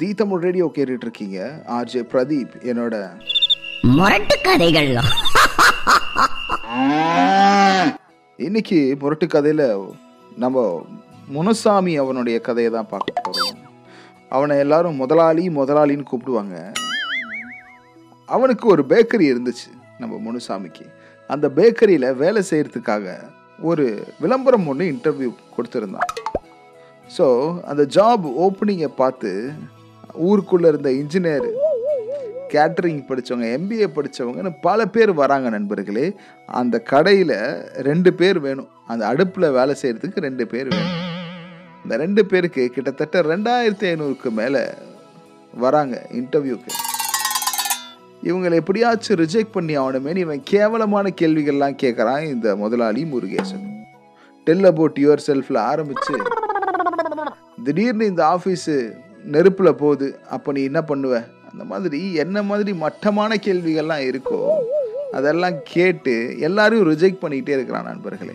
தி Tamil radio கேட்டுட்டு இருக்கீங்க RJ Pradeep என்னோட முரட்டு கதைகள். இன்னைக்கு முரட்டு கதையில நம்ம முனுசாமி அவனுடைய கதையை தான் பார்க்க போறோம். அவனை எல்லாரும் முதலாளி முதலாளின்னு கூப்பிடுவாங்க. அவனுக்கு ஒரு பேக்கரி இருந்துச்சு நம்ம முனுசாமிக்கு. அந்த பேக்கரியில் வேலை செய்யறதுக்காக ஒரு விளம்பரம் ஒன்று இன்டர்வியூ கொடுத்துருந்தான். ஸோ அந்த ஜாப் ஓப்பனிங்கை பார்த்து ஊருக்குள்ளே இருந்த இன்ஜினியர் கேட்டரிங் படித்தவங்க எம்பிஏ படித்தவங்கன்னு பல பேர் வராங்க நண்பர்களே. அந்த கடையில் ரெண்டு பேர் வேணும். அந்த அடுப்பில் வேலை செய்கிறதுக்கு ரெண்டு பேர் வேணும். இந்த ரெண்டு பேருக்கு கிட்டத்தட்ட ரெண்டாயிரத்தி ஐநூறுக்கு மேலே வராங்க இன்டர்வியூக்கு இவங்களை எப்படியாச்சும் ரிஜெக்ட் பண்ணி ஆகணுமேனு இவன் கேவலமான கேள்விகள்லாம் கேட்குறான் இந்த முதலாளி முருகேசன். டெல் அபவுட் யுவர் செல்ஃபில் ஆரம்பித்து திடீர்னு இந்த ஆஃபீஸு நெருப்பில் போகுது அப்போ நீ என்ன பண்ணுவ? அந்த மாதிரி என்ன மாதிரி மட்டமான கேள்விகள்லாம் இருக்கோ அதெல்லாம் கேட்டு எல்லாரையும் ரிஜெக்ட் பண்ணிக்கிட்டே இருக்கிறான் நண்பர்களே.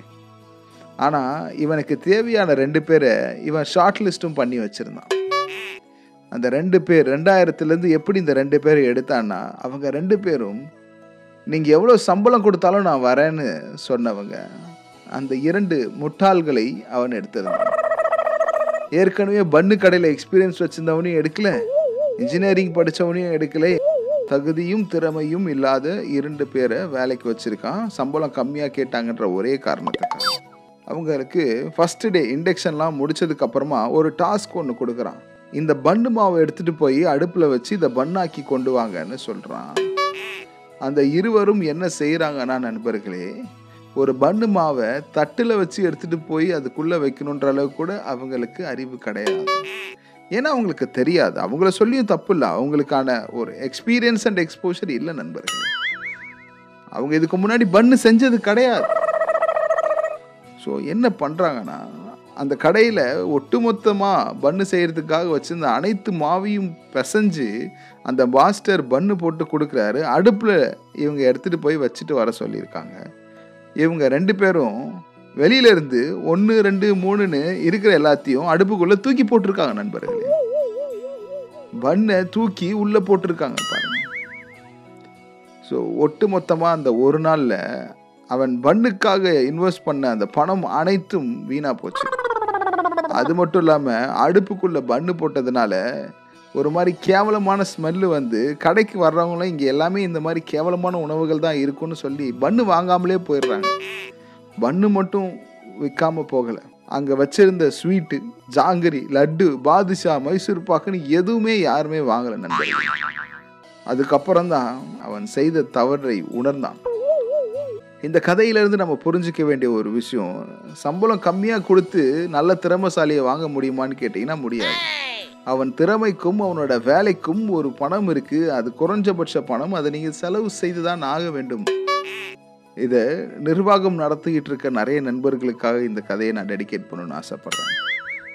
ஆனால் இவனுக்கு தேவையான ரெண்டு பேரை இவன் ஷார்ட் லிஸ்ட்டும் பண்ணி வச்சுருந்தான். அந்த ரெண்டு பேர் ரெண்டாயிரத்துலேருந்து எப்படி இந்த ரெண்டு பேரை எடுத்தான்னா அவங்க ரெண்டு பேரும் நீங்கள் எவ்வளோ சம்பளம் கொடுத்தாலும் நான் வரேன்னு சொன்னவங்க அந்த இரண்டு முட்டாள்களை அவன் எடுத்திருந்தான். ஏற்கனவே பன்னு கடையில் எக்ஸ்பீரியன்ஸ் வச்சுருந்தவனையும் எடுக்கல. இன்ஜினியரிங் படித்தவனையும் எடுக்கல. தகுதியும் திறமையும் இல்லாத இரண்டு பேரை வேலைக்கு வச்சுருக்கான். சம்பளம் கம்மியாக கேட்டாங்கன்ற ஒரே காரணத்துக்காக. அவங்களுக்கு ஃபஸ்ட்டு டே இண்டக்ஷன்லாம் முடிச்சதுக்கப்புறமா ஒரு டாஸ்க் ஒன்று கொடுக்குறான். இந்த பன்னு மாவை எடுத்துகிட்டு போய் அடுப்பில் வச்சு இதை பன்னாக்கி கொண்டு வாங்கன்னு சொல்கிறான் அந்த இருவரும் என்ன செய்கிறாங்கன்னா நண்பர்களே ஒரு பன்னு மாவை தட்டில் வச்சு எடுத்துட்டு போய் அதுக்குள்ளே வைக்கணுன்ற அளவுக்கு கூட அவங்களுக்கு அறிவு கிடையாது. ஏன்னா அவங்களுக்கு தெரியாது. அவங்கள சொல்லியும் தப்பு இல்லை. அவங்களுக்கான ஒரு எக்ஸ்பீரியன்ஸ் அண்ட் எக்ஸ்போஷர் இல்லை நண்பர்கள். அவங்க இதுக்கு முன்னாடி பன்னு செஞ்சது கிடையாது. ஸோ என்ன பண்ணுறாங்கன்னா அந்த கடையில் ஒட்டுமொத்தமாக பன்னு செய்கிறதுக்காக வச்சுருந்த அனைத்து மாவையும் பிசைஞ்சு அந்த மாஸ்டர் பன்னு போட்டு கொடுக்குறாரு. அடுப்பில் இவங்க எடுத்துகிட்டு போய் வச்சுட்டு வர சொல்லியிருக்காங்க. இவங்க ரெண்டு பேரும் வெளியில இருந்து ஒன்று ரெண்டு மூணுன்னு இருக்கிற எல்லாத்தையும் அடுப்புக்குள்ளே தூக்கி போட்டிருக்காங்க நண்பர்களே. பண்ணை தூக்கி உள்ளே போட்டிருக்காங்க பாருங்க. ஸோ ஒட்டு மொத்தமாக அந்த ஒரு நாளில் அவன் பண்ணுக்காக இன்வெஸ்ட் பண்ண அந்த பணம் அனைத்தும் வீணாக போச்சு. அது மட்டும் இல்லாமல் அடுப்புக்குள்ளே பண்ணு போட்டதுனால ஒரு மாதிரி கேவலமான ஸ்மெல்லு வந்து கடைக்கு வர்றவங்களும் இங்கே எல்லாமே இந்த மாதிரி கேவலமான உணவுகள் தான் இருக்கும்னு சொல்லி பண்ணு வாங்காமலே போயிடுறாங்க. பண்ணு மட்டும் விற்காம போகலை. அங்கே வச்சிருந்த ஸ்வீட்டு ஜாங்கிரி லட்டு பாதுஷா மைசூர் பாக்குன்னு எதுவுமே யாருமே வாங்கலை நண்பர்கள். அதுக்கப்புறம் தான் அவன் செய்த தவறை உணர்ந்தான். இந்த கதையிலேருந்து நம்ம புரிஞ்சிக்க வேண்டிய ஒரு விஷயம் சம்பளம் கம்மியாக கொடுத்து நல்ல திறமைசாலியை வாங்க முடியுமான்னு கேட்டிங்கன்னா முடியாது. அவன் திறமைக்கும் அவனோட வேலைக்கும் ஒரு பணம் இருக்கு. அது குறைஞ்சபட்ச பணம். அதை நீங்கள் செலவு செய்து தான் ஆக வேண்டும். இதை நிர்வாகம் நடத்திக்கிட்டு இருக்க நிறைய நண்பர்களுக்காக இந்த கதையை நான் டெடிகேட் பண்ணணும்னு ஆசைப்பட்றேன்.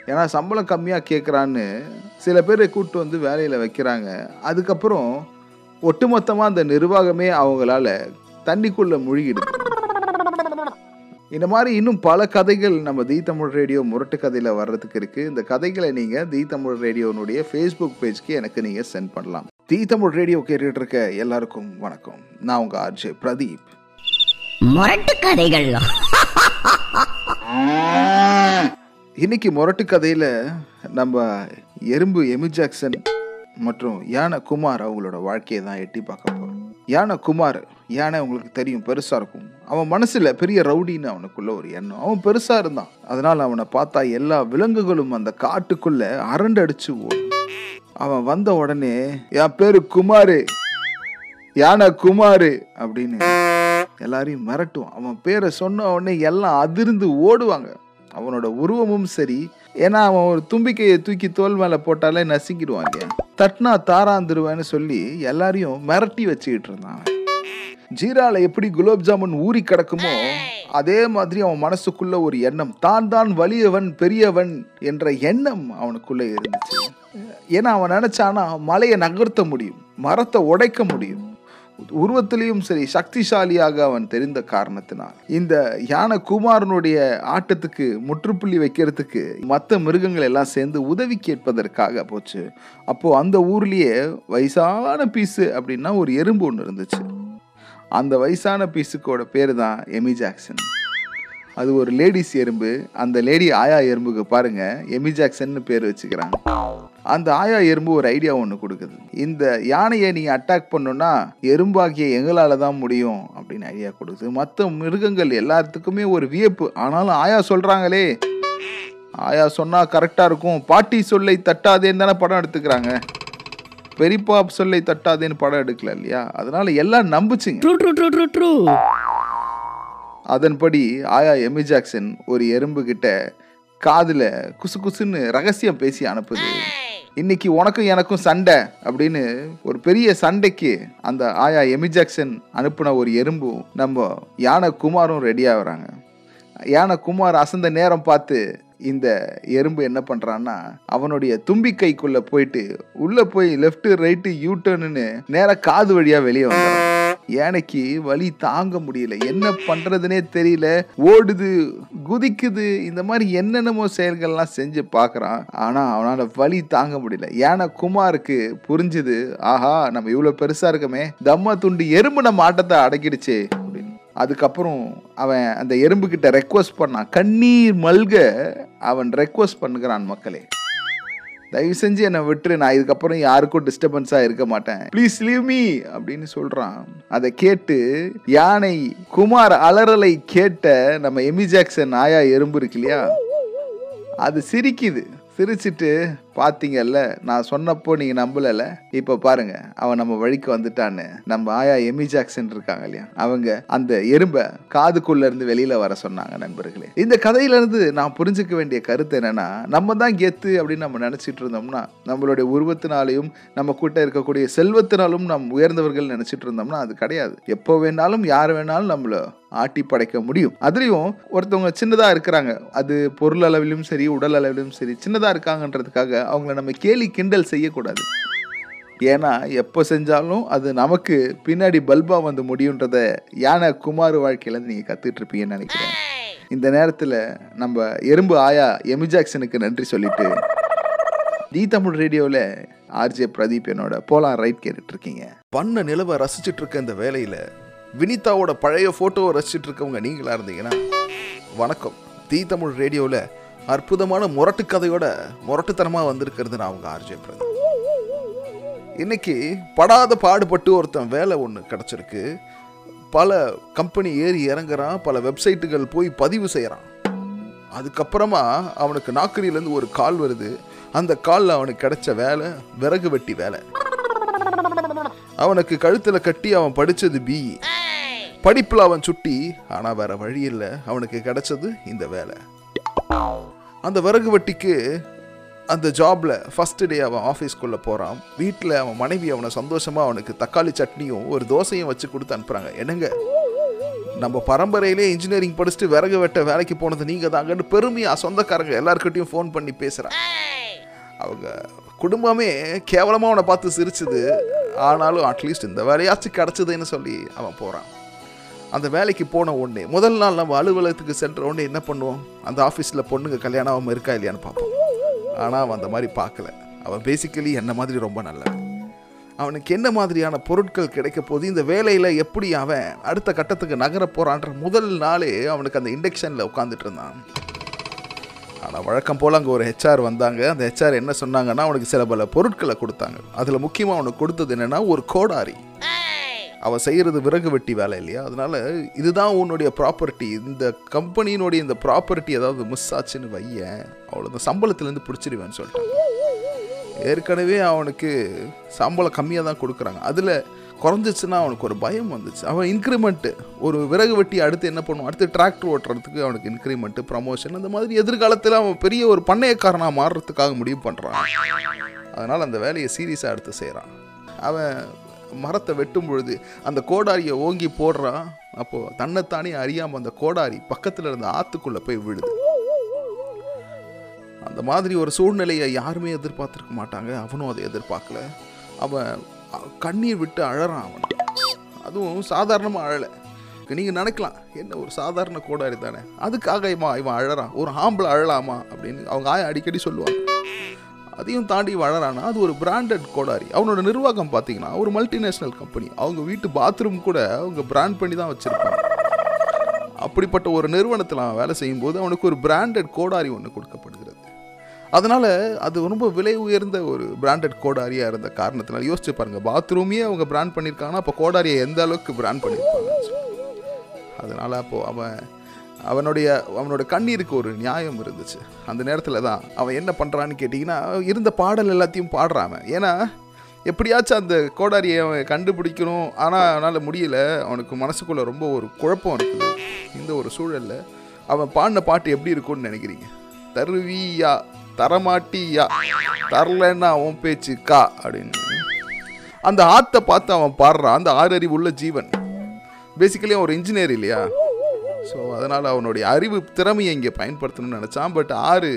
ஏன்னா சம்பளம் கம்மியாக கேட்குறான்னு சில பேரை கூப்பிட்டு வந்து வேலையில் வைக்கிறாங்க. அதுக்கப்புறம் ஒட்டுமொத்தமாக அந்த நிர்வாகமே அவங்களால தண்ணிக்குள்ளே முழுகிடுது. இந்த மாதிரி இன்னும் பல கதைகள் நம்ம தி தமிழ் ரேடியோ முரட்டு கதையில் வர்றதுக்கு இருக்குது இந்த கதைகளை நீங்கள் தி தமிழ் ரேடியோனுடைய ஃபேஸ்புக் பேஜ்க்கு எனக்கு நீங்கள் சென்ட் பண்ணலாம். தி தமிழ் ரேடியோ கேட்டுட்டு இருக்க எல்லாருக்கும் வணக்கம். நான் உங்கள் ஆர்ஜே பிரதீப். முரட்டு கதைகள். இன்னைக்கு முரட்டு கதையில் நம்ம எறும்பு எமி ஜாக்சன் மற்றும் யானை குமார் அவங்களோட வாழ்க்கையை தான் எட்டி பார்க்க போகிறோம் யானை குமார் யானை உங்களுக்கு தெரியும் பெருசாக இருக்கும். அவன் மனசில் பெரிய ரவுடின்னு அவனுக்குள்ள ஒரு எண்ணம். அவன் பெருசாக இருந்தான். அதனால் அவனை பார்த்தா எல்லா விலங்குகளும் அந்த காட்டுக்குள்ள அரண்டடிச்சு ஓடும். அவன் வந்த உடனே என் பேரு குமாரு யானை குமாரு அப்படின்னு எல்லாரையும் மிரட்டும் அவன் பேரை சொன்ன உடனே எல்லாம் அதிர்ந்து ஓடுவாங்க. அவனோட உருவமும் சரி. ஏன்னா அவன் ஒரு தும்பிக்கையை தூக்கி தோல் மேலே போட்டாலே நசுங்கிடுவான் இல்லையா? தட்னா தாராந்துருவேன்னு சொல்லி எல்லாரையும் மிரட்டி வச்சுக்கிட்டு இருந்தான். ஜீரால எப்படி குலோப் ஜாமுன் ஊறி கிடக்குமோ அதே மாதிரி அவன் மனசுக்குள்ள ஒரு எண்ணம். தான் தான் வலியவன் பெரியவன் என்ற எண்ணம் அவனுக்குள்ள இருந்துச்சு. ஏன்னா அவன் நினைச்சானா மலையை நகர்த்த முடியும் மரத்தை உடைக்க முடியும். உருவத்திலையும் சரி சக்திசாலியாக அவன் தெரிந்த காரணத்தினால். இந்த யானை குமாரனுடைய ஆட்டத்துக்கு முற்றுப்புள்ளி வைக்கிறதுக்கு மற்ற மிருகங்கள் எல்லாம் சேர்ந்து உதவி கேட்பதற்காக போச்சு. அப்போ அந்த ஊர்லயே வயசான பீஸு அப்படின்னா ஒரு எறும்பு ஒன்று இருந்துச்சு. அந்த வயசான பீஸுக்கோட பேர் தான் எமி ஜாக்சன். அது ஒரு லேடிஸ் எறும்பு. அந்த லேடி ஆயா எறும்புக்கு பாருங்க எமி ஜாக்சன்னு பேர் வச்சுக்கிறாங்க. அந்த ஆயா எறும்பு ஒரு ஐடியா ஒன்று கொடுக்குது. இந்த யானையை நீ அட்டாக் பண்ணுன்னா எறும்பாகிய எங்களால் தான் முடியும் அப்படின்னு ஐடியா கொடுக்குது. மற்ற மிருகங்கள் எல்லாத்துக்குமே ஒரு வியப்பு. ஆனாலும் ஆயா சொல்கிறாங்களே ஆயா சொன்னால் கரெக்டாக இருக்கும். பாட்டி சொல்லை தட்டாதேன்னு தானே படம் எடுத்துக்கிறாங்க. பெரியப்பா சொல்லை தட்டாதேன்னு படம் எடுக்கல இல்லையா? அதனால எல்லாம் நம்புச்சுங்க. அதன்படி ஆயா எமி ஜாக்சன் ஒரு எறும்பு கிட்ட காதுல குசு குசுன்னு ரகசியம் பேசி அனுப்புது. இன்னைக்கு உனக்கும் எனக்கும் சண்டை அப்படின்னு ஒரு பெரிய சண்டைக்கு அந்த ஆயா எமி ஜாக்சன் அனுப்புன ஒரு எறும்பும் நம்ம யானை குமாரும் ரெடி ஆகுறாங்க. யானை குமார் அசந்த நேரம் பார்த்து இந்த எறும்பு என்ன பண்றான்னா அவனுடைய தும்பிக்கைக்குள்ள போயிட்டு உள்ளே போய் லெஃப்ட் ரைட்டு யூ டர்னுன்னு நேரா காது வழியா வெளியே வந்தான் யானைக்கு வலி தாங்க முடியல. என்ன பண்றதுனே தெரியல. ஓடுது குதிக்குது இந்த மாதிரி என்னென்னமோ செயல்கள்லாம் செஞ்சு பார்க்கறான். ஆனா அவனால வலி தாங்க முடியல. யானை குமாருக்கு புரிஞ்சுது ஆஹா நம்ம இவ்வளவு பெருசா இருக்கமே. தம்மா துண்டு எறும்பு நம்ம ஆட்டத்தை அடக்கிடுச்சே. அதுக்கப்புறம் அவன் அந்த எறும்புக்கிட்ட ரெக்வஸ்ட் பண்ணான். கண்ணீர் மல்க அவன் ரெக்வஸ்ட் பண்ணுகிறான் மக்களே. தயவு செஞ்சு என்னை விட்டுரு நான் இதுக்கப்புறம் யாருக்கும் டிஸ்டர்பன்ஸாக இருக்க மாட்டேன். ப்ளீஸ் லீவ் மீ அப்படின்னு சொல்கிறான் அதை கேட்டு யானை குமார் அலறலை கேட்ட நம்ம எமி ஜாக்சன் ஆயா எறும்பு இருக்கு இல்லையா? அது சிரிக்குது. சிரிச்சிட்டு பார்த்தீங்கல்ல நான் சொன்னப்போ நீங்கள் நம்பலல இப்போ பாருங்க அவன் நம்ம வழிக்கு வந்துட்டான்னு. நம்ம ஆயா எமி ஜாக்சன் இருக்காங்க இல்லையா? அவங்க அந்த எறும்பை காதுக்குள்ள இருந்து வெளியில வர சொன்னாங்க நண்பர்களே. இந்த கதையில இருந்து நான் புரிஞ்சுக்க வேண்டிய கருத்து என்னன்னா நம்ம தான் கெத்து அப்படின்னு நம்ம நினைச்சிட்டு இருந்தோம்னா நம்மளுடைய உருவத்தினாலையும் நம்ம கூட்ட இருக்கக்கூடிய செல்வத்தினாலும் நாம் உயர்ந்தவர்கள் நினைச்சிட்டு இருந்தோம்னா அது கிடையாது. எப்போ வேணாலும் யார் வேணாலும் நம்மள ஆட்டி படைக்க முடியும். அதுலயும் ஒருத்தவங்க சின்னதா இருக்கிறாங்க. அது பொருள் அளவிலும் சரி உடல் அளவிலும் சரி சின்னதா இருக்காங்கன்றதுக்காக அவங்கள நம்ம கேலி கிண்டல் செய்யக்கூடாது. ஏன்னா எப்போ செஞ்சாலும் அது நமக்கு பின்னாடி பல்பா வந்து முடியுன்றத யானை குமார் வாழ்க்கையிலேருந்து நீங்கள் கற்றுட்ருப்பீங்கன்னு நினைக்கிறேன். இந்த நேரத்தில் நம்ம எறும்பு ஆயா எமி ஜாக்சனுக்கு நன்றி சொல்லிட்டு தி தமிழ் ரேடியோவில் ஆர்ஜே பிரதீப் என்னோட போலாம் ரைட் கேட்டுட்டு இருக்கீங்க பண்ண நிலவை ரசிச்சிட்டு இருக்க இந்த வேலையில வினிதாவோட பழைய ஃபோட்டோவை ரசிச்சுட்டு இருக்கவங்க நீங்களா இருந்தீங்கன்னா வணக்கம். தீ தமிழ் ரேடியோவில் அற்புதமான முரட்டு கதையோட முரட்டுத்தனமாக வந்திருக்கிறது நான் அவங்க ஆர்ஜே பிரதம் இன்னைக்கு படாத பாடுபட்டு ஒருத்தன் வேலை ஒன்று கிடச்சிருக்கு. பல கம்பெனி ஏறி இறங்குறான் பல வெப்சைட்டுகள் போய் பதிவு செய்கிறான் அதுக்கப்புறமா அவனுக்கு நாக்கரியிலேருந்து ஒரு கால் வருது. அந்த காலில் அவனுக்கு கிடைச்ச வேலை விறகு வெட்டி வேலை. அவனுக்கு கழுத்தில் கட்டி அவன் படித்தது பிஇ படிப்பில் அவன் சுட்டி ஆனால் வேற வழி இல்லை. அவனுக்கு கிடைச்சது இந்த வேலை. அந்த விறகு வெட்டிக்கு அந்த ஜாப்ல ஃபஸ்ட்டு டே அவன் ஆஃபீஸ்க்குள்ளே போகிறான் வீட்டில் அவன் மனைவி அவனை சந்தோஷமாக அவனுக்கு தக்காளி சட்னியும் ஒரு தோசையும் வச்சு கொடுத்து அனுப்புகிறாங்க என்னங்க? நம்ம பரம்பரையிலே இன்ஜினியரிங் படிச்சுட்டு விறகு வெட்ட வேலைக்கு போனது நீங்கள் தாங்கன்னு பெருமையாக சொந்தக்காரங்க எல்லாருக்கிட்டையும் ஃபோன் பண்ணி பேசுகிறான் அவங்க குடும்பமே கேவலமாக அவனை பார்த்து சிரிச்சுது. ஆனாலும் அட்லீஸ்ட் இந்த வேலையாச்சும் கிடச்சிதுன்னு சொல்லி அவன் போகிறான் அந்த வேலைக்கு போன உடனே முதல் நாள் நம்ம அலுவலகத்துக்கு சென்ற உடனே என்ன பண்ணுவோம்? அந்த ஆஃபீஸில் பொண்ணுங்க கல்யாணம் அவன் இருக்கா இல்லையான்னு பார்ப்போம். ஆனால் அவன் அந்த மாதிரி பார்க்கல. அவன் பேசிக்கலி என்ன மாதிரி ரொம்ப நல்லவன். அவனுக்கு என்ன மாதிரியான பொருட்கள் கிடைக்க போது இந்த வேலையில் எப்படி அவன் அடுத்த கட்டத்துக்கு நகர போகிறான்ற முதல் நாளே அவனுக்கு அந்த இண்டக்ஷனில் உட்காந்துட்டு இருந்தான். ஆனால் வழக்கம் போல் அங்கே ஒரு ஹெச்ஆர் வந்தாங்க. அந்த ஹெச்ஆர் என்ன சொன்னாங்கன்னா அவனுக்கு சில பல பொருட்களை கொடுத்தாங்க. அதில் முக்கியமாக அவனுக்கு கொடுத்தது என்னென்னா ஒரு கோடாரி. அவன் செய்கிறது விறகு வெட்டி வேலை இல்லையா? அதனால் இதுதான் உன்னுடைய ப்ராப்பர்ட்டி இந்த கம்பெனியினுடைய இந்த ப்ராப்பர்ட்டி ஏதாவது மிஸ் ஆச்சுன்னு வையேன். அவ்வளோ இந்த சம்பளத்துலேருந்து பிடிச்சிடுவேன்னு சொல்லிட்டான். ஏற்கனவே அவனுக்கு சம்பளம் கம்மியாக தான் கொடுக்குறாங்க. அதில் குறைஞ்சிச்சுன்னா அவனுக்கு ஒரு பயம் வந்துச்சு. அவன் இன்க்ரிமெண்ட்டு ஒரு விறகு வெட்டி அடுத்து என்ன பண்ணுவான்? அடுத்து டிராக்டர் ஓட்டுறதுக்கு அவனுக்கு இன்க்ரிமெண்ட்டு ப்ரமோஷன் அந்த மாதிரி எதிர்காலத்தில் அவன் பெரிய ஒரு பண்ணையக்காரனாக மாறுறதுக்காக முடிவு பண்ணுறான் அதனால் அந்த வேலையை சீரியஸாக எடுத்து செய்கிறான் அவன் மரத்தை வெட்டும் பொழுது அந்த கோடாரியை ஓங்கி போடுறான் அப்போது தன்னைத்தானே அறியாமல் அந்த கோடாரி பக்கத்தில் இருந்த ஆற்றுக்குள்ளே போய் விழுது. அந்த மாதிரி ஒரு சூழ்நிலையை யாருமே எதிர்பார்த்துருக்க மாட்டாங்க. அவனும் அதை எதிர்பார்க்கல. அவன் கண்ணீர் விட்டு அழறான் அவன். அதுவும் சாதாரணமாக அழலை. நீங்கள் நினைக்கலாம் என்ன ஒரு சாதாரண கோடாரி தானே. அதுக்காக இவன் இவன் அழறான். ஒரு ஆம்பளை அழலாமா அப்படின்னு அவங்க ஆய அடிக்கடி சொல்லுவாங்க. அதையும் தாண்டி வளரானா? அது ஒரு பிராண்டட் கோடாரி. அவனோட நிர்வாகம் பார்த்தீங்கன்னா ஒரு மல்டிநேஷ்னல் கம்பெனி அவங்க வீட்டு பாத்ரூம் கூட அவங்க பிராண்ட் பண்ணி தான் வச்சுருப்பாங்க. அப்படிப்பட்ட ஒரு நிறுவனத்தில் அவன் வேலை செய்யும்போது அவனுக்கு ஒரு பிராண்டட் கோடாரி ஒன்று கொடுக்கப்படுகிறது. அதனால் அது ரொம்ப விலை உயர்ந்த ஒரு பிராண்டட் கோடாரியாக இருந்த காரணத்தினால யோசிச்சு பாருங்கள் பாத்ரூமே அவங்க பிராண்ட் பண்ணியிருக்காங்கன்னா அப்போ கோடாரியை எந்த அளவுக்கு பிராண்ட் பண்ணியிருப்பாங்க அதனால் அப்போது அவன் அவனுடைய அவனோட கண்ணீருக்கு ஒரு நியாயம் இருந்துச்சு. அந்த நேரத்தில் தான் அவன் என்ன பண்ணுறான்னு கேட்டிங்கன்னா இருந்த பாடல் எல்லாத்தையும் பாடுறான் அவன். ஏன்னா எப்படியாச்சும் அந்த கோடாரியை அவன் கண்டுபிடிக்கணும். ஆனால் அவனால் முடியல. அவனுக்கு மனசுக்குள்ளே ரொம்ப ஒரு குழப்பம் இருக்குது. இந்த ஒரு சூழலில் அவன் பாடின பாட்டு எப்படி இருக்கும்னு நினைக்கிறீங்க? தருவியா தரமாட்டியா தரலன்னா அவன் பேச்சு கா அப்படின்னு. அந்த ஆத்தை பார்த்து அவன் பாடுறான். அந்த ஆறறிவு உள்ள ஜீவன். பேசிக்கலி அவன் ஒரு இன்ஜினியர் இல்லையா? ஸோ அதனால் அவனுடைய அறிவு திறமையை இங்கே பயன்படுத்தணும்னு நினச்சான். பட் ஆறு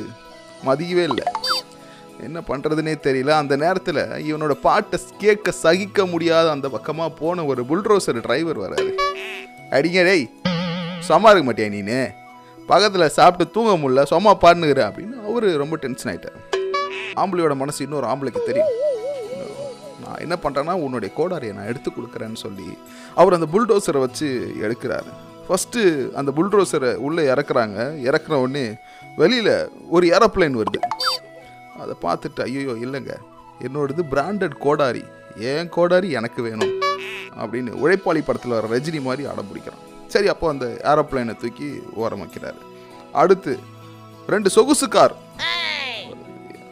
மதியவே இல்லை. என்ன பண்ணுறதுனே தெரியல. அந்த நேரத்தில் இவனோட பாட்டை கேட்க சகிக்க முடியாத அந்த பக்கமாக போன ஒரு புல்ரோசர் டிரைவர் வராரு. அடிங்க டேய் சும்மா இருக்க மாட்டியா நீனு? பக்கத்தில் சாப்பிட்டு தூங்க முடியல சும்மா பாடுனுகிற அப்படின்னு அவரு ரொம்ப டென்ஷன் ஆகிட்டார் ஆம்பளையோட மனசு இன்னொரு ஆம்பளைக்கு தெரியும். நான் என்ன பண்ணுறேன்னா உன்னுடைய கோடாரியை நான் எடுத்து கொடுக்குறேன்னு சொல்லி அவர் அந்த புல்டோசரை வச்சு எடுக்கிறாரு. ஃபஸ்ட்டு அந்த புல்டோசரை உள்ளே இறக்குறாங்க. இறக்குற உடனே வெளியில் ஒரு ஏரோப்ளேன் வருது. அதை பார்த்துட்டு ஐயோ இல்லைங்க. என்னோடது பிராண்டட் கோடாரி. ஏன் கோடாரி எனக்கு வேணும்? அப்படின்னு உழைப்பாளி படத்தில் வர ரஜினி மாதிரி அடம் பிடிக்கிறான். சரி அப்போ அந்த ஏரோப்ளேனை தூக்கி ஓரம் வைக்கிறாரு அடுத்து ரெண்டு சொகுசு கார்.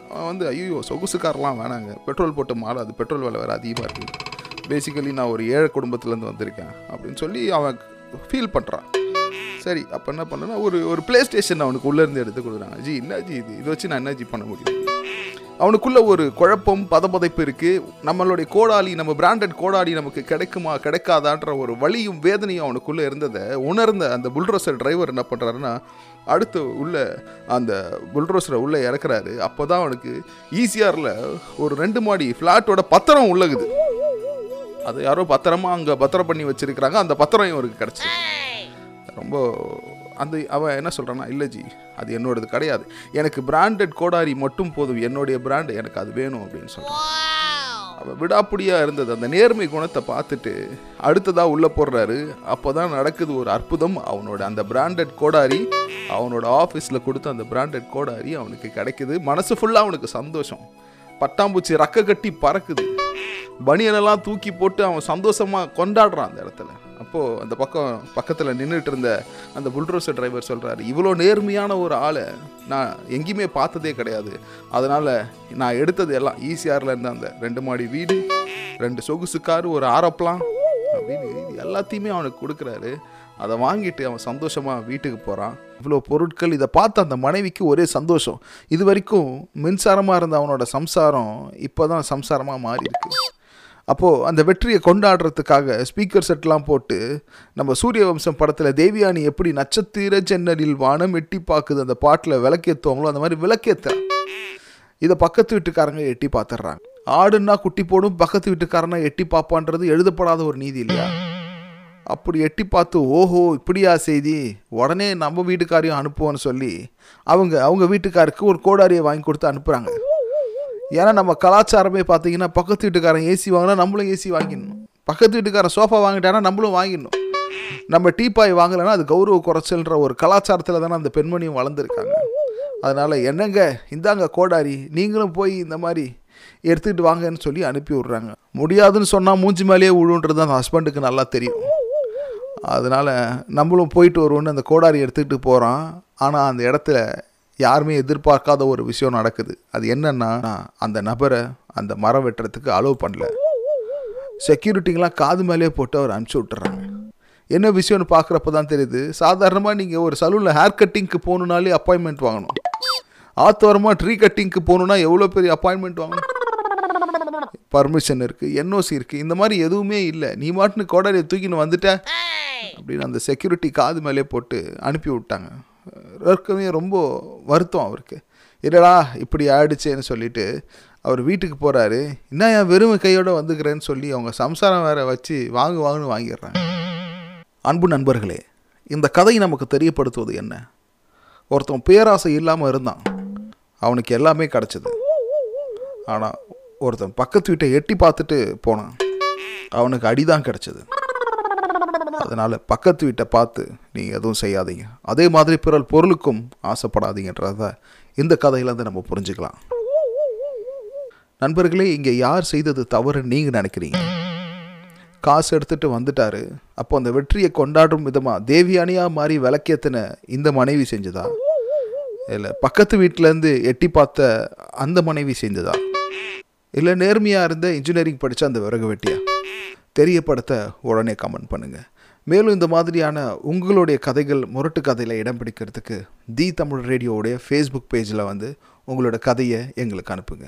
அவன் வந்து ஐயோ சொகுசு கார்லாம் வேணாங்க. பெட்ரோல் போட்டு மாலை அது பெட்ரோல் விலை வேறு அதிகமாக இருக்குது பேசிக்கலி நான் ஒரு ஏழை குடும்பத்துலேருந்து வந்திருக்கேன். அப்படின்னு சொல்லி அவன் ஃபீல் பண்ணுறான் சரி அப்போ என்ன பண்ணனா ஒரு ஒரு ப்ளே ஸ்டேஷன் அவனுக்கு உள்ளேருந்து எடுத்து கொடுக்குறாங்க. ஜி என்ன ஜி இது? இதை வச்சு நான் என்ன ஜி பண்ண முடியும்? அவனுக்குள்ள ஒரு குழப்பம் பதபதைப்பு இருக்குது நம்மளுடைய கோடாளி நம்ம பிராண்டட் கோடாளி நமக்கு கிடைக்குமா கிடைக்காதான்ற ஒரு வலியும் வேதனையும் அவனுக்குள்ளே இருந்ததை உணர்ந்த அந்த புல்ரோசர் டிரைவர் என்ன பண்ணுறாருன்னா அடுத்து உள்ள அந்த புல்ரோசரை உள்ளே இறக்குறாரு. அப்போ தான் அவனுக்கு ஈசிஆரில் ஒரு ரெண்டு மாடி ஃப்ளாட்டோட பத்திரம் உள்ளகுது. அது யாரோ பத்திரமா அங்கே பத்திரம் பண்ணி வச்சிருக்கிறாங்க. அந்த பத்திரம் இவருக்கு கிடச்சிருக்கு ரொம்ப அந்த அவன் என்ன சொல்கிறான்னா இல்லை ஜி அது என்னோடது கிடையாது. எனக்கு பிராண்டட் கோடாரி மட்டும் போதும். என்னுடைய பிராண்ட் எனக்கு அது வேணும் அப்படின்னு சொல்கிறான் அவன் விடாப்பிடியாக இருந்தது. அந்த நேர்மை குணத்தை பார்த்துட்டு அடுத்ததாக உள்ளே போடுறாரு அப்போ தான் நடக்குது ஒரு அற்புதம். அவனோட அந்த பிராண்டட் கோடாரி அவனோட ஆஃபீஸில் கொடுத்த அந்த பிராண்டட் கோடாரி அவனுக்கு கிடைக்குது. மனசு ஃபுல்லாக அவனுக்கு சந்தோஷம். பட்டாம்பூச்சி ரக்க கட்டி பறக்குது. பனியனெல்லாம் தூக்கி போட்டு அவன் சந்தோஷமாக கொண்டாடுறான் அந்த இடத்துல. அப்போது அந்த பக்கம் பக்கத்தில் நின்றுட்டு இருந்த அந்த புல்ட்ரோசர் டிரைவர் சொல்கிறாரு இவ்வளோ நேர்மையான ஒரு ஆளை நான் எங்கேயுமே பார்த்ததே கிடையாது. அதனால் நான் எடுத்தது எல்லாம் ஈசிஆரில் இருந்த அந்த ரெண்டு மாடி வீடு ரெண்டு சொகுசு காரு ஒரு ஆரப்பலாம் அப்படின்னு இது எல்லாத்தையுமே அவனுக்கு கொடுக்குறாரு. அதை வாங்கிட்டு அவன் சந்தோஷமாக வீட்டுக்கு போகிறான் இவ்வளோ பொருட்கள் இதை பார்த்து அந்த மனைவிக்கு ஒரே சந்தோஷம். இது வரைக்கும் மின்சாரமாக இருந்த அவனோட சம்சாரம் இப்போ தான் சம்சாரமாக மாறி இருக்கு அப்போது அந்த வெற்றியை கொண்டாடுறதுக்காக ஸ்பீக்கர் செட்லாம் போட்டு நம்ம சூரிய வம்சம் படத்தில் தேவியானி எப்படி நட்சத்திர ஜன்னலில் வானம் எட்டி பார்க்குது அந்த பாட்டில் விளக்கேற்றுவாங்களோ அந்த மாதிரி விளக்கேற்றுறான் இதை பக்கத்து வீட்டுக்காரங்க எட்டி பார்த்துட்றாங்க ஆடுன்னா குட்டி போடும் பக்கத்து வீட்டுக்காரனா எட்டி பார்ப்பான்றது எழுதப்படாத ஒரு நீதி இல்லையா? அப்படி எட்டி பார்த்து ஓஹோ இப்படியா செய்தி? உடனே நம்ம வீட்டுக்காரையும் அனுப்புவோன்னு சொல்லி அவங்க அவங்க வீட்டுக்காருக்கு ஒரு கோடாரியை வாங்கி கொடுத்து அனுப்புகிறாங்க ஏன்னா நம்ம கலாச்சாரமே பார்த்தீங்கன்னா பக்கத்து வீட்டுக்காரன் ஏசி வாங்கினா நம்மளும் ஏசி வாங்கிடணும். பக்கத்து வீட்டுக்காரன் சோஃபா வாங்கிட்டானா நம்மளும் வாங்கிடணும். நம்ம டீப்பாய் வாங்கலைன்னா அது கௌரவ குறைச்சல்ன்ற ஒரு கலாச்சாரத்தில் தானே அந்த பெண்மணியும் வளர்ந்துருக்காங்க. அதனால் என்னங்க? இந்தாங்க கோடாரி நீங்களும் போய் இந்த மாதிரி எடுத்துக்கிட்டு வாங்கன்னு சொல்லி அனுப்பி விட்றாங்க. முடியாதுன்னு சொன்னால் மூஞ்சி மேலேயே விழுன்றது அந்த ஹஸ்பண்டுக்கு நல்லா தெரியும். அதனால் நம்மளும் போயிட்டு வருவோன்னு அந்த கோடாரி எடுத்துக்கிட்டு போகிறான் ஆனால் அந்த இடத்துல யாருமே எதிர்பார்க்காத ஒரு விஷயம் நடக்குது. அது என்னன்னா அந்த நபரை அந்த மரம் வெட்டுறதுக்கு அலோவ் பண்ணல. செக்யூரிட்டிங்கெலாம் காது மேலேயே போட்டு அவர் அனுப்பிச்சி விட்டுறாங்க. என்ன விஷயம்னு பார்க்குறப்ப தான் தெரியுது. சாதாரணமாக நீங்கள் ஒரு சலூனில் ஹேர் கட்டிங்க்கு போகணுனாலே அப்பாயின்மெண்ட் வாங்கணும். ஆத்தோரமாக ட்ரீ கட்டிங்க்கு போகணுன்னா எவ்வளோ பெரிய அப்பாயின்மெண்ட் வாங்கணும்? பர்மிஷன் இருக்குது என்ஓசி இருக்குது இந்த மாதிரி எதுவுமே இல்லை. நீ மாட்டுன்னு கோடாரியை தூக்கின்னு வந்துட்ட அப்படின்னு அந்த செக்யூரிட்டி காது மேலே போட்டு அனுப்பி விட்டாங்க. ஏற்கனவே ரொம்ப வருத்தம் அவருக்கு. இல்லடா இப்படி ஆயிடுச்சேன்னு சொல்லிட்டு அவர் வீட்டுக்கு போகிறாரு என்ன என் வெறும் கையோடு வந்துக்கிறேன்னு சொல்லி அவங்க சம்சாரம் வேற வச்சு வாங்கு வாங்குன்னு வாங்கிடுறாங்க. அன்பு நண்பர்களே இந்த கதை நமக்கு தெரியப்படுத்துவது என்ன? ஒருத்தன் பேராசை இல்லாமல் இருந்தான். அவனுக்கு எல்லாமே கிடச்சிது. ஆனால் ஒருத்தன் பக்கத்து வீட்டை எட்டி பார்த்துட்டு போனான். அவனுக்கு அடிதான் கிடச்சிது. அதனால் பக்கத்து வீட்டை பார்த்து நீங்கள் எதுவும் செய்யாதீங்க. அதே மாதிரி பிறல் பொருளுக்கும் ஆசைப்படாதீங்கன்றத இந்த கதையிலேருந்து நம்ம புரிஞ்சுக்கலாம். நண்பர்களே இங்கே யார் செய்தது தவறுன்னு நீங்கள் நினைக்கிறீங்க? காசு எடுத்துட்டு வந்துட்டாரு. அப்போ அந்த வெற்றியை கொண்டாடும் விதமாக தேவியானியாக மாறி விளக்கேத்தின இந்த மனைவி செஞ்சதா? இல்லை பக்கத்து வீட்டிலேருந்து எட்டி பார்த்த அந்த மனைவி செஞ்சதா? இல்லை நேர்மையாக இருந்த இன்ஜினியரிங் படித்த அந்த விறகு வெட்டியா? தெரியப்படுத்த உடனே கமெண்ட் பண்ணுங்கள் மேலும் இந்த மாதிரியான உங்களுடைய கதைகள் முரட்டு கதையில் இடம் பிடிக்கிறதுக்கு தி தமிழ் ரேடியோவுடைய ஃபேஸ்புக் பேஜில் வந்து உங்களோட கதையை எங்களுக்கு அனுப்புங்க.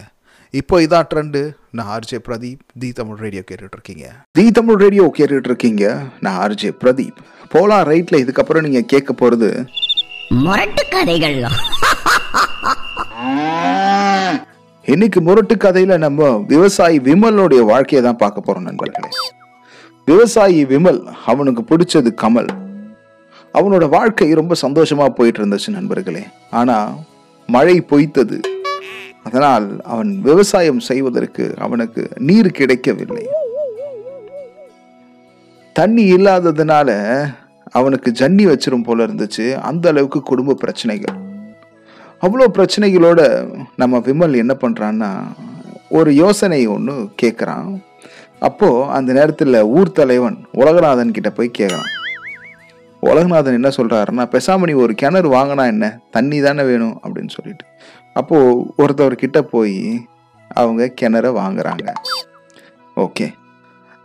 இப்போ இதான் ட்ரெண்டு நான் RJ Pradeep the Tamil radio கேட்டுட்ருக்கீங்க. தி தமிழ் ரேடியோ கேட்டுட்டு இருக்கீங்க நான் ஆர்ஜே பிரதீப். போலாம் ரைட்ல இதுக்கப்புறம் நீங்க கேட்க போறது முரட்டு கதைகள். இன்னைக்கு முரட்டு கதையில நம்ம விவசாயி விமலோடைய வாழ்க்கையை தான் பார்க்க போறோம் நண்பர்களே. விவசாயி விமல் அவனுக்கு பிடிச்சது கமல். அவனோட வாழ்க்கை ரொம்ப சந்தோஷமா போயிட்டு இருந்துச்சு நண்பர்களே. ஆனா மழை பொய்த்தது. அதனால் அவன் விவசாயம் செய்வதற்கு அவனுக்கு நீர் கிடைக்கவில்லை. தண்ணி இல்லாததுனால அவனுக்கு ஜன்னி வச்சிரும் போல இருந்துச்சு. அந்த அளவுக்கு குடும்ப பிரச்சனைகள். அவ்வளோ பிரச்சனைகளோட நம்ம விமல் என்ன பண்ணுறான்னா ஒரு யோசனை ஒன்று கேட்குறான் அப்போது அந்த நேரத்தில் ஊர் தலைவன் உலகநாதன் கிட்ட போய் கேட்குறான் உலகநாதன் என்ன சொல்கிறாருன்னா பெசாமணி ஒரு கிணறு வாங்கினா என்ன? தண்ணி தானே வேணும்? அப்படின்னு சொல்லிட்டு. அப்போது ஒருத்தவர்கிட்ட போய் அவங்க கிணற வாங்குறாங்க. ஓகே.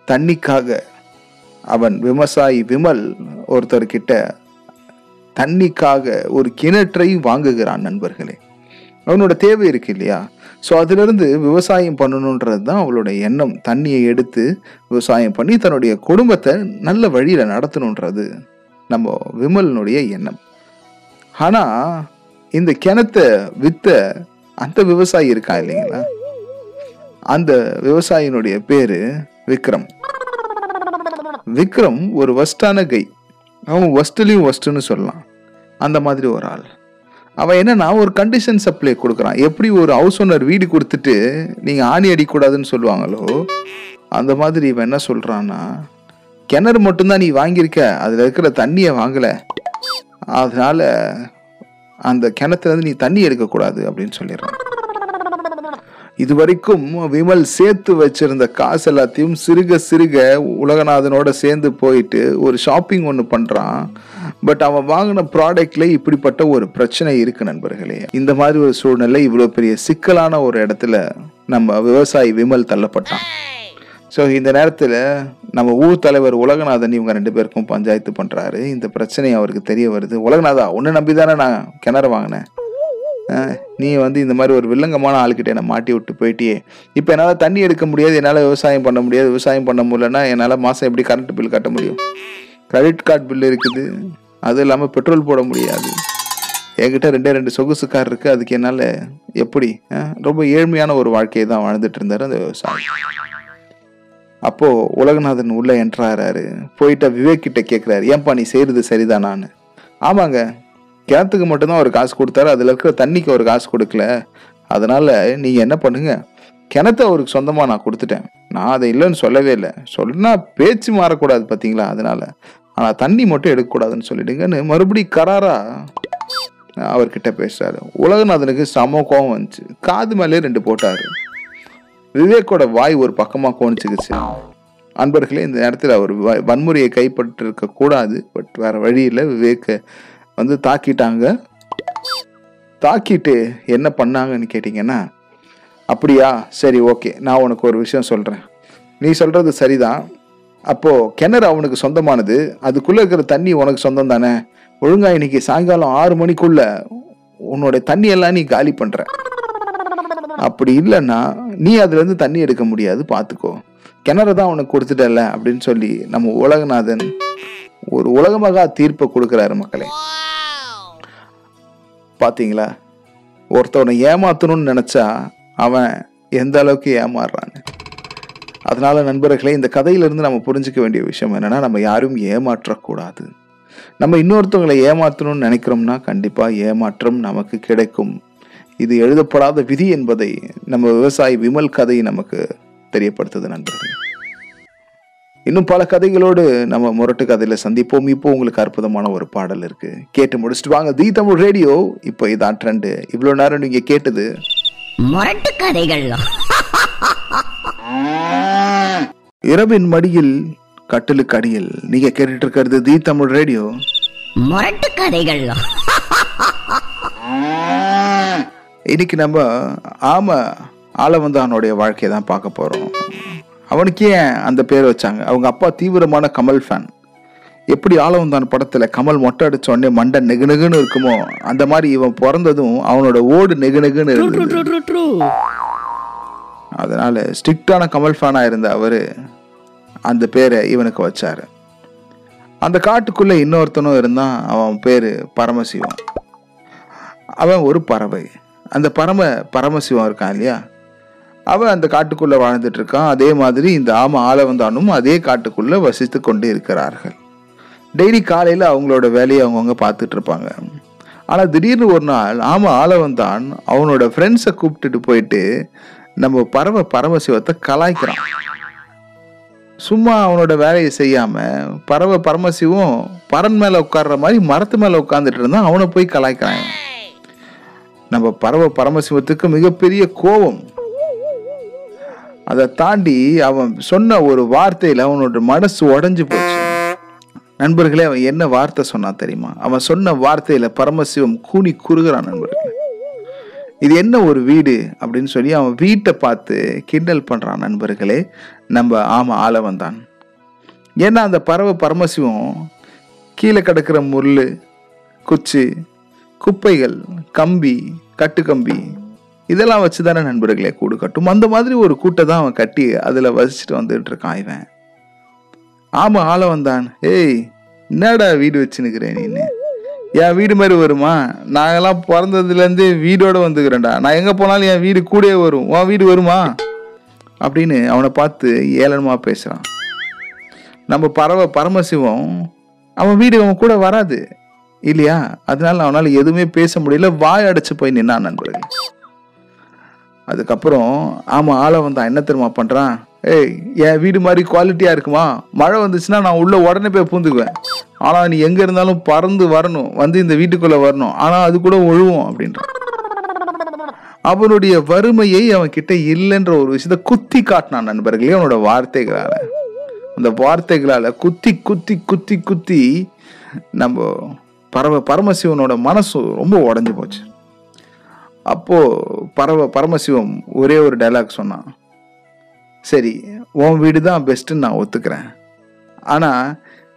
தண்ணிக்காக அவன் விவசாயி விமல் ஒருத்தர்கிட்ட தண்ணிக்காக ஒரு கிணற்றை வாங்குகிறான் நண்பர்களே. அவனோட தேவை இருக்கு இல்லையா? ஸோ அதிலிருந்து விவசாயம் பண்ணணுன்றது தான் அவளோட எண்ணம். தண்ணியை எடுத்து விவசாயம் பண்ணி தன்னுடைய குடும்பத்தை நல்ல வழியில் நடத்தணுன்றது நம்ம விமலனுடைய எண்ணம். ஆனால் இந்த கிணத்தை வித்த அந்த விவசாயி இருக்கா இல்லைங்களா? அந்த விவசாயினுடைய பேரு விக்ரம். விக்ரம் ஒரு வஸ்டான கை. அவன் ஒஸ்ட்லேயும் ஒஸ்ட்டுன்னு சொல்லலாம். அந்த மாதிரி ஒரு ஆள். அவன் என்னன்னா ஒரு கண்டிஷன் சப்ளை கொடுக்குறான். எப்படி ஒரு ஹவுஸ் ஓனர் வீடு கொடுத்துட்டு நீங்கள் ஆணி அடிக்கூடாதுன்னு சொல்லுவாங்களோ அந்த மாதிரி இவன் என்ன சொல்கிறான்னா கிணறு மட்டும்தான் நீ வாங்கியிருக்க அதில் இருக்கிற தண்ணியை வாங்கலை. அதனால அந்த கிணத்துலேருந்து நீ தண்ணி எடுக்கக்கூடாது அப்படின்னு சொல்லிடுறான். இது வரைக்கும் விமல் சேர்த்து வச்சிருந்த காசு எல்லாத்தையும் சிறுக சிறுக உலகநாதனோட சேர்ந்து போயிட்டு ஒரு ஷாப்பிங் ஒன்று பண்ணுறான் பட் அவன் வாங்கின ப்ராடக்ட்ல இப்படிப்பட்ட ஒரு பிரச்சனை இருக்கு நண்பர்களே. இந்த மாதிரி ஒரு சூழ்நிலை இவ்வளோ பெரிய சிக்கலான ஒரு இடத்துல நம்ம விவசாயி விமல் தள்ளப்பட்டான். ஸோ இந்த நேரத்தில் நம்ம ஊர் தலைவர் உலகநாதன் இவங்க ரெண்டு பேருக்கும் பஞ்சாயத்து பண்ணுறாரு இந்த பிரச்சனை அவருக்கு தெரிய வருது. உலகநாதா உன்னை நம்பி தானே நான் கிணறு வாங்கினேன். நீ வந்து இந்த மாதிரி ஒரு வில்லங்கமான ஆள்கிட்ட என்னை மாட்டி விட்டு போயிட்டியே. இப்போ என்னால் தண்ணி எடுக்க முடியாது என்னால் விவசாயம் பண்ண முடியாது விவசாயம் பண்ண முடியலன்னா என்னால் மாதம் எப்படி கரண்ட் பில் கட்ட முடியும்? கிரெடிட் கார்டு பில் இருக்குது. அதுவும் இல்லாமல் பெட்ரோல் போட முடியாது. என்கிட்ட ரெண்டே ரெண்டு சொகுசு கார் இருக்குது அதுக்கு என்னால் எப்படி ரொம்ப ஏழ்மையான ஒரு வாழ்க்கையை தான் வாழ்ந்துட்டு இருந்தார் அந்த விவசாயி. அப்போது உலகநாதன் உள்ளே என்ட்ராகிறாரு போயிட்டு விவேக் கிட்ட கேட்குறாரு ஏன்பா நீ செய்கிறது சரிதான் நான்? ஆமாங்க. கிணத்துக்கு மட்டும்தான் ஒரு காசு கொடுத்தாரு. அதில் இருக்கிற தண்ணிக்கு ஒரு காசு கொடுக்கல. அதனால் நீங்கள் என்ன பண்ணுங்கள் கிணத்த அவருக்கு சொந்தமாக நான் கொடுத்துட்டேன். நான் அதை இல்லைன்னு சொல்லவே இல்லை. சொன்னா பேச்சு மாறக்கூடாது பார்த்தீங்களா அதனால. ஆனால் தண்ணி மட்டும் எடுக்கக்கூடாதுன்னு சொல்லிடுங்கன்னு மறுபடி கராரா அவர்கிட்ட பேசுறாரு. உலகநாதனுக்கு சம கோபம் வந்துச்சு. காது மேலே ரெண்டு போட்டாரு. விவேக்கோட வாய் ஒரு பக்கமாக கோணிச்சுக்குச்சு. அன்பர்களே இந்த நேரத்தில் அவர் வன்முறையை கைப்பற்றிருக்க கூடாது. பட் வேற வழியில் விவேக்கை வந்து தாக்கிட்டாங்க. தாக்கிட்டு என்ன பண்ணாங்கன்னு கேட்டிங்கன்னா அப்படியா? சரி ஓகே. நான் உனக்கு ஒரு விஷயம் சொல்கிறேன் நீ சொல்கிறது சரிதான். அப்போது கிணறு அவனுக்கு சொந்தமானது. அதுக்குள்ளே இருக்கிற தண்ணி உனக்கு சொந்தம் தானே? ஒழுங்கா இன்னைக்கு சாயங்காலம் ஆறு மணிக்குள்ள உன்னோட தண்ணி எல்லாம் நீ காலி பண்ணுற அப்படி இல்லைன்னா நீ அதுலேருந்து தண்ணி எடுக்க முடியாது பார்த்துக்கோ கிணறு தான் உனக்கு கொடுத்துட்டல அப்படின்னு சொல்லி நம்ம உலகநாதன் ஒரு உலகமகா தீர்ப்பை கொடுக்குறாரு மக்களே. பாத்தீங்களா? ஒருத்தவனை ஏமாத்தணும்னு நினைச்சா அவன் எந்த அளவுக்கு ஏமாறுறான்னு அதனால நண்பர்களே இந்த கதையிலிருந்து நம்ம புரிஞ்சுக்க வேண்டிய விஷயம் என்னன்னா நம்ம யாரும் ஏமாற்றக்கூடாது. நம்ம இன்னொருத்தவங்களை ஏமாற்றணும்னு நினைக்கிறோம்னா கண்டிப்பா ஏமாற்றம் நமக்கு கிடைக்கும். இது எழுதப்படாத விதி என்பதை நம்ம விவசாயி விமல் கதை நமக்கு தெரியப்படுத்துது நண்பர்கள். இன்னும் பல கதைகளோடு நம்ம முரட்டு கதையில சந்திப்போம். இப்போ உங்களுக்கு அற்புதமான ஒரு பாடல் இருக்கு. கேட்டு முடிச்சுட்டு வாங்க. The Tamil radio. இப்போ இதான் ட்ரெண்டு இவ்வளோ நேரம் நீங்க கேட்டது முரட்டு கதைகள் இரவின் மடியில் கட்டிலுக்கு அடியில் நீங்க கேட்டுட்டு இருக்கிறது தி தமிழ் ரேடியோ. முரட்டு கதைகள் இன்னைக்கு நம்ம ஆம ஆளவந்தானுடைய வாழ்க்கையை தான் பார்க்க போறோம். அவனுக்கு ஏன் அந்த பேர் வச்சாங்க? அவங்க அப்பா தீவிரமான கமல் ஃபேன் எப்படி ஆளவந்தான் படத்துல கமல் மொட்டை அடிச்ச உடனே மண்டை நெகு நெகுன்னு இருக்குமோ அந்த மாதிரி இவன் பிறந்ததும் அவனோட ஓடு நெகு நெகுன்னு இருந்தது. அதனால ஸ்ட்ரிக்டான கமல் ஃபேனா இருந்த அவரு அந்த பேரை இவனுக்கு வச்சாரு. அந்த காட்டுக்குள்ள இன்னொருத்தனும் இருந்தான் அவன் பேரு பரமசிவம். அவன் ஒரு பறவை. அந்த பரம பரமசிவம் இருக்கான் இல்லையா? அவன் அந்த காட்டுக்குள்ள வாழ்ந்துட்டு இருக்கான். அதே மாதிரி இந்த ஆம ஆளவந்தானும் அதே காட்டுக்குள்ள வசித்து கொண்டு இருக்கிறார்கள் டெய்லி காலையில் அவங்களோட வேலையை அவங்கவுங்க பார்த்துட்டு இருப்பாங்க. ஆனால் திடீர்னு ஒரு நாள் ஆமாம் ஆளவன் தான் அவனோட ஃப்ரெண்ட்ஸை கூப்பிட்டுட்டு போயிட்டு நம்ம பறவை பரமசிவத்தை கலாய்க்கிறான். சும்மா அவனோட வேலையை செய்யாம பறவை பரமசிவம் பறன் மேலே உட்கார்ற மாதிரி மரத்து மேலே உட்காந்துட்டு இருந்தான் அவனை போய் கலாய்க்கிறான். நம்ம பறவை பரமசிவத்துக்கு மிகப்பெரிய கோபம். அதை தாண்டி அவன் சொன்ன ஒரு வார்த்தையில் அவனோட மனசு உடஞ்சு போச்சு. நண்பர்களே அவன் என்ன வார்த்தை சொன்னான் தெரியுமா? அவன் சொன்ன வார்த்தையில பரமசிவம் கூனி குறுகிறான் நண்பர்களே. இது என்ன ஒரு வீடு அப்படின்னு சொல்லி அவன் வீட்டை பார்த்து கிண்டல் பண்றான் நண்பர்களே. நம்ம ஆமா ஆளவன் தான். ஏன்னா அந்த பறவை பரமசிவம் கீழே கிடக்கிற முள் குச்சி குப்பைகள் கம்பி கட்டு கம்பி இதெல்லாம் வச்சு தானே நண்பர்களே கூடு கட்டும். அந்த மாதிரி ஒரு கூட்டை தான் அவன் கட்டி அதில் வசிச்சுட்டு வந்துட்டு இருக்கான் இவன். ஆமாம் ஆள வந்தான். ஏய் என்னடா வீடு வச்சுன்னுக்கிறேன் நீனு? என் வீடு மாதிரி வருமா? நாங்கெல்லாம் பிறந்ததுலேருந்து வீடோடு வந்துக்கிறேன்டா. நான் எங்கே போனாலும் என் வீடு கூடயே வரும். உன் வீடு வருமா? அப்படின்னு அவனை பார்த்து ஏளனமாக பேசுகிறான் நம்ம பறவை பரமசிவம் அவன் வீடு அவன் கூட வராது. இல்லையா? அதனால அவனால் எதுவுமே பேச முடியல. வாய் அடைச்சு போய் நின்னான் நண்பர்கள். அதுக்கப்புறம் ஆமாம் ஆளை வந்தான். என்ன தெரியுமா பண்ணுறான் ஏய் என் வீடு மாதிரி குவாலிட்டியாக இருக்குமா? மழை வந்துச்சுன்னா நான் உள்ளே உடனே போய் பூந்துக்குவேன். ஆனால் நீ எங்கே இருந்தாலும் பறந்து வரணும். வந்து இந்த வீட்டுக்குள்ளே வரணும். ஆனால் அது கூட ஒழுவும் அப்படின்றான். அவனுடைய வறுமையை அவன் கிட்ட இல்லைன்ற ஒரு விஷயத்த குத்தி காட்டினான் நண்பர்களே அவனோட வார்த்தைகளால். அந்த வார்த்தைகளால் குத்தி குத்தி குத்தி குத்தி நம்ம பரம பரமசிவனோட மனசு ரொம்ப உடஞ்சி போச்சு. அப்போ பரவ பரமசிவம் ஒரே ஒரு டைலாக் சொன்னான் சரி உன் வீடு தான் பெஸ்ட்டுன்னு நான் ஒத்துக்கிறேன். ஆனால்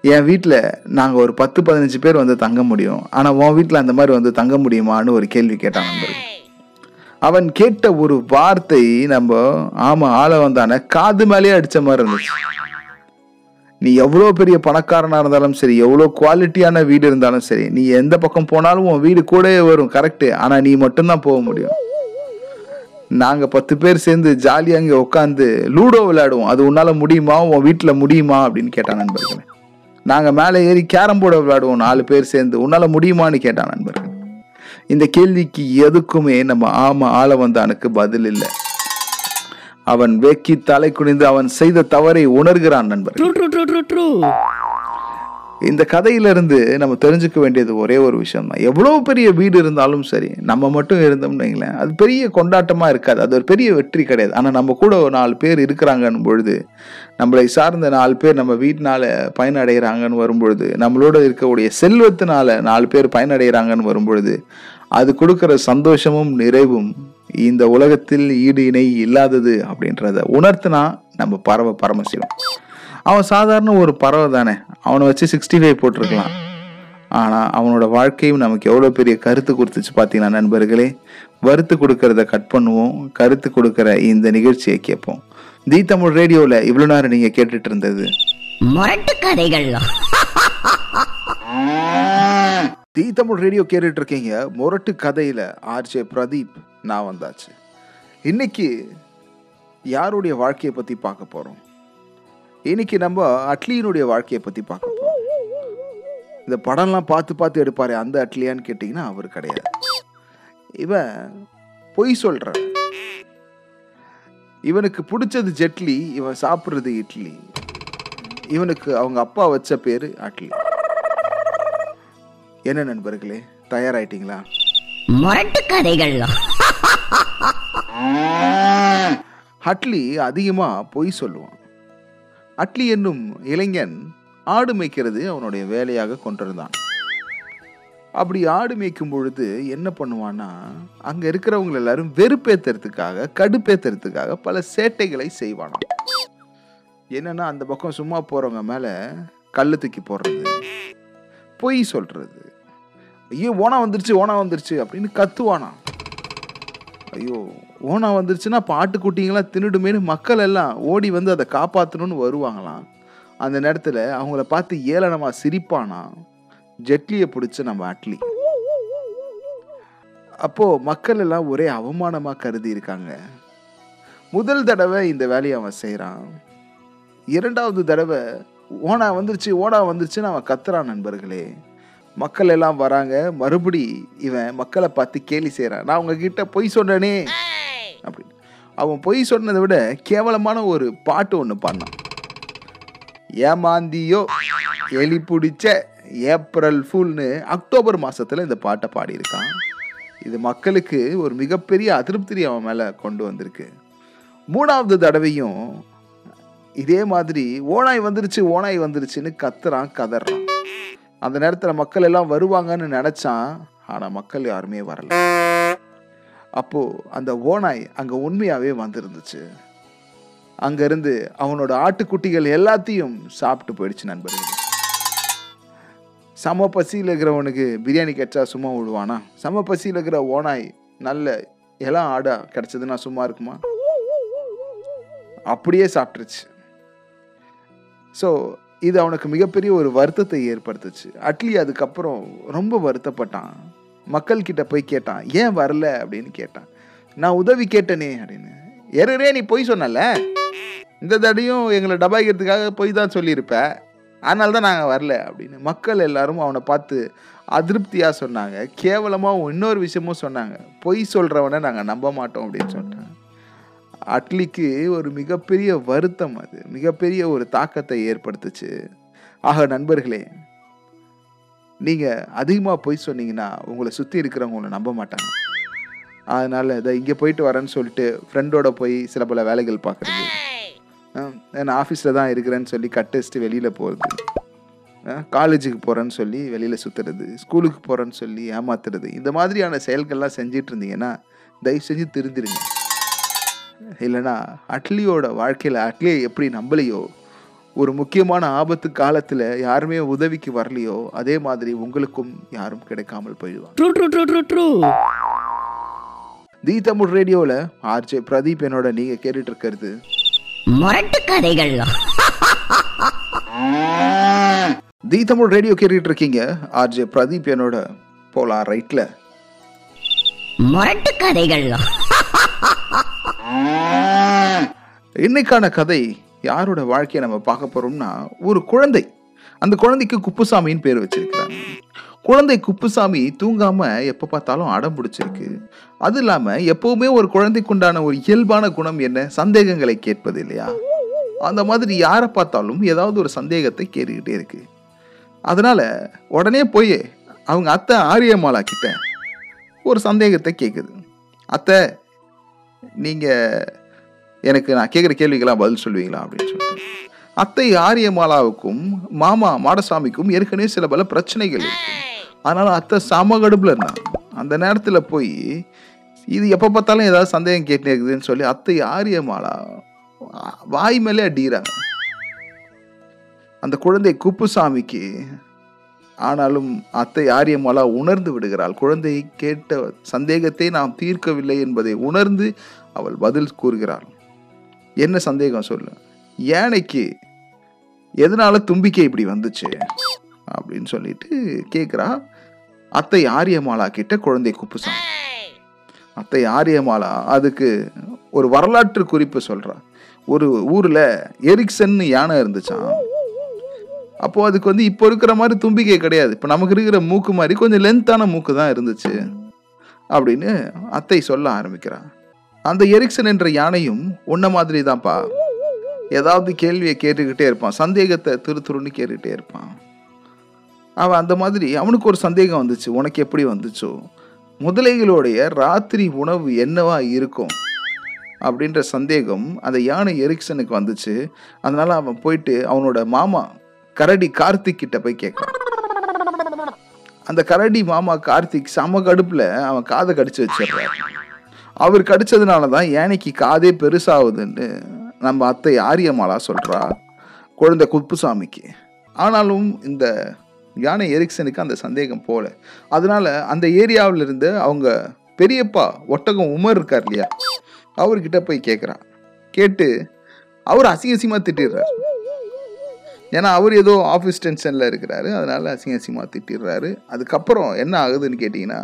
என் வீட்டில் நாங்கள் ஒரு பத்து பதினஞ்சு பேர் வந்து தங்க முடியும். ஆனால் உன் வீட்டில் அந்த மாதிரி வந்து தங்க முடியுமான்னு ஒரு கேள்வி கேட்டான் நண்பர் அவன் கேட்ட ஒரு வார்த்தை நம்ம ஆமாம் ஆள வந்தான காது மேலேயே அடிச்ச மாதிரி இருந்துச்சு. நீ எவ்வளோ பெரிய பணக்காரனாக இருந்தாலும் சரி எவ்வளோ குவாலிட்டியான வீடு இருந்தாலும் சரி நீ எந்த பக்கம் போனாலும் உன் வீடு கூடவே வரும் கரெக்டு ஆனால் நீ மட்டும்தான் போக முடியும். நாங்கள் பத்து பேர் சேர்ந்து ஜாலியாக அங்கே உட்காந்து லூடோ விளையாடுவோம். அது உன்னால் முடியுமா? உன் வீட்டில் முடியுமா? அப்படின்னு கேட்டான் நண்பர்களே. நாங்கள் மேலே ஏறி கேரம் போர்டை விளையாடுவோம் நாலு பேர் சேர்ந்து. உன்னால் முடியுமான்னு கேட்டான் நண்பர்கள். இந்த கேள்விக்கு எதுக்குமே நம்ம ஆமாம் ஆள வந்தானுக்கு பதில் இல்லை. அவன் வேக்கி தலை குனிந்து அவன் செய்த தவறை உணர்கிறான் நண்பர்கள். இந்த கதையிலிருந்து நம்ம தெரிஞ்சுக்க வேண்டியது ஒரே ஒரு விஷயம் தான். எவ்வளோ பெரிய வீடு இருந்தாலும் சரி நம்ம மட்டும் இருந்தோம்னு வைங்களேன் அது பெரிய கொண்டாட்டமா இருக்காது. அது ஒரு பெரிய வெற்றி கிடையாது. ஆனால் நம்ம கூட ஒரு நாலு பேர் இருக்கிறாங்கன்னு பொழுது நம்மளை சார்ந்த நாலு பேர் நம்ம வீட்டினால பயனடைகிறாங்கன்னு வரும்பொழுது நம்மளோட இருக்கக்கூடிய செல்வத்தினால நாலு பேர் பயனடைகிறாங்கன்னு வரும்பொழுது அது கொடுக்குற சந்தோஷமும் நிறைவும் இந்த உலகத்தில் ஈடு இணை இல்லாதது அப்படின்றத உணர்த்தினா நம்ம பறவை பரமசிவம். அவன் சாதாரண ஒரு பறவை தானே. அவனை வச்சு சிக்ஸ்டி ஃபைவ் போட்டிருக்கலாம். ஆனால் அவனோட வாழ்க்கையும் நமக்கு எவ்வளோ பெரிய கருத்து கொடுத்துச்சு பார்த்தீங்கன்னா நண்பர்களே? வறுத்து கொடுக்கறத கட் பண்ணுவோம் கருத்து கொடுக்குற இந்த நிகழ்ச்சியை கேட்போம். தி தமிழ் ரேடியோவில் இவ்வளோ நேரம் நீங்கள் கேட்டுட்டு இருந்தது. முரட்டு கதைகள் தி தமிழ் ரேடியோ கேட்டுட்டு இருக்கீங்க முரட்டு கதையில் ஆர்ஜே பிரதீப் நான் வந்தாச்சு. இன்னைக்கு யாருடைய வாழ்க்கையை பற்றி பார்க்க போகிறோம் இன்னைக்கு நம்ம அட்லியினுடைய வாழ்க்கையை பற்றி பார்க்க போகிறோம் இந்த படம்லாம் பார்த்து பார்த்து எடுப்பாரு அந்த அட்லியான்னு கேட்டிங்கன்னா அவர் கிடையாது. இவன் பொய் சொல்ற இவனுக்கு பிடிச்சது ஜெட்லி இவன் சாப்பிட்றது இட்லி. இவனுக்கு அவங்க அப்பா வச்ச பேர் அட்லி. என்ன நண்பர்களே தயாராயிட்டீங்களா? முரட்டு கதைகள் அட்லி அதிகமாக பொய் சொல்லுவான். அட்லி என்னும் இளைஞன் ஆடு மேய்க்கிறது அவனுடைய வேலையாக கொண்டிருந்தான். அப்படி ஆடு மேய்க்கும் பொழுது என்ன பண்ணுவான்னா அங்கே இருக்கிறவங்க எல்லாரும் வெறுப்பேத்துறதுக்காக கடுப்பேத்துறதுக்காக பல சேட்டைகளை செய்வானாம். என்னன்னா அந்த பக்கம் சும்மா போகிறவங்க மேலே கல்லு தூக்கி போடுறது பொய் சொல்கிறது ஐயோ ஓனா வந்துருச்சு ஓனா வந்துருச்சு அப்படின்னு கத்துவானா? ஐயோ ஓனா வந்துருச்சுன்னா பாட்டுக்குட்டிங்களாம் தின்னுடுமேனு மக்கள் எல்லாம் ஓடி வந்து அதை காப்பாற்றணும்னு வருவாங்களாம். அந்த நேரத்தில் அவங்கள பார்த்து ஏளனமாக சிரிப்பானா? ஜெட்லியை பிடிச்ச நம்ம அட்லி. அப்போது மக்கள் எல்லாம் ஒரே அவமானமாக கருதி இருக்காங்க. முதல் தடவை இந்த வேலையை அவன் செய்கிறான் இரண்டாவது தடவை ஓனா வந்துருச்சு ஓனா வந்துருச்சுன்னு அவன் கத்துறான் நண்பர்களே. மக்கள் எல்லாம் வராங்க மறுபடி இவன் மக்களை பார்த்து கேலி செய்கிறான் நான் உங்ககிட்ட பொய் சொன்னனே. அப்படின்னு. அவன் பொய் சொன்னதை விட கேவலமான ஒரு பாட்டு ஒன்று பாடினான். ஏமாந்தியோ எலி பிடிச்ச ஏப்ரல் ஃபுல்னு அக்டோபர் மாசத்துல இந்த பாட்டை பாடியிருக்கான். இது மக்களுக்கு ஒரு மிகப்பெரிய அதிருப்தி அவன் மேலே கொண்டு வந்திருக்கு. மூணாவது தடவையும் இதே மாதிரி ஓனாய் வந்துருச்சு ஓனாய் வந்துருச்சுன்னு கத்துறான் கதறான். அந்த நேரத்தில் மக்கள் எல்லாம் வருவாங்கன்னு நினச்சான். ஆனால் மக்கள் யாருமே வரல. அப்போது அந்த ஓனாய் அங்கே உண்மையாகவே வந்திருந்துச்சு. அங்கேருந்து அவனோட ஆட்டுக்குட்டிகள் எல்லாத்தையும் சாப்பிட்டு போயிடுச்சு நண்பர்கள். சம பசியில் இருக்கிறவனுக்கு பிரியாணி கிடைச்சா சும்மா விடுவானா? சம பசியில் இருக்கிற ஓனாய் நல்ல இளம் ஆடா கிடைச்சதுன்னா சும்மா இருக்குமா? அப்படியே சாப்பிட்ருச்சு ஸோ இது அவனுக்கு மிகப்பெரிய ஒரு வருத்தத்தை ஏற்படுத்துச்சு. அட்லி அதுக்கப்புறம் ரொம்ப வருத்தப்பட்டான். மக்கள்கிட்ட போய் கேட்டான் ஏன் வரல? அப்படின்னு கேட்டான். நான் உதவி கேட்டனே அப்படின்னு. எரரே நீ பொய் சொன்னல. இந்த தடையும் எங்களை டபாய்க்கிறதுக்காக பொய் தான் சொல்லியிருப்ப. அதனால தான் நாங்கள் வரல அப்படின்னு. மக்கள் எல்லாரும் அவனை பார்த்து அதிருப்தியாக சொன்னாங்க. கேவலமாக இன்னொரு விஷயமும் சொன்னாங்க. பொய் சொல்கிறவனை நாங்கள் நம்ப மாட்டோம் அப்படின்னு சொல்லிட்டாங்க. அட்லிக்கு ஒரு மிகப்பெரிய வருத்தம் அது. மிகப்பெரிய ஒரு தாக்கத்தை ஏற்படுத்துச்சு. ஆக நண்பர்களே நீங்கள் அதிகமாக போய் சொன்னீங்கன்னா உங்களை சுற்றி இருக்கிறவங்க உங்களை நம்ப மாட்டாங்க. அதனால் இதை இங்கே போயிட்டு வரேன்னு சொல்லிட்டு ஃப்ரெண்டோட போய் சில பல வேலைகள் பார்க்குறது. நான் ஆஃபீஸில் தான் இருக்கிறேன்னு சொல்லி கட்டடிச்சுட்டு வெளியில் போகிறது காலேஜுக்கு போகிறேன்னு சொல்லி வெளியில் சுற்றுறது ஸ்கூலுக்கு போகிறேன்னு சொல்லி ஏமாத்துறது. இந்த மாதிரியான செயல்கள்லாம் செஞ்சிட்டு இருந்தீங்கன்னா தயவு செஞ்சு திருந்திருங்க. இல்லைன்னா அட்லியோட வாழ்க்கையில் அட்லியை எப்படி நம்பலையோ ஒரு முக்கியமான ஆபத்து காலத்தில் யாருமே உதவிக்கு வரலையோ அதே மாதிரி உங்களுக்கும் யாரும் கிடைக்காமல் போயிடுவாங்க. True true true true true the Tamil ரேடியோவில் ஆர்ஜே பிரதீப் என்னோட நீங்கள் கேட்டுட்டு இருக்கிறது முரட்டு கதைகள். தி தமிழ் ரேடியோ கேட்டுட்டு இருக்கீங்க ஆர்ஜே பிரதீப் என்னோட போலாம் ரைட்டில் முரட்டு கதைகள். இன்னைக்கான கதை யாரோட வாழ்க்கையை நம்ம பார்க்க போறோம்னா ஒரு குழந்தை. அந்த குழந்தைக்கு குப்புசாமின்னு பேர் வச்சிருக்கிறாங்க. குழந்தை குப்புசாமி தூங்காம எப்ப பார்த்தாலும் அடம் பிடிச்சிருக்கு. அது இல்லாம எப்பவுமே ஒரு குழந்தைக்குண்டான ஒரு இயல்பான குணம் என்ன? சந்தேகங்களை கேட்பது இல்லையா? அந்த மாதிரி யாரை பார்த்தாலும் ஏதாவது ஒரு சந்தேகத்தை கேட்டுக்கிட்டே இருக்கு. அதனால உடனே போய் அவங்க அத்தை ஆரியமாலா கிட்ட ஒரு சந்தேகத்தை கேட்குது அத்தை நீங்கள் எனக்கு நான் கேட்குற கேள்விக்கெல்லாம் பதில் சொல்லுவீங்களா அப்படின்னு சொல்லிட்டு. அத்தை ஆரியமாலாவுக்கும் மாமா மாடசாமிக்கும் ஏற்கனவே சில பல பிரச்சனைகள் இருக்கு. அத்தை சம கடுப்பில் இருந்தாங்க. அந்த நேரத்தில் போய் இது எப்போ பார்த்தாலும் ஏதாவது சந்தேகம் கேட்டுனே இருக்குதுன்னு சொல்லி அத்தை ஆரியமாலா வாய் மேலே அடிக்கிறாங்க. அந்த குழந்தை குப்புசாமிக்கு ஆனாலும் அத்தை ஆரியமாலா உணர்ந்து விடுகிறாள். குழந்தை கேட்ட சந்தேகத்தை நாம் தீர்க்கவில்லை என்பதை உணர்ந்து அவள் பதில் கூறுகிறாள். என்ன சந்தேகம் சொல்லு? யானைக்கு எதனால தும்பிக்கை இப்படி வந்துச்சு? அப்படின்னு சொல்லிட்டு கேட்குறா. அத்தை ஆரியமாலா கிட்ட குழந்தை குப்புசாமி அத்தை ஆரியமாலா அதுக்கு ஒரு வரலாற்று குறிப்பு சொல்றா. ஒரு ஊர்ல எரிக்சன் யானை இருந்துச்சான் அப்போது அதுக்கு வந்து இப்போ இருக்கிற மாதிரி தும்பிக்கை கிடையாது. இப்போ நமக்கு இருக்கிற மூக்கு மாதிரி கொஞ்சம் லென்த்தான மூக்கு தான் இருந்துச்சு அப்படின்னு அத்தை சொல்ல ஆரம்பிக்கிறான். அந்த எரிக்சன் என்ற யானையும் உன்ன மாதிரி தான்ப்பா. ஏதாவது கேள்வியை கேட்டுக்கிட்டே இருப்பான். சந்தேகத்தை துரு துருன்னு கேட்டுக்கிட்டே இருப்பான். அவன் அந்த மாதிரி அவனுக்கு ஒரு சந்தேகம் வந்துச்சு. உனக்கு எப்படி வந்துச்சோ? முதலைகளுடைய ராத்திரி உணவு என்னவா இருக்கும்? அப்படின்ற சந்தேகம் அந்த யானை எரிக்சனுக்கு வந்துச்சு. அதனால அவன் போயிட்டு அவனோட மாமா கரடி கார்த்திக் கிட்ட போய் கேட்குறான் அந்த கரடி மாமா கார்த்திக் செம கடுப்புல அவன் காதை கடிச்சு வச்சிடுறாரு. அவர் கடிச்சதுனால தான் யானைக்கு காதே பெருசாகுதுன்னு நம்ம அத்தை ஆரியமாலா சொல்றா குழந்தை குப்புசாமிக்கு. ஆனாலும் இந்த யானை எரிக்சனுக்கு அந்த சந்தேகம் போல. அதனால அந்த ஏரியாவிலிருந்து அவங்க பெரியப்பா ஒட்டகம் உமர் இருக்கார் இல்லையா அவர்கிட்ட போய் கேட்குறான் கேட்டு அவர் அசிங்க அசிங்கமாக திட்டிடுறாரு. ஏன்னா அவர் ஏதோ ஆஃபீஸ் டென்ஷனில் இருக்கிறாரு. அதனால அசிங்க அசிங்கமாக திட்டிடுறாரு. அதுக்கப்புறம் என்ன ஆகுதுன்னு கேட்டிங்கன்னா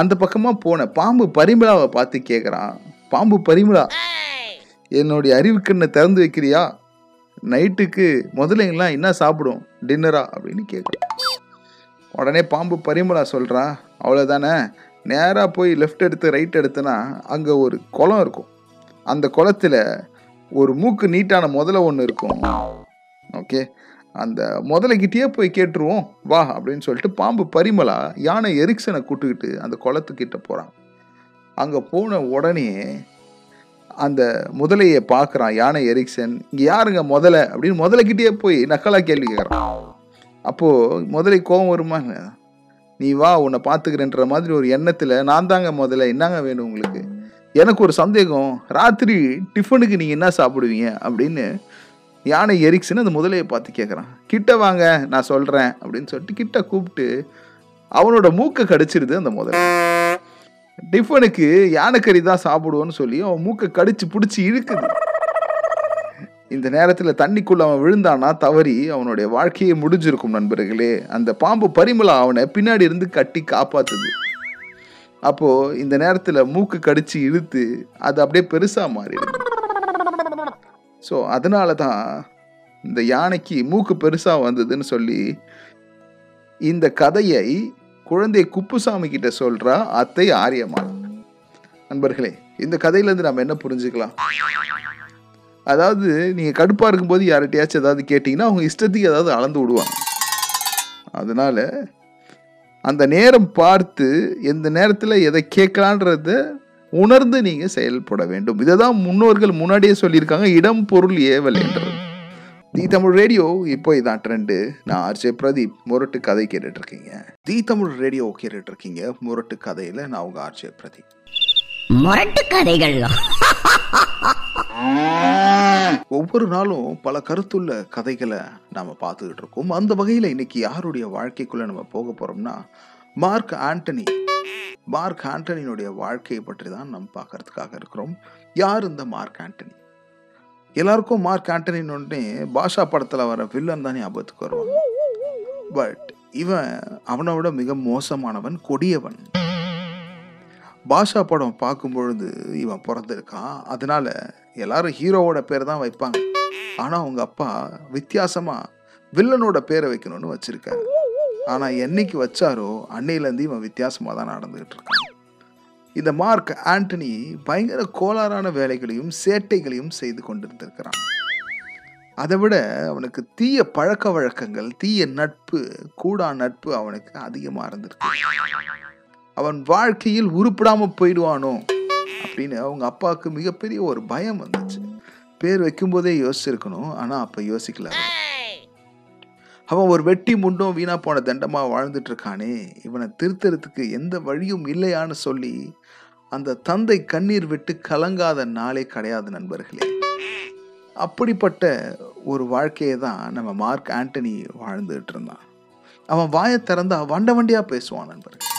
அந்த பக்கமாக போன பாம்பு பரிமளாவை பார்த்து கேட்குறான் பாம்பு பரிமளா என்னுடைய அறிவுக்கண்ணை திறந்து வைக்கிறியா? நைட்டுக்கு முதலைங்களாம் என்ன சாப்பிடும்? டின்னரா அப்படின்னு கேட்குறான் உடனே பாம்பு பரிமளா சொல்கிறா அவ்வளோதானே நேராக போய் லெஃப்ட் எடுத்து ரைட் எடுத்தனா அங்கே ஒரு குளம் இருக்கும். அந்த குளத்தில் ஒரு மூக்கு நீட்டான முதலை ஒன்று இருக்கும். ஓகே? அந்த முதலைக்கிட்டேயே போய் கேட்டுருவோம் வா அப்படின்னு சொல்லிட்டு பாம்பு பரிமளா யானை எரிக்சனை கூட்டுக்கிட்டு அந்த குளத்துக்கிட்ட போகிறான் அங்கே போன உடனே அந்த முதலையை பார்க்குறான் யானை எரிக்சன் இங்கே யாருங்க முதலை? அப்படின்னு முதலைக்கிட்டேயே போய் நக்கலாக கேள்வி கேட்குறான். அப்போது முதலை கோபம் வருமா? நீ வா உன்னை பார்த்துக்கிறேன்ற மாதிரி ஒரு எண்ணத்தில் நான் தாங்க முதல்ல என்னங்க வேணும் உங்களுக்கு? எனக்கு ஒரு சந்தேகம் ராத்திரி டிஃபனுக்கு நீங்கள் என்ன சாப்பிடுவீங்க? அப்படின்னு யானை எரிக்சன் அந்த முதலையை பார்த்து கேட்குறான் கிட்ட வாங்க நான் சொல்கிறேன் அப்படின்னு சொல்லிட்டு கிட்ட கூப்பிட்டு அவனோட மூக்கை கடிச்சிருது அந்த முதலை. டிஃபனுக்கு யானைக்கறி தான் சாப்பிடுவோன்னு சொல்லி அவன் மூக்கை கடிச்சு பிடிச்சி இழுக்குது. இந்த நேரத்தில் தண்ணிக்குள்ள அவன் விழுந்தானா தவறி அவனுடைய வாழ்க்கையே முடிஞ்சிருக்கும் நண்பர்களே. அந்த பாம்பு பரிமளா அவனை பின்னாடி இருந்து கட்டி காப்பாத்துது. அப்போ இந்த நேரத்தில் மூக்கு கடிச்சு இழுத்து அது அப்படியே பெருசா மாறிடுது. ஸோ அதனால தான் இந்த யானைக்கு மூக்கு பெருசாக வந்ததுன்னு சொல்லி இந்த கதையை குழந்தை குப்புசாமி கிட்ட சொல்கிறா அத்தை ஆரியம்மாள் நண்பர்களே இந்த கதையிலேருந்து நம்ம என்ன புரிஞ்சுக்கலாம்? அதாவது நீங்கள் கடுப்பாக இருக்கும்போது யார்கிட்டயாச்சும் ஏதாவது கேட்டிங்கன்னா அவங்க இஷ்டத்துக்கு ஏதாவது அளந்து விடுவாங்க. அதனால் அந்த நேரம் பார்த்து எந்த நேரத்தில் எதை கேட்கலான்றத உணர்ந்து நீங்கள் செயல்பட வேண்டும். இதை தான் முன்னோர்கள் முன்னாடியே சொல்லியிருக்காங்க இடம் பொருள் ஏவல் என்றது. தி தமிழ் ரேடியோ இப்போ இதான் ட்ரெண்டு நான் ஆர்ஜே பிரதீப் முரட்டு கதை கேட்டுட்டு இருக்கீங்க தி தமிழ் ரேடியோ கேட்டுட்டு இருக்கீங்க முரட்டு கதையில் நான் உங்கள் ஆர்ஜே பிரதீப். முரட்டு கதைகள். ஒவ்வொரு நாளும் பல கருத்துள்ள கதைகளை நாம பார்த்துக்கிட்டு இருக்கோம் அந்த வகையில் இன்னைக்கு யாருடைய வாழ்க்கைக்குள்ள நம்ம போக போறோம்னா மார்க் ஆண்டனி. மார்க் ஆண்டனியினுடைய வாழ்க்கையை பற்றி தான் நம்ம பார்க்கறதுக்காக இருக்கிறோம். யார் இந்த மார்க் ஆண்டனி? எல்லாருக்கும் மார்க் ஆண்டனின்னு உடனே பாஷா படத்தில் வர வில்லன் தான் ஞாபகத்துக்கு வருவாங்க பட் இவன் அவனை விட மிக மோசமானவன் கொடியவன். பாஷா படம் பார்க்கும் பொழுது இவன் பிறந்திருக்கான். அதனால எல்லாரும் ஹீரோவோட பேர் தான் வைப்பாங்க. ஆனால் அவங்க அப்பா வித்தியாசமாக வில்லனோட பேரை வைக்கணும்னு வச்சிருக்காரு. ஆனால் என்னைக்கு வச்சாரோ அன்னையிலேருந்து இவன் வித்தியாசமாக தான் நடந்துகிட்டு இருக்கான். இந்த மார்க் ஆண்டனி பயங்கர கோளாறான வேலைகளையும் சேட்டைகளையும் செய்து கொண்டிருந்திருக்கிறான். அதை விட அவனுக்கு தீய பழக்க வழக்கங்கள் தீய நட்பு கூடா நட்பு அவனுக்கு அதிகமாக இருந்திருக்கு. அவன் வாழ்க்கையில் உருப்பிடாமல் போயிடுவானோ அப்படின்னு அவங்க அப்பாவுக்கு மிகப்பெரிய ஒரு பயம் வந்துச்சு. பேர் வைக்கும்போதே யோசிச்சிருக்கணும் ஆனால் அப்போ யோசிக்கல அவன் ஒரு வெட்டி முண்டும் வீணா போன தண்டமாக வாழ்ந்துட்டு இருக்கானே இவனை திருத்தறதுக்கு எந்த வழியும் இல்லையான்னு சொல்லி அந்த தந்தை கண்ணீர் விட்டு கலங்காத நாளே கிடையாது நண்பர்களே. அப்படிப்பட்ட ஒரு வாழ்க்கையை தான் நம்ம மார்க் ஆண்டனி வாழ்ந்துட்டு இருந்தான் அவன் வாயை திறந்தா வண்ட வண்டியாக பேசுவான் நண்பர்கள்.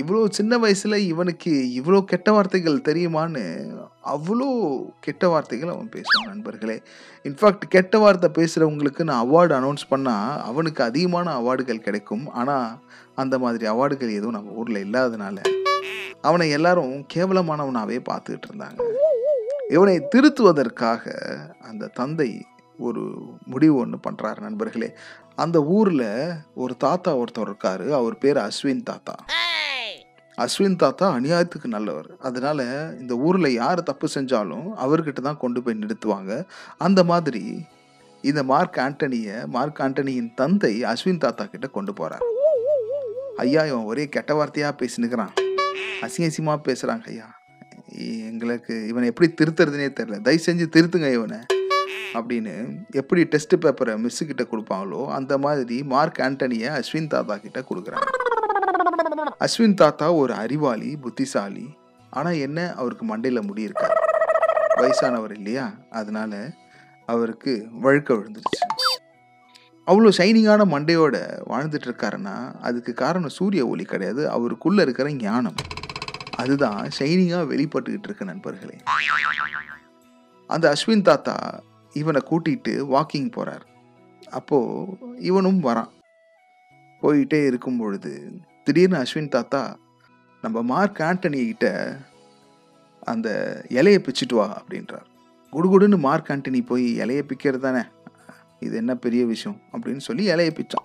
இவ்வளோ சின்ன வயசுல இவனுக்கு இவ்வளோ கெட்ட வார்த்தைகள் தெரியுமான்னு அவ்வளோ கெட்ட வார்த்தைகள் அவன் பேசுவான் நண்பர்களே. இன்ஃபேக்ட் கெட்ட வார்த்தை பேசுகிறவங்களுக்கு நான் அவார்டு அனௌன்ஸ் பண்ணால் அவனுக்கு அதிகமான அவார்டுகள் கிடைக்கும். ஆனால் அந்த மாதிரி அவார்டுகள் எதுவும் நம்ம ஊரில் இல்லாதனால அவனை எல்லாரும் கேவலமானவனாகவே பார்த்துக்கிட்டு இருந்தாங்க. இவனை திருத்துவதற்காக அந்த தந்தை ஒரு முடிவு ஒன்று பண்ணுறாரு நண்பர்களே. அந்த ஊரில் ஒரு தாத்தா ஒருத்தர் இருக்காரு. அவர் பேர் அஸ்வின் தாத்தா. அஸ்வின் தாத்தா அநியாயத்துக்கு நல்லவர். அதனால் இந்த ஊரில் யார் தப்பு செஞ்சாலும் அவர்கிட்ட தான் கொண்டு போய் நிறுத்துவாங்க. அந்த மாதிரி இந்த மார்க் ஆண்டனியை மார்க் ஆண்டனியின் தந்தை அஸ்வின் தாத்தா கிட்ட கொண்டு போகிறார் ஐயா இவன் ஒரே கெட்ட வார்த்தையாக பேசினுக்கிறான். அசிங்க அசிங்கமாக பேசுகிறாங்க ஐயா. எங்களுக்கு இவனை எப்படி திருத்துறதுனே தெரில தயவு செஞ்சு திருத்துங்க இவனை அப்படின்னு எப்படி டெஸ்ட் பேப்பரை மிஸ்ஸு கிட்ட கொடுப்பாங்களோ அந்த மாதிரி மார்க் ஆண்டனியை அஸ்வின் தாத்தா கிட்ட கொடுக்குறாங்க. அஸ்வின் தாத்தா ஒரு அறிவாளி புத்திசாலி. ஆனால் என்ன அவருக்கு மண்டையில் முடியிருக்கார் வயசானவர் இல்லையா? அதனால அவருக்கு வழுக்க விழுந்துருச்சு. அவ்வளோ ஷைனிங்கான மண்டையோட வாழ்ந்துட்டு இருக்காருன்னா அதுக்கு காரணம் சூரிய ஒளி கிடையாது அவருக்குள்ளே இருக்கிற ஞானம். அதுதான் ஷைனிங்காக வெளிப்பட்டுக்கிட்டு இருக்கு நண்பர்களே. அந்த அஸ்வின் தாத்தா இவனை கூட்டிகிட்டு வாக்கிங் போகிறார் அப்போது இவனும் வரான். போயிட்டே இருக்கும் பொழுது திடீர்னு அஸ்வின் தாத்தா நம்ம மார்க் ஆண்டனி கிட்ட அந்த இலையை பிச்சுட்டு வா அப்படின்றார். குடுகுடுன்னு மார்க் ஆண்டனி போய் இலையை பிக்கிறது தானே இது என்ன பெரிய விஷயம் அப்படின்னு சொல்லி இலையை பிச்சான்.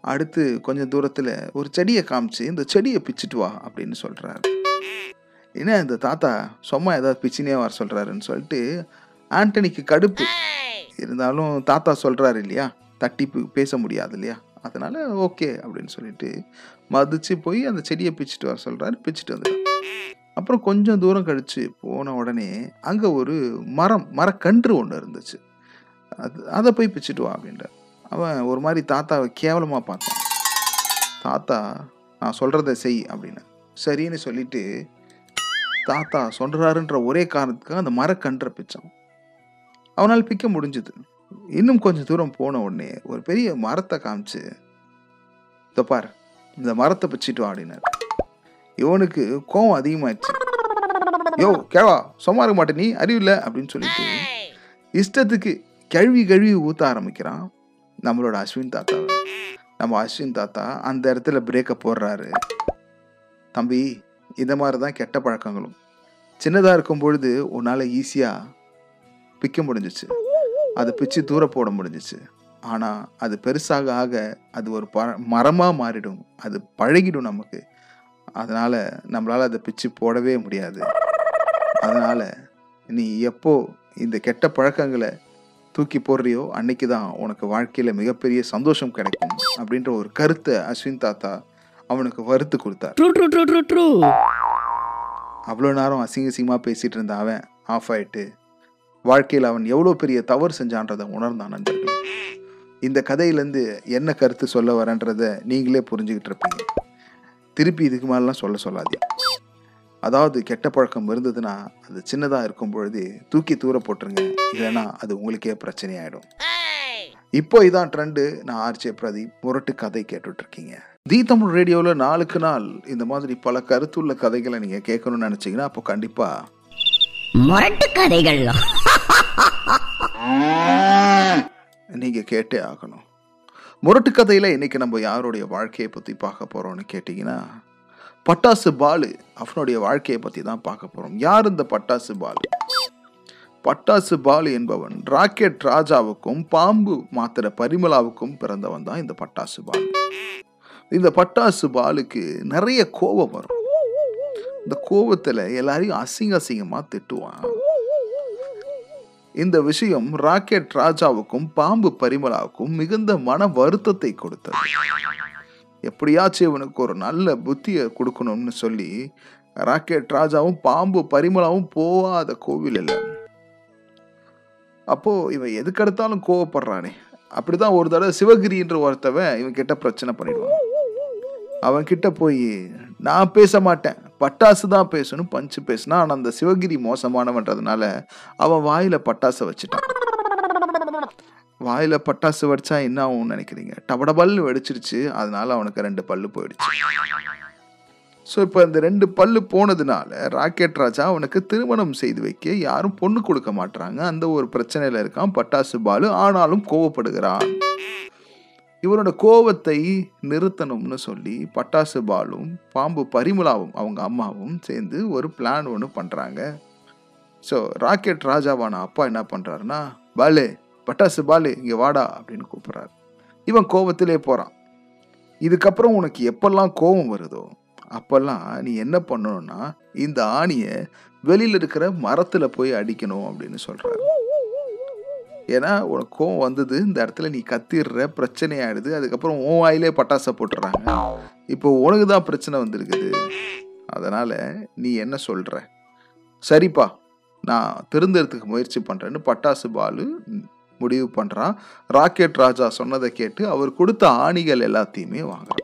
அடுத்து கொஞ்சம் தூரத்தில் ஒரு செடியை காமிச்சு இந்த செடியை பிச்சுட்டு வா அப்படின்னு சொல்கிறாரு என்ன இந்த தாத்தா சும்மா ஏதாவது பிச்சினே வர சொல்கிறாருன்னு சொல்லிட்டு ஆண்டனிக்கு கடுப்பு. இருந்தாலும் தாத்தா சொல்கிறாரு இல்லையா தட்டி பேச முடியாது இல்லையா? அதனால் ஓகே அப்படின்னு சொல்லிட்டு மதிச்சு போய் அந்த செடியை பிச்சுட்டு வர சொல்கிறாரு பிச்சுட்டு வந்துட்டான் அப்புறம் கொஞ்சம் தூரம் கழித்து போன உடனே அங்கே ஒரு மரம் மரக்கன்று ஒன்று இருந்துச்சு. அது அதை போய் பிச்சுட்டு வா அப்படின்றார். அவன் ஒரு மாதிரி தாத்தாவை கேவலமாக பார்த்தான். தாத்தா நான் சொல்கிறத செய் அப்படின்னு. சரின்னு சொல்லிட்டு தாத்தா சொல்கிறாருன்ற ஒரே காரணத்துக்காக அந்த மரக்கன்றை பிச்சான். அவனால் பிக்க முடிஞ்சுது. இன்னும் கொஞ்சம் தூரம் போன உடனே ஒரு பெரிய மரத்தை காமிச்சு இதோ பார் இந்த மரத்தை பிச்சிட்டு வா இவனுக்கு கோவம் அதிகமாயிடுச்சு. யோ கேவா சும்மா இருக்க மாட்டே நீ அறிவில்ல அப்படின்னு சொல்லிட்டு இஷ்டத்துக்கு கழுவி கழுவி ஊத்த ஆரம்பிக்கிறான் நம்மளோட அஸ்வின் தாத்தா. நம்ம அஸ்வின் தாத்தா அந்த இடத்துல பிரேக்கை போடுறாரு. தம்பி இந்த மாதிரி தான் கெட்ட பழக்கங்களும். சின்னதாக இருக்கும் பொழுது உன்னால் ஈஸியாக பிக்க முடிஞ்சிச்சு. அதை பிச்சு தூர போட முடிஞ்சிச்சு. ஆனால் அது பெருசாக ஆக அது ஒரு ப மரமாக மாறிடும். அது பழகிடும் நமக்கு. அதனால் நம்மளால் அதை பிச்சு போடவே முடியாது. அதனால் நீ எப்போ இந்த கெட்ட பழக்கங்களை தூக்கி போடுறியோ அன்னைக்கு தான் உனக்கு வாழ்க்கையில் மிகப்பெரிய சந்தோஷம் கிடைக்கும் அப்படின்ற ஒரு கருத்தை அஸ்வின் தாத்தா அவனுக்கு வறுத்து கொடுத்தார். அவ்வளோ நேரம் அசிங்க அசிங்கமாக பேசிகிட்டு இருந்த அவன் ஆஃப் ஆயிட்டு வாழ்க்கையில் அவன் எவ்வளோ பெரிய தவறு செஞ்சான்றதை உணர்ந்தான் நண்பர்கள். இந்த கதையிலேருந்து என்ன கருத்து சொல்ல வரேன்றதை நீங்களே புரிஞ்சுக்கிட்டு இருப்பீங்க. திருப்பி இதுக்கு மேலாம் சொல்ல சொல்லாதீங்க. அதாவது கெட்ட பழக்கம் இருந்ததுன்னா அது சின்னதாக இருக்கும் பொழுது தூக்கி தூர போட்டுருங்க. இல்லைன்னா அது உங்களுக்கே பிரச்சனையாயிடும். இப்போ இதான் ட்ரெண்டு நான் ஆர்ஜே பிரதீப் முரட்டு கதை கேட்டுட்ருக்கீங்க. தி தமிழ் ரேடியோவில் நாளுக்கு நாள் இந்த மாதிரி பல கருத்துள்ள கதைகளை நீங்கள் கேட்கணும்னு நினச்சிங்கன்னா அப்போ கண்டிப்பாக முரட்டு கதைகள் நீங்கள் கேட்டே ஆகணும். முரட்டு கதையில் இன்னைக்கு நம்ம யாருடைய வாழ்க்கையை பற்றி பார்க்க போகிறோம்னு கேட்டிங்கன்னா பட்டாசு பாலு அவனுடைய வாழ்க்கையை பற்றி தான் பார்க்க போகிறோம் யார் இந்த பட்டாசு பாலு? பட்டாசு பாலு என்பவன் ராக்கெட் ராஜாவுக்கும் பாம்பு மாத்திர பரிமளாவுக்கும் பிறந்தவன் தான் இந்த பட்டாசு பாலு. இந்த பட்டாசு பாலுக்கு நிறைய கோபம் வரும். இந்த கோபத்தில் எல்லாரையும் அசிங்க அசிங்கமாக திட்டுவான். இந்த விஷயம் ராக்கெட் ராஜாவுக்கும் பாம்பு பரிமளாவுக்கும் மிகுந்த மன வருத்தத்தை கொடுத்தது. எப்படியாச்சும் இவனுக்கு ஒரு நல்ல புத்தியை கொடுக்கணும்னு சொல்லி ராக்கெட் ராஜாவும் பாம்பு பரிமளாவும் போகாத கோவில் இல்லை அப்போ இவன் எதுக்கெடுத்தாலும் கோவப்படுறானே. அப்படிதான் ஒரு தடவை சிவகிரின்ற ஒருத்தவன் இவன் கிட்ட பிரச்சனை பண்ணிடுவான். அவன் கிட்ட போய் நான் பேச மாட்டேன். பட்டாசு தான் பேசணும் பஞ்சு பேசினா ஆனால் அந்த சிவகிரி மோசமானவன்றதுனால அவன் வாயில் பட்டாசை வச்சுட்டான். வாயில் பட்டாசு வடிச்சா என்ன ஆகும்னு நினைக்கிறீங்க? டபடபல் வெடிச்சிருச்சு அதனால அவனுக்கு ரெண்டு பல்லு போயிடுச்சு. ஸோ இப்போ இந்த ரெண்டு பல்லு போனதுனால ராக்கெட் ராஜா அவனுக்கு திருமணம் செய்து வைக்க யாரும் பொண்ணு கொடுக்க மாட்டுறாங்க அந்த ஒரு பிரச்சனையில் இருக்கான் பட்டாசு பாலு. ஆனாலும் கோவப்படுகிறான். இவனோட கோவத்தை நிறுத்தணும்னு சொல்லி பட்டாசு பாலும் பாம்பு பரிமளாவும் அவங்க அம்மாவும் சேர்ந்து ஒரு பிளான் ஒன்று பண்ணுறாங்க ஸோ ராக்கெட் ராஜாவான அப்பா என்ன பண்ணுறாருன்னா பாலு பட்டாசு பாலு இங்கே வாடா அப்படின்னு கூப்பிட்றாரு. இவன் கோபத்திலே போகிறான் இதுக்கப்புறம் உனக்கு எப்பெல்லாம் கோபம் வருதோ அப்போல்லாம் நீ என்ன பண்ணணும்னா இந்த ஆணியை வெளியில் இருக்கிற மரத்தில் போய் அடிக்கணும் அப்படின்னு சொல்கிறாரு ஏன்னா உனக்கு கோவம் வந்தது இந்த இடத்துல நீ கத்திடுற பிரச்சனை ஆயிடுது அதுக்கப்புறம் உன் வாயிலே பட்டாசை போட்டுறாங்க இப்போ உனக்கு தான் பிரச்சனை வந்திருக்குது. அதனால் நீ என்ன சொல்கிற சரிப்பா நான் திருந்தறதுக்கு முயற்சி பண்ணுறேன்னு பட்டாசு பாலு முடிவு பண்ணுறான் ராக்கெட் ராஜா சொன்னதை கேட்டு அவர் கொடுத்த ஆணிகள் எல்லாத்தையுமே வாங்குறான்.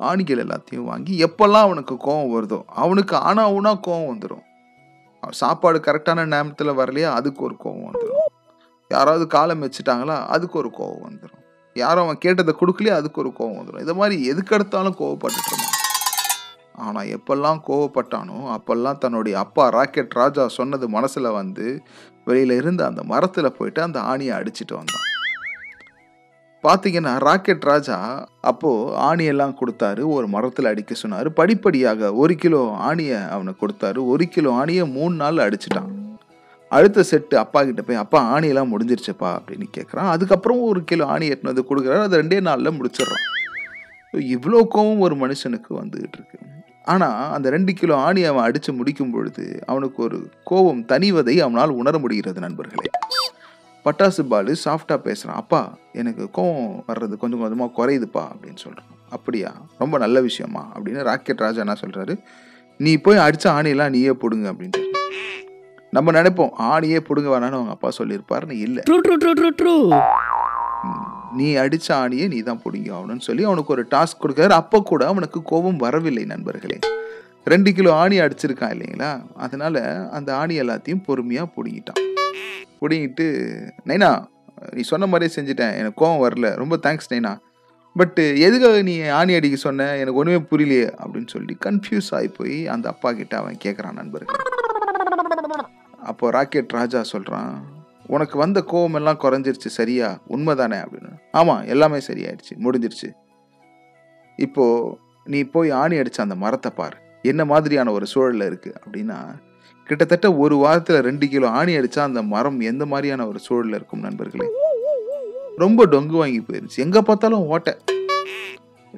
ஆணிகள் எல்லாத்தையும் வாங்கி எப்பெல்லாம் அவனுக்கு கோவம் வருதோ அவனுக்கு ஆனா ஊனா கோவம் வந்துடும் சாப்பாடு கரெக்டான நேரத்தில் வரலையா அதுக்கு ஒரு கோவம் வந்துடும் யாராவது காலம் வச்சுட்டாங்களா அதுக்கு ஒரு கோவம் வந்துடும் யாரும் அவன் கேட்டதை கொடுக்கலையே அதுக்கு ஒரு கோவம் வந்துடும் இது மாதிரி எதுக்கெடுத்தாலும் கோவப்பட்டுட்டு இருந்தான் ஆனால் எப்பெல்லாம் கோவப்பட்டானோ அப்பெல்லாம் தன்னுடைய அப்பா ராக்கெட் ராஜா சொன்னது மனசில் வந்து வெளியில் இருந்து அந்த மரத்தில் போயிட்டு அந்த ஆணியை அடிச்சுட்டு வந்தான். பார்த்தீங்கன்னா ராக்கெட் ராஜா அப்போது ஆணியெல்லாம் கொடுத்தாரு ஒரு மரத்தில் அடிக்க சொன்னார். படிப்படியாக ஒரு கிலோ ஆணியை அவனுக்கு கொடுத்தாரு. ஒரு கிலோ ஆணியை மூணு நாள் அடிச்சிட்டான். அடுத்த செட்டு அப்பா கிட்ட போய் அப்பா ஆணியெல்லாம் முடிஞ்சிருச்சுப்பா அப்படின்னு கேட்குறான் அதுக்கப்புறம் ஒரு கிலோ ஆணி எட்டுன்னு வந்து கொடுக்குறாரு. அது ரெண்டே நாளில் முடிச்சிடுறான் இவ்வளோ கோவம் ஒரு மனுஷனுக்கு வந்துகிட்டு இருக்கு. ஆனால் அந்த ரெண்டு கிலோ ஆணி அவன் அடித்து முடிக்கும் பொழுது அவனுக்கு ஒரு கோபம் தனிவதை அவனால் உணர முடிகிறது நண்பர்களே. பட்டாசு பாலு சாஃப்டாக பேசுகிறான் அப்பா எனக்கு கோவம் வர்றது கொஞ்சம் கொஞ்சமாக குறையுதுப்பா அப்படின்னு சொல்கிறான் அப்படியா? ரொம்ப நல்ல விஷயமா? அப்படின்னு ராக்கெட் ராஜா என்ன சொல்கிறாரு நீ போய் அடித்த ஆணியெல்லாம் நீயே போடுங்க அப்படின்ட்டு நம்ம நினைப்போம் ஆணியே பிடுங்க வேணான்னு அவங்க அப்பா சொல்லியிருப்பாருன்னு இல்லை. ட்ரூ ட்ரூ ட்ரூ ட்ரூ நீ அடிச்ச ஆணியை நீ தான் பிடிங்க ஆகணும்னு சொல்லி அவனுக்கு ஒரு டாஸ்க் கொடுக்குறாரு. அப்போ கூட அவனுக்கு கோபம் வரவில்லை நண்பர்களே. ரெண்டு கிலோ ஆணி அடிச்சிருக்கான் இல்லைங்களா? அதனால அந்த ஆணி எல்லாத்தையும் பொறுமையாக பிடுங்கிட்டான். பிடுங்கிட்டு நைனா நீ சொன்ன மாதிரியே செஞ்சுட்டேன். எனக்கு கோபம் வரல. ரொம்ப தேங்க்ஸ் நைனா. பட்டு எதுக்காக நீ ஆணி அடிக்க சொன்ன? எனக்கு ஒன்றுமே புரியலையே. அப்படின்னு சொல்லி கன்ஃபியூஸ் ஆகி போய் அந்த அப்பா கிட்ட அவன் கேட்குறான் நண்பர்கள். அப்போ ராக்கெட் ராஜா சொல்கிறான் உனக்கு வந்த கோவம் எல்லாம் குறைஞ்சிருச்சு சரியா? உண்மைதானே? அப்படின்னு. ஆமாம் எல்லாமே சரியாயிடுச்சு முடிஞ்சிருச்சு. இப்போ நீ போய் ஆணி அடித்த அந்த மரத்தை பார். என்ன மாதிரியான ஒரு சூழலில் இருக்குது அப்படின்னா கிட்டத்தட்ட ஒரு வாரத்தில் ரெண்டு கிலோ ஆணி அடித்தா அந்த மரம் எந்த மாதிரியான ஒரு சூழலில் இருக்கும் நண்பர்களே? ரொம்ப டொங்கு வாங்கி போயிருச்சு. எங்கே பார்த்தாலும் ஓட்டை.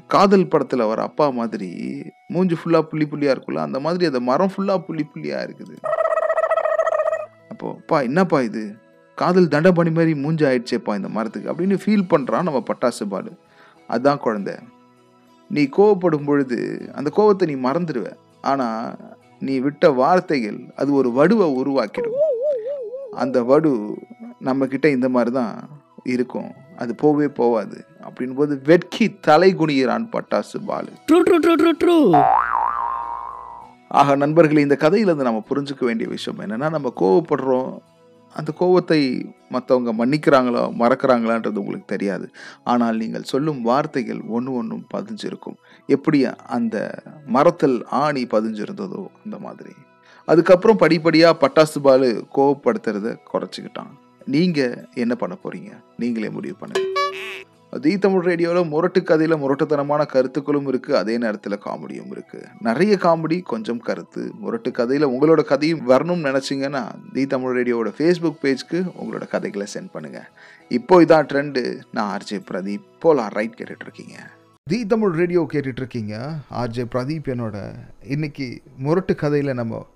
காதல் படத்தில் வர அப்பா மாதிரி மூஞ்சி ஃபுல்லாக புள்ளி புள்ளியாக இருக்குல்ல அந்த மாதிரி அந்த மரம் ஃபுல்லாக புள்ளி புள்ளியாக இருக்குது. அப்போப்பா பா என்னப்பா இது? காதல் தண்டபணி மாதிரி மூஞ்சி ஆயிடுச்சேப்பா இந்த மரத்துக்கு அப்படின்னு ஃபீல் பண்ணுறான் நம்ம பட்டாசு பாலு. அதுதான் குழந்தை. நீ கோவப்படும் பொழுது அந்த கோவத்தை நீ மறந்துடுவ. ஆனால் நீ விட்ட வார்த்தைகள் அது ஒரு வடுவை உருவாக்கிடும். அந்த வடு நம்ம கிட்ட இந்த மாதிரி தான் இருக்கும். அது போகவே போகாது அப்படின் போது வெட்கி தலை குனிகிறான் பட்டாசு Balu. True true true true true. ஆக நண்பர்களே இந்த கதையிலேருந்து நம்ம புரிஞ்சுக்க வேண்டிய விஷயம் என்னென்னா நம்ம கோவப்படுறோம். அந்த கோவத்தை மற்றவங்க மன்னிக்கிறாங்களோ மறக்கிறாங்களான்றது உங்களுக்கு தெரியாது. ஆனால் நீங்கள் சொல்லும் வார்த்தைகள் ஒன்று ஒன்றும் பதிஞ்சிருக்கும். எப்படி அந்த மரத்தில் ஆணி பதிஞ்சிருந்ததோ அந்த மாதிரி. அதுக்கப்புறம் படிப்படியாக பட்டாசு பாலு கோவப்படுத்துறத குறைச்சிக்கிட்டான். நீங்கள் என்ன பண்ண போகிறீங்க நீங்களே முடிவு பண்ணுங்கள் தி தமிழ் ரேடியோவில் முரட்டு கதையில் முரட்டுத்தனமான கருத்துக்களும் இருக்குது அதே நேரத்தில் காமெடியும் இருக்குது நிறைய காமெடி கொஞ்சம் கருத்து. முரட்டு கதையில் உங்களோட கதையும் வரணும்னு நினச்சிங்கன்னா தி தமிழ் ரேடியோவோட ஃபேஸ்புக் பேஜ்க்கு உங்களோட கதைகளை சென்ட் பண்ணுங்கள் இப்போ இதான் ட்ரெண்டு நான் ஆர்ஜே பிரதீப் போலாம் ரைட் கேட்டுட்டு இருக்கீங்க தி தமிழ் ரேடியோ கேட்டுட்ருக்கீங்க. ஆர்ஜே பிரதீப் என்னோட இன்னைக்கு முரட்டு கதையில் நம்ம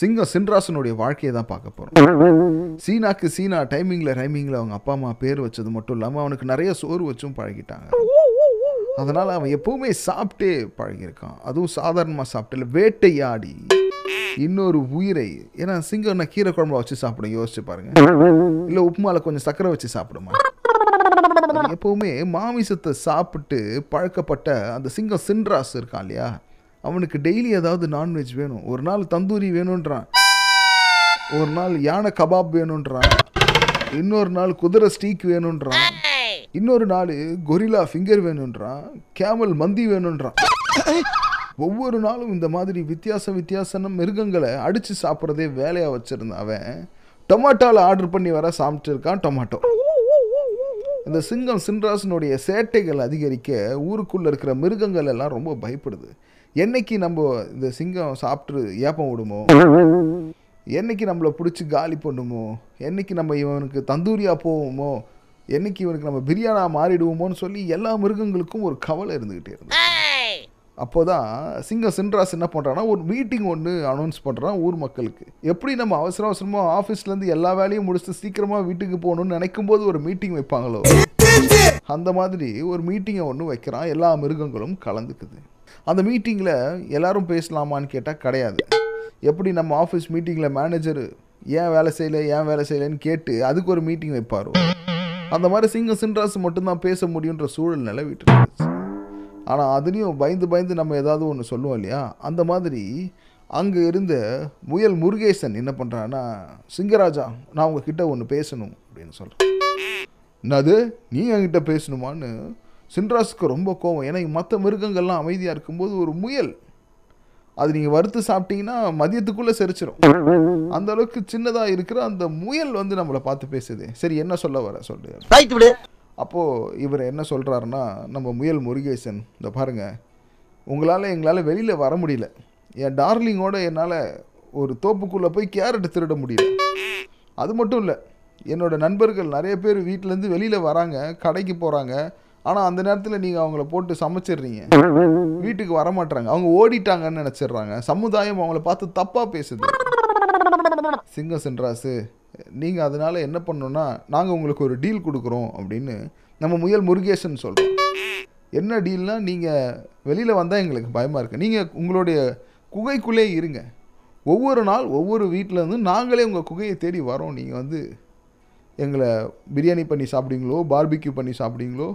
சிங்கம் சின்ராசனுடைய வாழ்க்கையை தான் பார்க்க போகிறோம் சீனாக்கு சீனா டைமிங்கில் ரைமிங்கில் அவங்க அப்பா அம்மா பேர் வச்சது மட்டும் இல்லாமல் அவனுக்கு நிறைய சோறு வச்சும் பழகிட்டாங்க. அதனால் அவன் எப்பவுமே சாப்பிட்டே பழகியிருக்கான். அதுவும் சாதாரணமாக சாப்பிட்டல வேட்டையாடி. இன்னொரு உயிரை. ஏன்னா சிங்கம் நான் கீரை குழம்பு வச்சு சாப்பிடும். யோசிச்சு பாருங்க. இல்லை உப்புமால கொஞ்சம் சக்கரை வச்சு சாப்பிடுமா எப்போவுமே எப்பவுமே மாமிசத்தை சாப்பிட்டு பழக்கப்பட்ட அந்த சிங்கம் சின்ராஸ் இருக்கான் இல்லையா? அவனுக்கு டெய்லி ஏதாவது நான்வெஜ் வேணும். ஒரு நாள் தந்தூரி வேணுன்றான் ஒரு நாள் யானை கபாப் வேணுன்றான் இன்னொரு நாள் குதிரை ஸ்டீக் வேணுன்றான் இன்னொரு நாள் கொரில்லா ஃபிங்கர் வேணுன்றான் கேமல் மந்தி வேணுன்றான் ஒவ்வொரு நாளும் இந்த மாதிரி வித்தியாச வித்தியாசன மிருகங்களை அடித்து சாப்பிட்றதே வேலையாக வச்சுருந்தான் அவன். டொமாட்டோவில் ஆர்டர் பண்ணி வர சாப்பிட்டு இருக்கான் டொமாட்டோ. இந்த சிங்கம் சின்ராசனுடைய சேட்டைகள் அதிகரிக்க ஊருக்குள்ளே இருக்கிற மிருகங்கள் எல்லாம் ரொம்ப பயப்படுது. என்னைக்கு நம்ம இந்த சிங்கம் சாப்பிட்டு ஏப்பம் விடுமோ? என்னைக்கு நம்மளை பிடிச்சி காலி பண்ணுமோ? என்னைக்கு நம்ம இவனுக்கு தந்தூரியா போவோமோ? என்னைக்கு இவனுக்கு நம்ம பிரியாணா மாறிடுவோமோன்னு சொல்லி எல்லா மிருகங்களுக்கும் ஒரு கவலை இருந்துக்கிட்டே இருந்தது. அப்போதான் சிங்கம் சின்ராஸ் என்ன பண்ணுறான்னா ஒரு மீட்டிங் ஒன்று அனௌன்ஸ் பண்ணுறான் ஊர் மக்களுக்கு. எப்படி நம்ம அவசர அவசரமாக ஆஃபீஸ்லேருந்து எல்லா வேலையும் முடிச்சுட்டு சீக்கிரமாக வீட்டுக்கு போகணும்னு நினைக்கும் போது ஒரு மீட்டிங் வைப்பாங்களோ? அந்த மாதிரி ஒரு மீட்டிங்கை ஒன்று வைக்கிறான். எல்லா மிருகங்களும் கலந்துக்குது. அந்த மீட்டிங்கில் எல்லாரும் பேசலாமான்னு கேட்டால் கிடையாது. எப்படி நம்ம ஆஃபீஸ் மீட்டிங்கில் மேனேஜர் ஏன் வேலை செய்யலை ஏன் வேலை செய்யலைன்னு கேட்டு அதுக்கு ஒரு மீட்டிங் வைப்பாரோ? அந்த மாதிரி சிங்க சின்ராசு மட்டும்தான் பேச முடியுன்ற சூழல் நிலவிட்டு இருந்துச்சு. ஆனால் அதுலேயும் பயந்து பயந்து நம்ம ஏதாவது ஒன்று சொல்லுவோம் இல்லையா? அந்த மாதிரி அங்கே இருந்த முயல் முருகேசன் என்ன பண்ணுறான்னா சிங்கராஜா நான் உங்ககிட்ட ஒன்று பேசணும் அப்படின்னு சொல்கிறேன் என்னது? நீ என்கிட்ட பேசணுமான்னு சின்ராஸுக்கு ரொம்ப கோவம். ஏன்னா மற்ற மிருகங்கள்லாம் அமைதியாக இருக்கும்போது ஒரு முயல். அது நீங்கள் வறுத்து சாப்பிட்டீங்கன்னா மதியத்துக்குள்ளே செரிச்சிரும். அந்த அளவுக்கு சின்னதாக இருக்கிற அந்த முயல் வந்து நம்மளை பார்த்து பேசுது. சரி என்ன சொல்ல வர சொல்லு. அப்போது இவர் என்ன சொல்கிறாருன்னா நம்ம முயல் முருகேசன் இந்த பாருங்க உங்களால் எங்களால் வெளியில் வர முடியல. என் டார்லிங்கோட என்னால் ஒரு தோப்புக்குள்ளே போய் கேரட் திருட முடியல. அது மட்டும் இல்லை என்னோட நண்பர்கள் நிறைய பேர் வீட்டிலேருந்து வெளியில் வராங்க கடைக்கு போகிறாங்க ஆனால் அந்த நேரத்தில் நீங்கள் அவங்கள போட்டு சமைச்சிடுறீங்க. வீட்டுக்கு வர மாட்டுறாங்க அவங்க ஓடிட்டாங்கன்னு நினச்சிடுறாங்க. சமுதாயம் அவங்கள பார்த்து தப்பாக பேசுது. சிங்கம் சென்றாசு நீங்கள் அதனால் என்ன பண்ணணுன்னா நாங்கள் உங்களுக்கு ஒரு டீல் கொடுக்குறோம் அப்படின்னு நம்ம முயல் முருகேசன் சொல்கிறோம் என்ன டீல்னால் நீங்கள் வெளியில் வந்தால் எங்களுக்கு பயமாக இருக்குது நீங்கள் உங்களுடைய குகைக்குள்ளே இருங்க. ஒவ்வொரு நாள் ஒவ்வொரு வீட்டிலேருந்து நாங்களே உங்கள் குகையை தேடி வரோம். நீங்கள் வந்து எங்களை பிரியாணி பண்ணி சாப்பிடுவீங்களோ பார்பிக்யூ பண்ணி சாப்பிடுவீங்களோ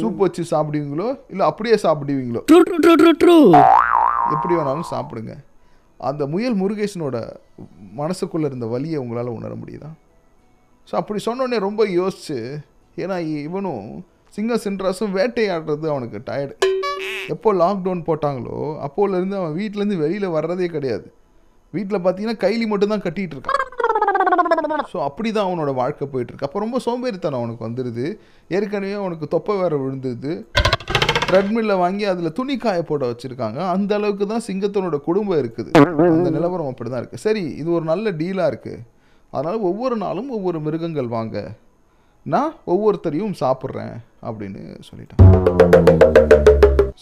சூப் வச்சு சாப்பிடுவீங்களோ இல்லை அப்படியே சாப்பிடுவீங்களோ எப்படி வேணாலும் சாப்பிடுங்க. அந்த முயல் முருகேசனோட மனசுக்குள்ளே இருந்த வலியை உங்களால் உணர முடியுதா? ஸோ அப்படி சொன்னோடனே ரொம்ப யோசிச்சு ஏன்னா இவனும் சிங்க சின்ராஸும் வேட்டையாடுறது அவனுக்கு டயர்டு எப்போ லாக்டவுன் போட்டாங்களோ அப்போலேருந்து அவன் வீட்டிலேருந்து வெளியில் வர்றதே கிடையாது. வீட்டில் பார்த்தீங்கன்னா கைலி மட்டும் தான் கட்டிகிட்டு இருக்கான். ஸோ அப்படி தான் அவனோட வாழ்க்கை போயிட்டுருக்கு. அப்போ ரொம்ப சோம்பேறித்தனம் அவனுக்கு வந்துடுது ஏற்கனவே அவனுக்கு தொப்பை வேற விழுந்துருது. த்ரெட்மில்ல வாங்கி அதில் துணி காய போட வச்சுருக்காங்க. அந்த அளவுக்கு தான் சிங்கத்தனோட குடும்பம் இருக்குது. அந்த நிலவரம் அப்படி தான் இருக்குது சரி இது ஒரு நல்ல டீலாக இருக்குது அதனால் ஒவ்வொரு நாளும் ஒவ்வொரு மிருகங்கள் வாங்க. நான் ஒவ்வொருத்தரையும் சாப்பிட்றேன் அப்படின்னு சொல்லிட்டான்.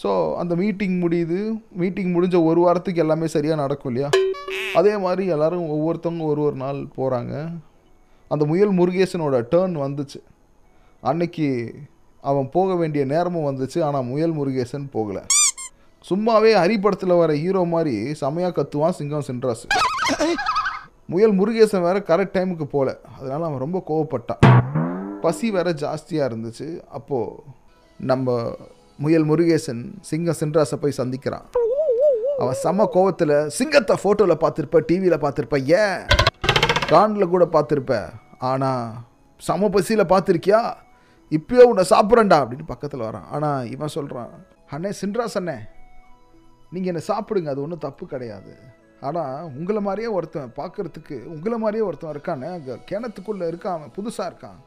ஸோ அந்த மீட்டிங் முடியுது. மீட்டிங் முடிஞ்ச ஒரு வாரத்துக்கு எல்லாமே சரியாக நடக்கும் இல்லையா? அதே மாதிரி எல்லோரும் ஒவ்வொருத்தவங்க ஒரு ஒரு நாள் போகிறாங்க அந்த முயல் முருகேசனோட டேர்ன் வந்துச்சு. அன்னைக்கு அவன் போக வேண்டிய நேரமும் வந்துச்சு ஆனால் முயல் முருகேசன் போகலை. சும்மாவே அரிப்படத்தில் வர ஹீரோ மாதிரி செமையாக கத்துவான் சிங்கம் சென்ட்ராஸ் முயல் முருகேசன் வேற கரெக்ட் டைமுக்கு போகல அதனால் அவன் ரொம்ப கோவப்பட்டான். பசி வேற ஜாஸ்தியாக இருந்துச்சு. அப்போது நம்ம முயல் முருகேசன் சிங்கம் சென்ட்ராஸை போய் சந்திக்கிறான். அவன் சம கோவத்தில் சிங்கத்தை ஃபோட்டோவில் பார்த்துருப்ப டிவியில் பார்த்துருப்ப ஏன்? காண்டில் கூட பார்த்துருப்ப. ஆனால் சம பசியில் பார்த்துருக்கியா? இப்பயோ உன்னை சாப்பிட்றேன்டா அப்படின்னு பக்கத்தில் வரான். ஆனால் இவன் சொல்கிறான் அண்ணே சின்ராஸ் அண்ணே நீங்கள் என்னை சாப்பிடுங்க அது ஒன்றும் தப்பு கிடையாது. ஆனால் உங்களை மாதிரியே ஒருத்தன் பார்க்கறதுக்கு உங்களை மாதிரியே ஒருத்தன் இருக்கானே அங்கே கிணத்துக்குள்ளே இருக்கான் அவன் புதுசாக இருக்கான்.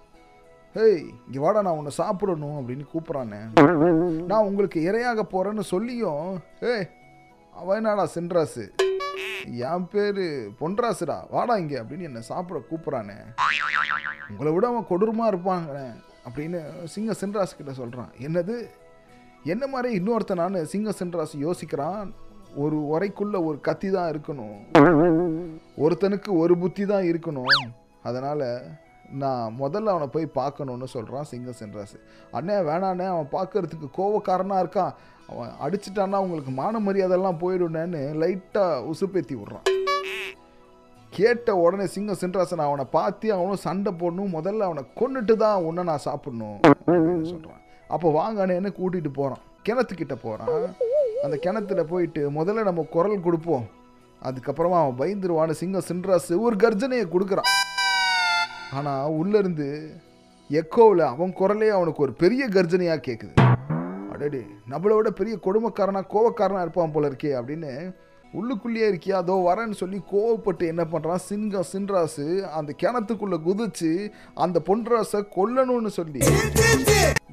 ஹேய் இங்கே வாடா நான் உன்னை சாப்பிடணும் அப்படின்னு கூப்பிட்றானே. நான் உங்களுக்கு இரையாக போகிறேன்னு சொல்லியும் ஏய் அவன் என்னடா சென்ட்ராஸு என் பேர் பொன்ராசுடா வாடா இங்கே அப்படின்னு என்னை சாப்பிட கூப்பிட்றானே. உங்களை விட அவன் கொடூரமாக இருப்பாங்க அப்படின்னு சிங்க சின்ராஸ் கிட்ட சொல்கிறான் என்னது? என்ன மாதிரி இன்னொருத்தன் நான் சிங்க சென்ட்ராஸ் யோசிக்கிறான்? ஒரு உரைக்குள்ள ஒரு கத்தி தான் இருக்கணும். ஒருத்தனுக்கு ஒரு புத்தி தான் இருக்கணும். அதனால் நான் முதல்ல அவனை போய் பார்க்கணுன்னு சொல்கிறான் சிங்கம் சென்றாஸ் அண்ணே வேணாண்ணே அவன் பார்க்கறதுக்கு கோவக்காரனாக இருக்கான். அவன் அடிச்சிட்டான்னா அவங்களுக்கு மான மரியாதைலாம் போயிடுனேன்னு லைட்டாக உசுப்பேத்தி விட்றான். கேட்ட உடனே சிங்கம் சென்றாசன் அவனை பார்த்து அவனும் சண்டை போடணும் முதல்ல அவனை கொன்னுட்டு தான் உன்னை நான் சாப்பிடணும் சொல்கிறான் அப்போ வாங்கண்ணேன்னு கூட்டிகிட்டு போகிறான் கிணத்துக்கிட்ட போகிறான் அந்த கிணத்துல போயிட்டு முதல்ல நம்ம குரல் கொடுப்போம். அதுக்கப்புறமா அவன் பயந்துருவான்னு சிங்கம் சின்ராசு ஒரு கர்ஜனையை கொடுக்குறான். ஆனால் உள்ளேருந்து எக்கோவில் அவன் குரலே அவனுக்கு ஒரு பெரிய கர்ஜனையாக கேட்குது அடடி நம்மளை விட பெரிய கொடுமைக்காரனா கோவக்காரனாக இருப்பான் போல இருக்கே அப்படின்னு உள்ளுக்குள்ளேயே இருக்கியா? அதோ வரேன்னு சொல்லி கோவப்பட்டு என்ன பண்ணுறான் சிங்கம் சின்ராசு அந்த கிணத்துக்குள்ளே குதிச்சு அந்த பொன்ராசை கொல்லணும்னு சொல்லி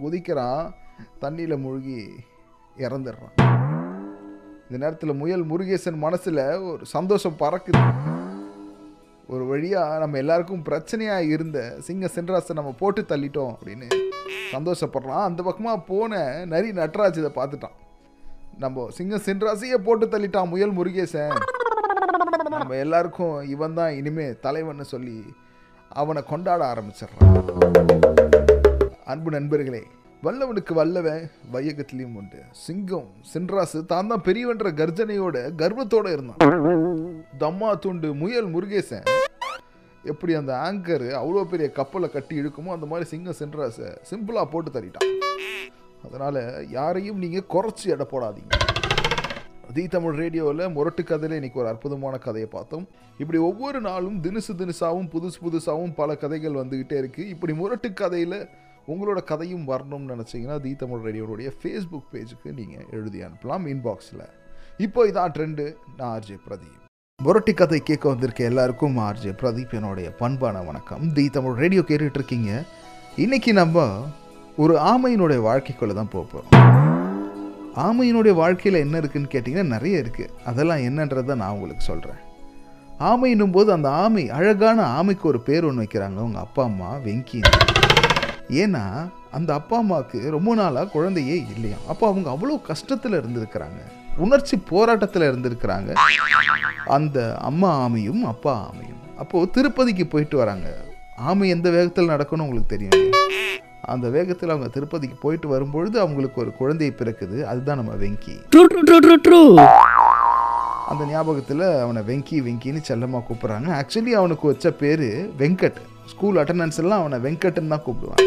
குதிக்கிறான் தண்ணியில் மூழ்கி இறந்துடுறான். இந்த நேரத்தில் முயல் முருகேசன் மனசில் ஒரு சந்தோஷம் பறக்குது. ஒரு வழியாக நம்ம எல்லாருக்கும் பிரச்சனையாக இருந்த சிங்க சென்றாசை நம்ம போட்டு தள்ளிட்டோம் அப்படின்னு சந்தோஷப்படுறான். அந்த பக்கமாக போன நரி நட்ராஜ் இதை பார்த்துட்டான். நம்ம சிங்க சென்ராசையே போட்டு தள்ளிட்டான் முயல் முருகேசன். நம்ம எல்லாருக்கும் இவன் தான் இனிமே தலைவன்னு சொல்லி அவனை கொண்டாட ஆரம்பிச்சிடுறான். அன்பு நண்பர்களே வல்லவனுக்கு வல்லவன் வையகத்திலையும் உண்டு. சிங்கம் சின்ராசு தான் தான் பெரியவன்ற கர்ஜனையோட கர்வத்தோட இருந்தான். தம்மா துண்டு முயல் முருகேசன். எப்படி அந்த ஆங்கர் அவ்வளோ பெரிய கப்பலை கட்டி இழுக்குமோ அந்த மாதிரி சிங்கம் சென்ட்ராஸை சிம்பிளாக போட்டு தள்ளிட்டான். அதனால் யாரையும் நீங்கள் குறைச்சி எடை போடாதீங்க. தி தமிழ் ரேடியோவில் முரட்டு கதையில் இன்றைக்கி ஒரு அற்புதமான கதையை பார்த்தோம். இப்படி ஒவ்வொரு நாளும் தினுசு தினுசாவும் புதுசு புதுசாகவும் பல கதைகள் வந்துக்கிட்டே இருக்குது இப்படி முரட்டு கதையில் உங்களோட கதையும் வரணும்னு நினச்சிங்கன்னா தி தமிழ் ரேடியோடைய ஃபேஸ்புக் பேஜுக்கு நீங்கள் எழுதி அனுப்பலாம் இன்பாக்ஸில் இப்போ இதான் ட்ரெண்டு நான் ஆர்ஜே பிரதீப். புரட்டி கதை கேட்க வந்திருக்க எல்லாருக்கும் ஆர்ஜே பிரதீப் என்னுடைய பண்பான வணக்கம். தி தமிழ் ரேடியோ கேட்டுட்டு இருக்கீங்க இன்னைக்கு நம்ம ஒரு ஆமையினுடைய வாழ்க்கைக்குள்ளே தான் போக போகிறோம் ஆமையினுடைய வாழ்க்கையில் என்ன இருக்குன்னு கேட்டிங்கன்னா நிறைய இருக்குது அதெல்லாம் என்னன்றதை நான் உங்களுக்கு சொல்கிறேன் ஆமைன்னும் போது அந்த ஆமை அழகான ஆமைக்கு ஒரு பேர் ஒன்று வைக்கிறாங்க. அவங்க அப்பா அம்மா வெங்கி. ஏன்னா அந்த அப்பா அம்மாவுக்கு ரொம்ப நாளாக குழந்தையே இல்லையா அப்போ அவங்க அவ்வளோ கஷ்டத்தில் இருந்திருக்கிறாங்க. உணர்ச்சி போராட்டத்தில் இருந்திருக்கிறாங்க. அந்த அம்மா ஆமையும் அப்பா ஆமையும். அப்போது திருப்பதிக்கு போயிட்டு வராங்க. ஆமை எந்த வேகத்தில் நடக்கணும் உங்களுக்கு தெரியும்? அந்த வேகத்தில் அவங்க திருப்பதிக்கு போயிட்டு வரும்பொழுது அவங்களுக்கு ஒரு குழந்தை பிறக்குது. அதுதான் நம்ம வெங்கி. அந்த ஞாபகத்தில் அவனை வெங்கி வெங்கின்னு செல்லமாக கூப்பிட்றாங்க. ஆக்சுவலி அவனுக்கு வச்ச பேர் வெங்கட். ஸ்கூல் அட்டண்டன்ஸ் எல்லாம் அவனை வெங்கட்னு தான் கூப்பிடுவாங்க.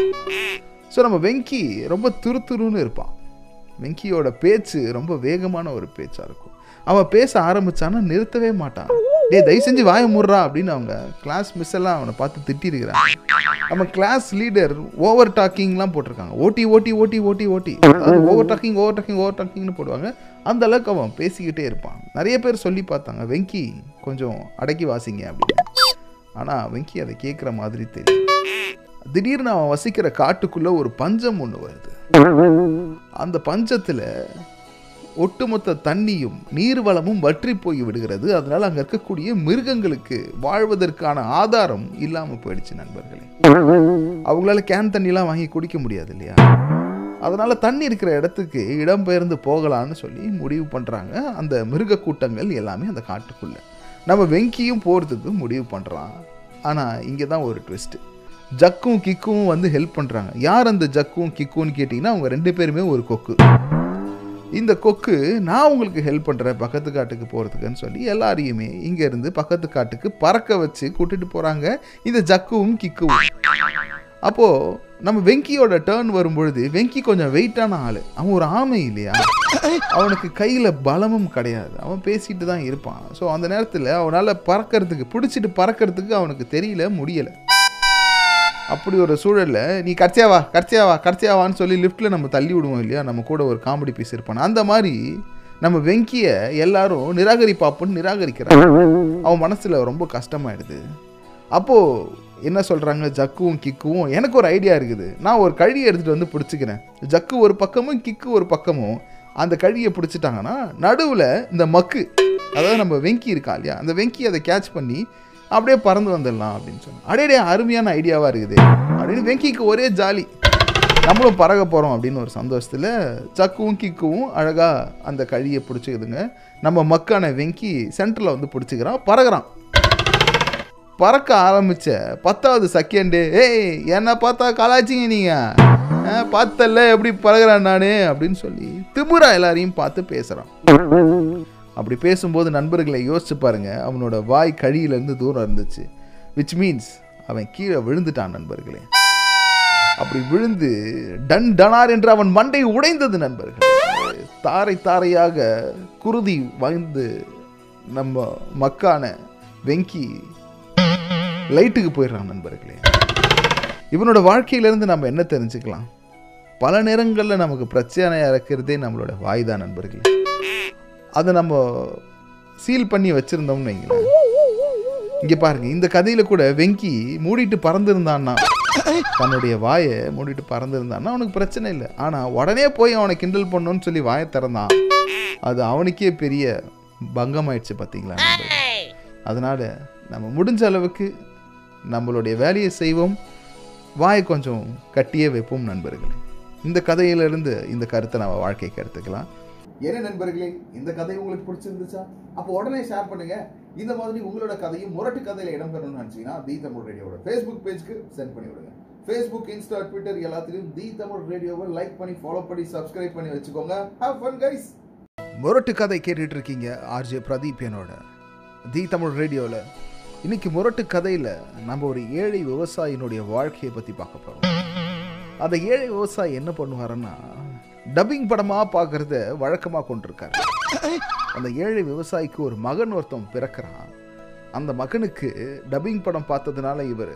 ஸோ நம்ம வெங்கி ரொம்ப துருதுருன்னு இருப்பான். வெங்கியோட பேச்சு ரொம்ப வேகமான ஒரு பேச்சாக இருக்கும். அவன் பேச ஆரம்பிச்சானா நிறுத்தவே மாட்டான். டேய் தயவு செஞ்சு வாய முடுறா அப்படின்னு அவங்க கிளாஸ் மிஸ் எல்லாம் அவனை பார்த்து திட்டிருக்கிறான் நம்ம கிளாஸ் லீடர் ஓவர் டாக்கிங்லாம் போட்டிருக்காங்க. ஓட்டி ஓட்டி ஓட்டி ஓட்டி ஓட்டி. Over talking over talking over டாக்கிங்னு போடுவாங்க. அந்த அளவுக்கு அவன் பேசிக்கிட்டே இருப்பான். நிறைய பேர் சொல்லி பார்த்தாங்க வெங்கி கொஞ்சம் அடக்கி வாசிங்க அப்படின்னு. ஆனால் வெங்கி அதை கேட்குற மாதிரி தெரியும் திடீர்னு அவன் வசிக்கிற காட்டுக்குள்ள ஒரு பஞ்சம் ஒன்று வருது. அந்த பஞ்சத்தில் ஒட்டுமொத்த தண்ணியும் நீர்வளமும் வற்றி போய் விடுகிறது. அதனால அங்கே இருக்கக்கூடிய மிருகங்களுக்கு வாழ்வதற்கான ஆதாரம் இல்லாமல் போயிடுச்சு நண்பர்களே. அவங்களால கேன் தண்ணிலாம் வாங்கி குடிக்க முடியாது இல்லையா? அதனால தண்ணி இருக்கிற இடத்துக்கு இடம்பெயர்ந்து போகலான்னு சொல்லி முடிவு பண்ணுறாங்க அந்த மிருக கூட்டங்கள் எல்லாமே அந்த காட்டுக்குள்ள. நம்ம வெங்கியும் போகிறதுக்கு முடிவு பண்ணுறான் ஆனால் இங்கே தான் ஒரு ட்விஸ்ட்டு ஜக்கும் கிக்கும் வந்து ஹெல்ப் பண்ணுறாங்க யார் அந்த ஜக்கும் கிக்குன்னு கேட்டிங்கன்னா அவங்க ரெண்டு பேருமே ஒரு கொக்கு. இந்த கொக்கு நான் உங்களுக்கு ஹெல்ப் பண்ணுறேன் பக்கத்து காட்டுக்கு போகிறதுக்குன்னு சொல்லி எல்லாரையுமே இங்கேருந்து பக்கத்து காட்டுக்கு பறக்க வச்சு கூட்டிகிட்டு போகிறாங்க இந்த ஜக்குவும் கிக்குவும் அப்போது நம்ம வெங்கியோட டேர்ன் வரும்பொழுது வெங்கி கொஞ்சம் வெயிட்டான ஆள். அவன் ஒரு ஆமை இல்லையா? அவனுக்கு கையில் பலமும் கிடையாது. அவன் பேசிட்டு தான் இருப்பான். ஸோ அந்த நேரத்தில் அவனால் பறக்கிறதுக்கு பிடிச்சிட்டு பறக்கிறதுக்கு அவனுக்கு தெரியல முடியலை. அப்படி ஒரு சூழல்ல நீ கடைசியாவா கடைசியாவா கடைசியாவான்னு சொல்லி லிஃப்ட்டில் நம்ம தள்ளி விடுவோம் இல்லையா? நம்ம கூட ஒரு காமெடி பீஸ் இருப்பான். அந்த மாதிரி நம்ம வெங்கியை எல்லாரும் நிராகரிப்பாப்புன்னு நிராகரிக்கிறான். அவன் மனசில் ரொம்ப கஷ்டமாயிடுது. அப்போது என்ன சொல்கிறாங்க ஜக்குவும் கிக்குவும் எனக்கு ஒரு ஐடியா இருக்குது. நான் ஒரு கழியை எடுத்துகிட்டு வந்து பிடிச்சிக்கிறேன். ஜக்கு ஒரு பக்கமும் கிக்கு ஒரு பக்கமும் அந்த கழியை பிடிச்சிட்டாங்கன்னா நடுவில் இந்த மக்கு அதாவது நம்ம வெங்கி இருக்கா இல்லையா? அந்த வெங்கி அதை கேட்ச் பண்ணி அப்படியே பறந்து வந்துடலாம் அப்படின்னு சொன்னேன் அடேடே அருமையான ஐடியாவாக இருக்குது. அப்படின்னு வெங்கிக்கு ஒரே ஜாலி. நம்மளும் பறக்க போகிறோம் அப்படின்னு ஒரு சந்தோஷத்தில் சக்குவும் கிக்குவும் அழகாக அந்த கழியை பிடிச்சிக்குதுங்க. நம்ம மக்கான வெங்கி சென்டரில் வந்து பிடிச்சிக்கிறான் பறகுறான் பறக்க ஆரம்பிச்ச பத்தாவது செகண்டு ஏய் என்ன பார்த்தா கலாச்சிங்க நீங்கள் பார்த்தல்ல எப்படி பறகுறான் நானே? அப்படின்னு சொல்லி திமுறா எல்லாரையும் பார்த்து பேசுகிறான் அப்படி பேசும்போது நண்பர்களை யோசிச்சு பாருங்க அவனோட வாய் கழியிலேருந்து தூரம் இருந்துச்சு. விச் மீன்ஸ் அவன் கீழே விழுந்துட்டான் நண்பர்களே. அப்படி விழுந்து டன் டனார் என்று அவன் மண்டை உடைந்தது நண்பர்கள். தாரை தாரையாக குருதி வந்து நம்ம மக்கான வெங்கி லைட்டுக்கு போயிடுறான் நண்பர்களே. இவனோட வாழ்க்கையிலேருந்து நம்ம என்ன தெரிஞ்சுக்கலாம்? பல நேரங்களில் நமக்கு பிரச்சனையாக இருக்கிறதே நம்மளோட வாய் தான் நண்பர்களே. அதை நம்ம சீல் பண்ணி வச்சுருந்தோம்னு வைங்களேன். இங்கே பாருங்க இந்த கதையில் கூட வெங்கி மூடிட்டு பறந்துருந்தான்னா தன்னுடைய வாயை மூடிட்டு பறந்துருந்தான்னா அவனுக்கு பிரச்சனை இல்லை. ஆனால் உடனே போய் அவனை கிண்டல் பண்ணணும்னு சொல்லி வாயை திறந்தான். அது அவனுக்கே பெரிய பங்கமாயிடுச்சு பார்த்தீங்களா அதனால் நம்ம முடிஞ்ச அளவுக்கு நம்மளுடைய வேலையை செய்வோம். வாயை கொஞ்சம் கட்டியே வைப்போம் நண்பர்களே. இந்த கதையிலிருந்து இந்த கருத்தை நம்ம வாழ்க்கைக்கு எடுத்துக்கலாம். என்ன நண்பர்களே இந்த கதை உங்களுக்கு பிடிச்சிருந்துச்சா? அப்போ உடனே ஷேர் பண்ணுங்க. இந்த மாதிரி உங்களோட கதையும் முரட்டு கதையில இடம்பெறணும்னு நினைச்சீங்கன்னா தி தமிழ் ரேடியோட ஃபேஸ்புக் பேஜ்க்கு சென்ட் பண்ணி விடுங்க. ஃபேஸ்புக் இன்ஸ்டா ட்விட்டர் எல்லாத்திலையும் தி தமிழ் ரேடியோவை லைக் பண்ணி ஃபாலோ பண்ணி சப்ஸ்கிரைப் பண்ணி வச்சுக்கோங்க. ஹேவ் ஃபன் கைஸ் முரட்டு கதை கேட்டுட்டு இருக்கீங்க ஆர்ஜே பிரதீப் என்னோட. தி தமிழ் ரேடியோவில் இன்னைக்கு முரட்டு கதையில் நம்ம ஒரு ஏழை விவசாயினுடைய வாழ்க்கையை பற்றி பார்க்க போகிறோம் அந்த ஏழை விவசாயி என்ன பண்ணுவாருன்னா டப்பிங் படமாக பார்க்கறத வழக்கமாக கொண்டிருக்காரு. அந்த ஏழை விவசாயிக்கு ஒரு மகன் ஒருத்தன் பிறக்கிறான். அந்த மகனுக்கு டப்பிங் படம் பார்த்ததுனால இவர்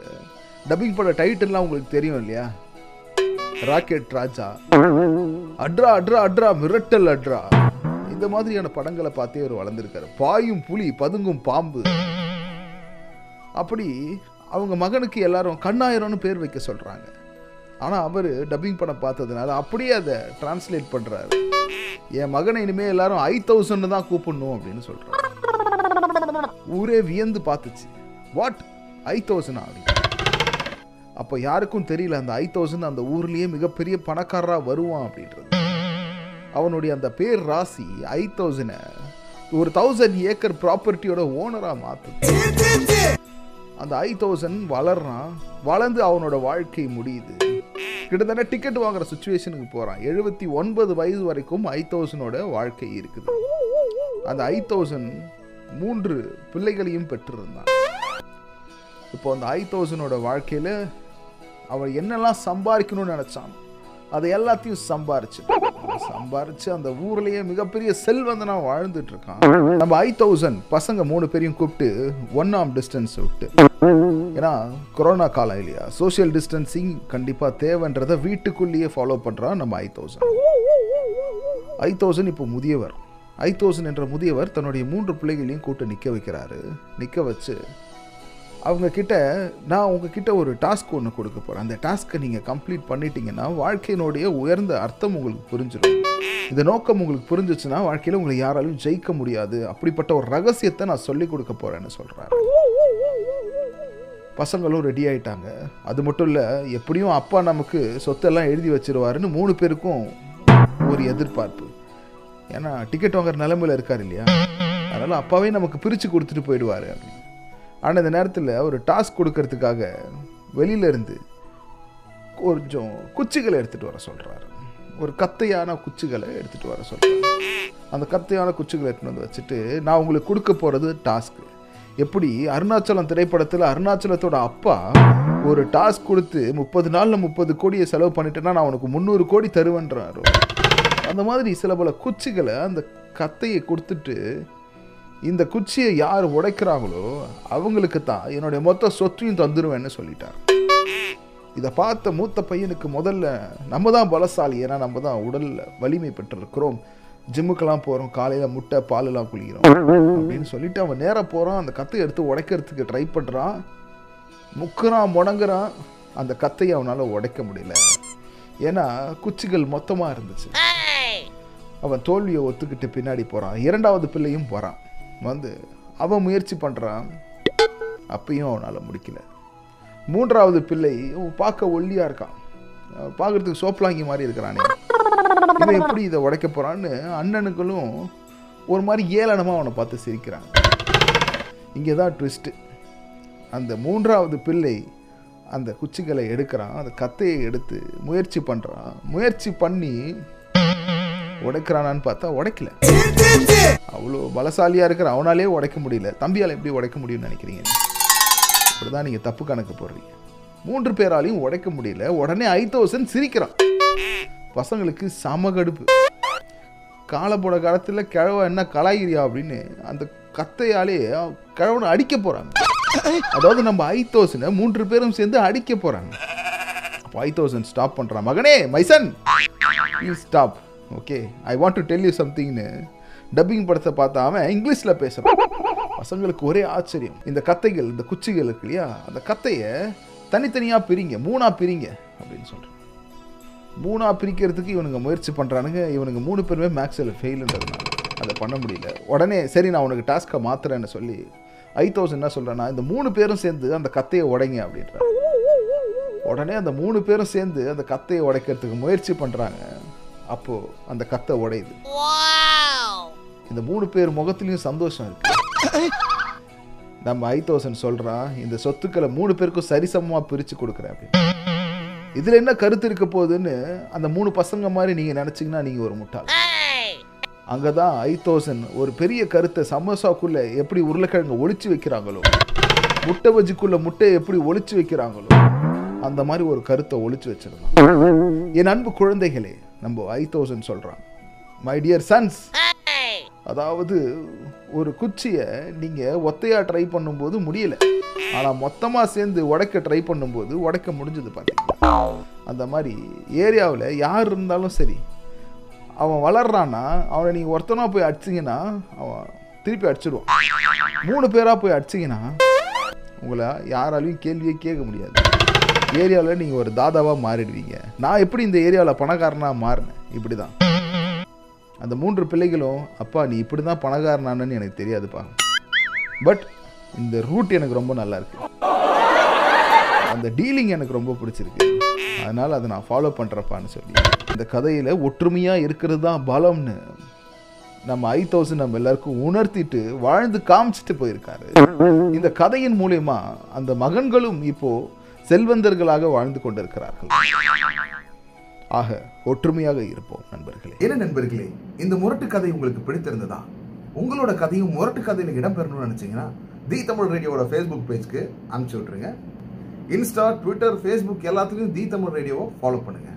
டப்பிங் பட டைட்டில்லாம் உங்களுக்கு தெரியும் இல்லையா? ராக்கெட் ராஜா. அட்ரா அட்ரா அட்ரா மிரட்டல் அட்ரா. இந்த மாதிரியான படங்களை பார்த்தே அவர் வளர்ந்துருக்காரு. பாயும் புலி பதுங்கும் பாம்பு. அப்படி அவங்க மகனுக்கு எல்லாரும் கண்ணாயிரம்னு பேர் வைக்க சொல்றாங்க. ஆனால் அவர் டப்பிங் படம் பார்த்ததுனால அப்படியே அதை டிரான்ஸ்லேட் பண்ணுறாரு என் மகனை இனிமேல் எல்லாரும் ஐ தௌசண்ட் தான் கூப்பிடணும் அப்படின்னு சொல்கிறார் ஊரே வியந்து பார்த்துச்சு. வாட் ஐ தௌசண்ட் அப்படின்னு அப்போ யாருக்கும் தெரியல அந்த ஐ தௌசண்ட் அந்த ஊர்லேயே மிகப்பெரிய பணக்காரராக வருவான் அப்படின்றது. அவனுடைய அந்த பேர் ராசி ஐ தௌசண்ட் ஒரு தௌசண்ட் ஏக்கர் ப்ராப்பர்ட்டியோட ஓனராக மாற்று அந்த ஐ தௌசண்ட் வளர்றான் வளர்ந்து அவனோட வாழ்க்கை முடியுது. கிட்டத்தட்ட டிக்கெட் வாங்குற சுச்சுவேஷனுக்கு போறான். எழுபத்தி ஒன்பது வயசு வரைக்கும் ஐ தௌசண்டோட வாழ்க்கை இருக்குது. அந்த ஐ தௌசண்ட் மூன்று பிள்ளைகளையும் பெற்றிருந்தான். இப்போ அந்த ஐ தௌசண்டோட வாழ்க்கையில அவன் என்னெல்லாம் சம்பாதிக்கணும்னு நினைச்சான் அதை எல்லாத்தையும் சம்பாரிச்சு. சம்பாரிச்சு அந்த ஊர்லயே மிகப்பெரிய செல்வந்தனா வாழ்ந்துட்டு இருக்கான் நம்ம ஐ தௌசண்ட் பசங்க மூணு பேரையும் கூப்பிட்டு ஒன் ஆம் டிஸ்டன்ஸ் விட்டு. ஏன்னா கொரோனா காலம் இல்லையா? சோசியல் டிஸ்டன்சிங் கண்டிப்பா தேவைன்றதை வீட்டுக்குள்ளேயே ஃபாலோ பண்றான் நம்ம ஐ தௌசண்ட். ஐ தௌசண்ட் இப்போ முதியவர். ஐ தௌசண்ட் என்ற முதியவர் தன்னுடைய மூன்று பிள்ளைகளையும் கூட்டு நிற்க வைக்கிறாரு. நிற்க வச்சு அவங்க கிட்ட நான் உங்ககிட்ட ஒரு டாஸ்க் ஒன்று கொடுக்க போகிறேன் அந்த டாஸ்க்கை நீங்கள் கம்ப்ளீட் பண்ணிட்டீங்கன்னா வாழ்க்கையினுடைய உயர்ந்த அர்த்தம் உங்களுக்கு புரிஞ்சிடும். இந்த நோக்கம் உங்களுக்கு புரிஞ்சிச்சுன்னா வாழ்க்கையில் உங்களை யாராலும் ஜெயிக்க முடியாது. அப்படிப்பட்ட ஒரு ரகசியத்தை நான் சொல்லி கொடுக்க போகிறேன்னு சொல்கிறேன் பசங்களும் ரெடி ஆயிட்டாங்க. அது மட்டும் இல்லை எப்படியும் அப்பா நமக்கு சொத்தெல்லாம் எழுதி வச்சிருவாருன்னு மூணு பேருக்கும் ஒரு எதிர்பார்ப்பு. ஏன்னா டிக்கெட் வாங்குற நிலமையில் இருக்கார் இல்லையா? அதனால் அப்பாவே நமக்கு பிரித்து கொடுத்துட்டு போயிடுவாரு அப்படின்னு. ஆனால் இந்த நேரத்தில் ஒரு டாஸ்க் கொடுக்கறதுக்காக வெளியில இருந்து கொஞ்சம் குச்சிகளை எடுத்துகிட்டு வர சொல்கிறாரு ஒரு கத்தையான குச்சிகளை எடுத்துகிட்டு வர சொல்கிறாரு அந்த கத்தையான குச்சிகளை எடுத்துகிட்டு வந்து வச்சுட்டு நான் உங்களுக்கு கொடுக்க போகிறது டாஸ்க் எப்படி? அருணாச்சலம் திரைப்படத்தில் அருணாச்சலத்தோட அப்பா ஒரு டாஸ்க் கொடுத்து முப்பது நாளில் முப்பது கோடியை செலவு பண்ணிட்டேன்னா நான் உனக்கு முந்நூறு கோடி தருவேன்றாரு. அந்த மாதிரி சில பல குச்சிகளை அந்த கத்தையை கொடுத்துட்டு இந்த குச்சியை யார் உடைக்கிறாங்களோ அவங்களுக்கு தான் என்னுடைய மொத்த சொத்தையும் தந்துருவேன்னு சொல்லிட்டார். இதை பார்த்த மூத்த பையனுக்கு முதல்ல நம்ம தான் பலசாலி ஏன்னா நம்ம தான் உடல்ல வலிமை பெற்றிருக்கிறோம். ஜிம்முக்கெல்லாம் போகிறோம் காலையில் முட்டை பாலெல்லாம் குளிக்கிறோம் அப்படின்னு சொல்லிட்டு அவன் நேராக போகிறான் அந்த கத்தை எடுத்து உடைக்கிறதுக்கு ட்ரை பண்ணுறான் முக்குறான் முடங்குறான். அந்த கத்தையை அவனால் உடைக்க முடியல. ஏன்னா குச்சிகள் மொத்தமாக இருந்துச்சு. அவன் தோல்வியை ஒத்துக்கிட்டு பின்னாடி போகிறான் இரண்டாவது பிள்ளையும் போகிறான் வந்து அவன் முயற்சி பண்ணுறான் அப்பயும் அவனால் முடிக்கல. மூன்றாவது பிள்ளை பார்க்க ஒல்லியாக இருக்கான். பார்க்குறதுக்கு பார்க்கறதுக்கு சோப்லாங்கி மாதிரி இருக்கிறானே. இவன் எப்படி இதை உடைக்க போகிறான்னு அண்ணனுங்களும் ஒரு மாதிரி ஏளனமாக அவனை பார்த்து சிரிக்கிறாங்க. இங்கே தான் ட்விஸ்ட்டு அந்த மூன்றாவது பிள்ளை அந்த குச்சிகளை எடுக்கிறான். அந்த கத்தையை எடுத்து முயற்சி பண்ணுறான் முயற்சி பண்ணி உடைக்கிறானான்னு பார்த்தா உடைக்கல. அவ்வளோ பலசாலியா இருக்கிற அவனாலே உடைக்க முடியல. தம்பியால் எப்படி உடைக்க முடியும்னு நினைக்கிறீங்க? இப்படிதான் நீங்க தப்பு கணக்கு போடுறீங்க. மூன்று பேராலையும் உடைக்க முடியல. உடனே ஐ தௌசண்ட் சிரிக்கிறான். பசங்களுக்கு சம கடுப்பு காலை போட காலத்துல கிழவ என்ன கலாயிரியா அப்படின்னு அந்த கத்தையாலே கிழவனை அடிக்க போறாங்க. அதாவது நம்ம ஐ தௌசண்டை மூன்று பேரும் சேர்ந்து அடிக்க போறாங்க. அப்போ ஐ தௌசண்ட் ஸ்டாப் பண்றான். மகனே my son stop okay I want to tell you சம்திங்னு dubbing படத்தை பார்த்த அவன் இங்கிலீஷில் பேசுகிறான் பசங்களுக்கு ஒரே ஆச்சரியம். இந்த கத்தைகள் இந்த குச்சிகள் இருக்கு இல்லையா? அந்த கத்தையை தனித்தனியாக பிரிங்க மூணாக பிரிங்க அப்படின்னு சொல்கிறேன் மூணாக பிரிக்கிறதுக்கு இவனுங்க முயற்சி பண்ணுறானுங்க இவனுங்க மூணு பேருமே மேக்ஸில் ஃபெயிலுன்றதுனால அதை பண்ண முடியல. உடனே சரி நான் உனக்கு டாஸ்க்கை மாத்துறேன்னு சொல்லி ஐ தௌசண்ட் என்ன சொல்கிறேன்னா இந்த மூணு பேரும் சேர்ந்து அந்த கத்தையை உடைங்க அப்படின்ற உடனே அந்த மூணு பேரும் சேர்ந்து அந்த கத்தையை உடைக்கிறதுக்கு முயற்சி பண்ணுறாங்க அப்போது அந்த கத்தை உடையுது. இந்த மூணு பேர் முகத்துலேயும் சந்தோஷம் இருக்கு. நம்ம ஐ தௌசண்ட் சொல்கிறான் இந்த சொத்துக்களை மூணு பேருக்கும் சரிசமமாக பிரித்து கொடுக்குறேன் அப்படின்னு. இதில் என்ன கருத்து இருக்க போகுதுன்னு அந்த மூணு பசங்க மாதிரி நீங்கள் நினச்சிங்கன்னா நீங்கள் ஒரு முட்டாள். அங்கே தான் ஐ தௌசண்ட் ஒரு பெரிய கருத்தை சமோசாக்குள்ளே எப்படி உருளைக்கிழங்கு ஒளிச்சு வைக்கிறாங்களோ முட்டை பஜ்ஜிக்குள்ள முட்டையை எப்படி ஒளிச்சு வைக்கிறாங்களோ அந்த மாதிரி ஒரு கருத்தை ஒளிச்சு வச்சிருந்தான். என் அன்பு குழந்தைகளே நம்ம ஐ தௌசண்ட் சொல்கிறான் மை டியர் சன்ஸ் அதாவது ஒரு குச்சியை நீங்கள் ஒத்தையாக ட்ரை பண்ணும்போது முடியல. ஆனால் மொத்தமாக சேர்ந்து உடைக்க ட்ரை பண்ணும்போது உடைக்க முடிஞ்சது பார்த்தீங்களா அந்த மாதிரி ஏரியாவில் யார் இருந்தாலும் சரி அவன் வளர்றான்னா அவனை நீங்கள் ஒருத்தனாக போய் அடிச்சிங்கன்னா அவன் திருப்பி அடிச்சிடுவான் மூணு பேராக போய் அடிச்சிங்கன்னா உங்களை யாராலையும் கேள்வியே கேட்க முடியாது. ஏரியாவில் நீங்கள் ஒரு தாதாவாக மாறிடுவீங்க. நான் எப்படி இந்த ஏரியாவில் பணக்காரனாக மாறினேன்? இப்படி தான் அந்த மூன்று பிள்ளைகளும் அப்பா நீ இப்படி தான் பணக்காரனானு எனக்கு தெரியாதுப்பா. பட் இந்த ரூட் எனக்கு ரொம்ப நல்லா இருக்கு. அந்த டீலிங் எனக்கு ரொம்ப பிடிச்சிருக்கு. அதனால் அதை நான் ஃபாலோ பண்ணுறப்பான்னு சொல்லி. இந்த கதையில் ஒற்றுமையாக இருக்கிறது தான் பலம்னு நம்ம ஐ தௌசண்ட் நம்ம எல்லாருக்கும் உணர்த்திட்டு வாழ்ந்து காமிச்சிட்டு போயிருக்காரு. இந்த கதையின் மூலயமா அந்த மகன்களும் இப்போது செல்வந்தர்களாக வாழ்ந்து கொண்டிருக்கிறார்கள். ஆக ஒற்றுமையாக இருப்போம் நண்பர்களே. என்ன நண்பர்களே இந்த முரட்டு கதை உங்களுக்கு பிடித்திருந்ததா? உங்களோட கதையும் முரட்டு கதையில் இடம்பெறணும்னு நினைச்சீங்கன்னா தி தமிழ் ரேடியோவோட ஃபேஸ்புக் பேஜ்க்கு அனுப்பிச்சு விட்ருங்க இன்ஸ்டா ட்விட்டர் ஃபேஸ்புக் எல்லாத்துலேயும் தி தமிழ் ரேடியோவை ஃபாலோ பண்ணுங்க.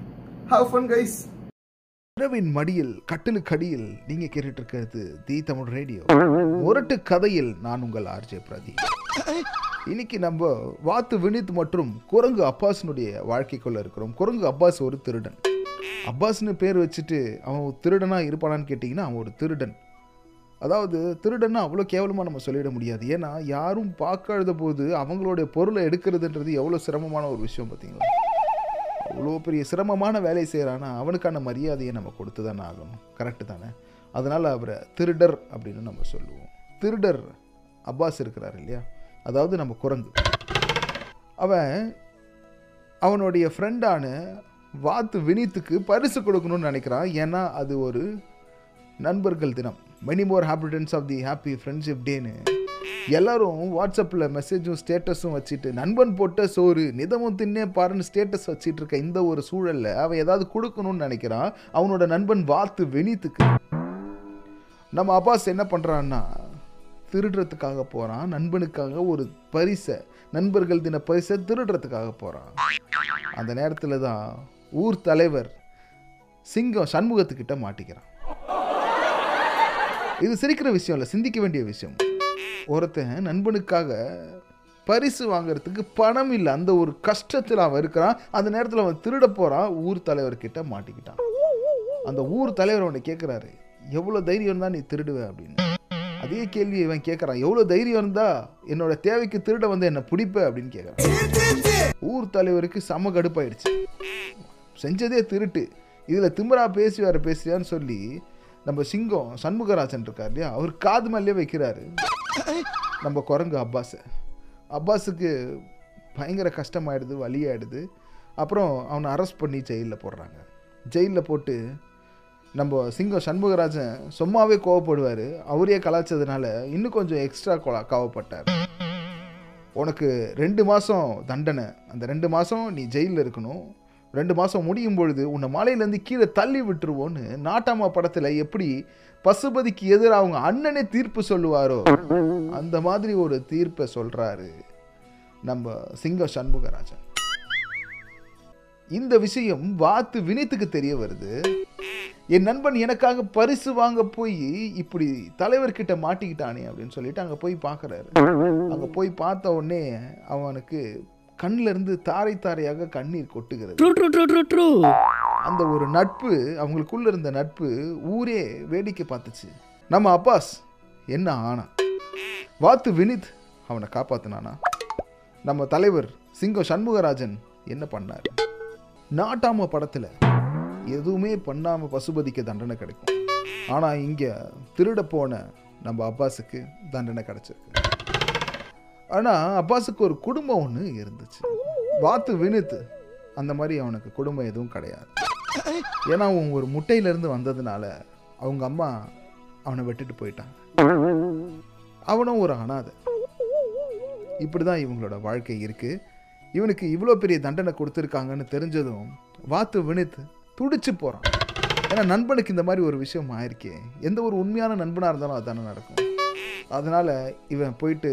ஹவ் ஃபன் கைஸ் இரவின் மடியில் கட்டிலுக்கடியில் நீங்க கேட்டுட்டு இருக்கிறது தி தமிழ் ரேடியோ. முரட்டு கதையில் நான் உங்கள் ஆர்ஜே பிரதீப். இன்னைக்கு நம்ம வாத்து வினித் மற்றும் குரங்கு அப்பாஸினுடைய வாழ்க்கைக்குள்ள இருக்கிறோம். குரங்கு அப்பாஸ் ஒரு திருடன். அப்பாஸ்னு பேர் வச்சுட்டு அவன் திருடனாக இருப்பானான்னு கேட்டிங்கன்னா அவன் ஒரு திருடன். அதாவது திருடன்னா அவ்வளோ கேவலமாக நம்ம சொல்லிட முடியாது. ஏன்னா யாரும் பார்க்காத போது அவங்களுடைய பொருளை எடுக்கிறதுன்றது எவ்வளோ சிரமமான ஒரு விஷயம் பார்த்தீங்களா? அவ்வளோ பெரிய சிரமமான வேலையை செய்கிறானா அவனுக்கான மரியாதையை நம்ம கொடுத்து தானே ஆகணும். கரெக்டு தானே? அதனால் அவரை திருடர் அப்படின்னு நம்ம சொல்லுவோம். திருடர் அப்பாஸ் இருக்கிறார் இல்லையா? அதாவது நம்ம குரங்கு. அவன் அவனுடைய ஃப்ரெண்டான வாத்து வினீத்துக்கு பரிசு கொடுக்கணும்னு நினைக்கிறான். ஏன்னா அது ஒரு நண்பர்கள் தினம். Many more happy returns of the happy friendship டேன்னு எல்லாரும் வாட்ஸ்அப்பில் மெசேஜும் ஸ்டேட்டஸும் வச்சுட்டு நண்பன் போட்ட சோறு நிதமும் தின்னே பாருன்னு ஸ்டேட்டஸ் வச்சுட்டு இருக்க இந்த ஒரு சூழலில் அவன் ஏதாவது கொடுக்கணும்னு நினைக்கிறான். அவனோட நண்பன் வாத்து வினீத்துக்கு. நம்ம அப்பாஸ் என்ன பண்ணுறான்னா திருடுறதுக்காக போகிறான் நண்பனுக்காக ஒரு பரிசை நண்பர்கள் தின பரிசை திருடுறதுக்காக போகிறான் அந்த நேரத்தில் தான் ஊர் தலைவர் சிங்கம் சண்முகத்துக்கிட்ட மாட்டிக்கிறான். இது சிரிக்கிற விஷயம் இல்லை சிந்திக்க வேண்டிய விஷயம். ஒருத்தன் நண்பனுக்காக பரிசு வாங்குறதுக்கு பணம் இல்லை அந்த ஒரு கஷ்டத்தில் அவன் இருக்கிறான். அந்த நேரத்தில் அவன் திருட போகிறான் ஊர் தலைவர்கிட்ட மாட்டிக்கிட்டான். அந்த ஊர் தலைவர் அவனை கேட்குறாரு எவ்வளோ தைரியம் தான் நீ திருடுவ? அப்படின்னு. அதே கேள்வி இவன் கேட்குறான் எவ்வளோ தைரியம் இருந்தா என்னோட தேவைக்கு திருட வந்து என்னை பிடிப்ப அப்படின்னு கேட்குறான் ஊர் தலைவருக்கு செம கடுப்பாயிடுச்சு. செஞ்சதே திருட்டு. இதில் திமிரா பேசி வேற பேசுறியான்னு சொல்லி நம்ம சிங்கம் சண்முகராஜன் இருக்கார் இல்லையா? அவர் காது மேலே வைக்கிறாரு. நம்ம குரங்கு அப்பாஸை. அப்பாஸுக்கு பயங்கர கஷ்டமாயிடுது வலியாயிடுது. அப்புறம் அவனை அரெஸ்ட் பண்ணி ஜெயிலில் போடுறாங்க. ஜெயிலில் போட்டு நம்ம சிங்கம் சண்முகராஜன் சும்மாவே கோவப்படுவார். அவரே கலாச்சதுனால இன்னும் கொஞ்சம் எக்ஸ்ட்ரா கோவப்பட்டார். உனக்கு ரெண்டு மாதம் தண்டனை. அந்த ரெண்டு மாதம் நீ ஜெயிலில் இருக்கணும். ரெண்டு மாதம் முடியும் பொழுது உன்னை மலையிலேருந்து கீழே தள்ளி விட்டுருவோன்னு நாட்டாமா படத்தில் எப்படி பசுபதிக்கு எதிராக அவங்க அண்ணனே தீர்ப்பு சொல்லுவாரோ அந்த மாதிரி ஒரு தீர்ப்பை சொல்கிறாரு நம்ம சிங்க சண்முகராஜன். இந்த விஷயம் வாத்து வினித்துக்கு தெரிய வருது. என் நண்பன் எனக்காக பரிசு வாங்க போய் இப்படி தலைவர்கிட்ட மாட்டிக்கிட்டானே அப்படின்னு சொல்லிட்டு அங்கே போய் பார்க்குறாரு அங்கே போய் பார்த்த உடனே அவனுக்கு கண்ணில் இருந்து தாரை தாரையாக கண்ணீர் கொட்டுகிறது. அந்த ஒரு நட்பு அவங்களுக்குள்ள இருந்த நட்பு ஊரே வேடிக்கை பார்த்துச்சு. நம்ம அப்பாஸ் என்ன ஆனா? வாத்து வினித் அவனை காப்பாத்தினானா? நம்ம தலைவர் சிங்கம் சண்முகராஜன் என்ன பண்ணார்? நாட்டாம படத்துல எதுவுமே பண்ணாமல் பசுபதிக்கு தண்டனை கிடைக்கும். ஆனால் இங்கே திருட போன நம்ம அப்பாஸுக்கு தண்டனை கிடைச்சிருக்கு. ஆனா அப்பாஸுக்கு ஒரு குடும்பம் ஒன்று இருந்துச்சு. வாத்து வினுத்து அந்த மாதிரி அவனுக்கு குடும்பம் எதுவும் கிடையாது. ஏன்னா அவன் ஒரு முட்டையிலேருந்து வந்ததுனால அவங்க அம்மா அவனை விட்டுட்டு போயிட்டாங்க. அவனும் ஒரு அனாதை. இப்படி தான் இவங்களோட வாழ்க்கை இருக்கு. இவனுக்கு இவ்வளோ பெரிய தண்டனை கொடுத்துருக்காங்கன்னு தெரிஞ்சதும் வாத்து வினுத்து துடிச்சு போகிறான் ஏன்னா நண்பனுக்கு இந்த மாதிரி ஒரு விஷயம் ஆயிருக்கே எந்த ஒரு உண்மையான நண்பனாக இருந்தாலும் அதுதானே நடக்கும் அதனால் இவன் போயிட்டு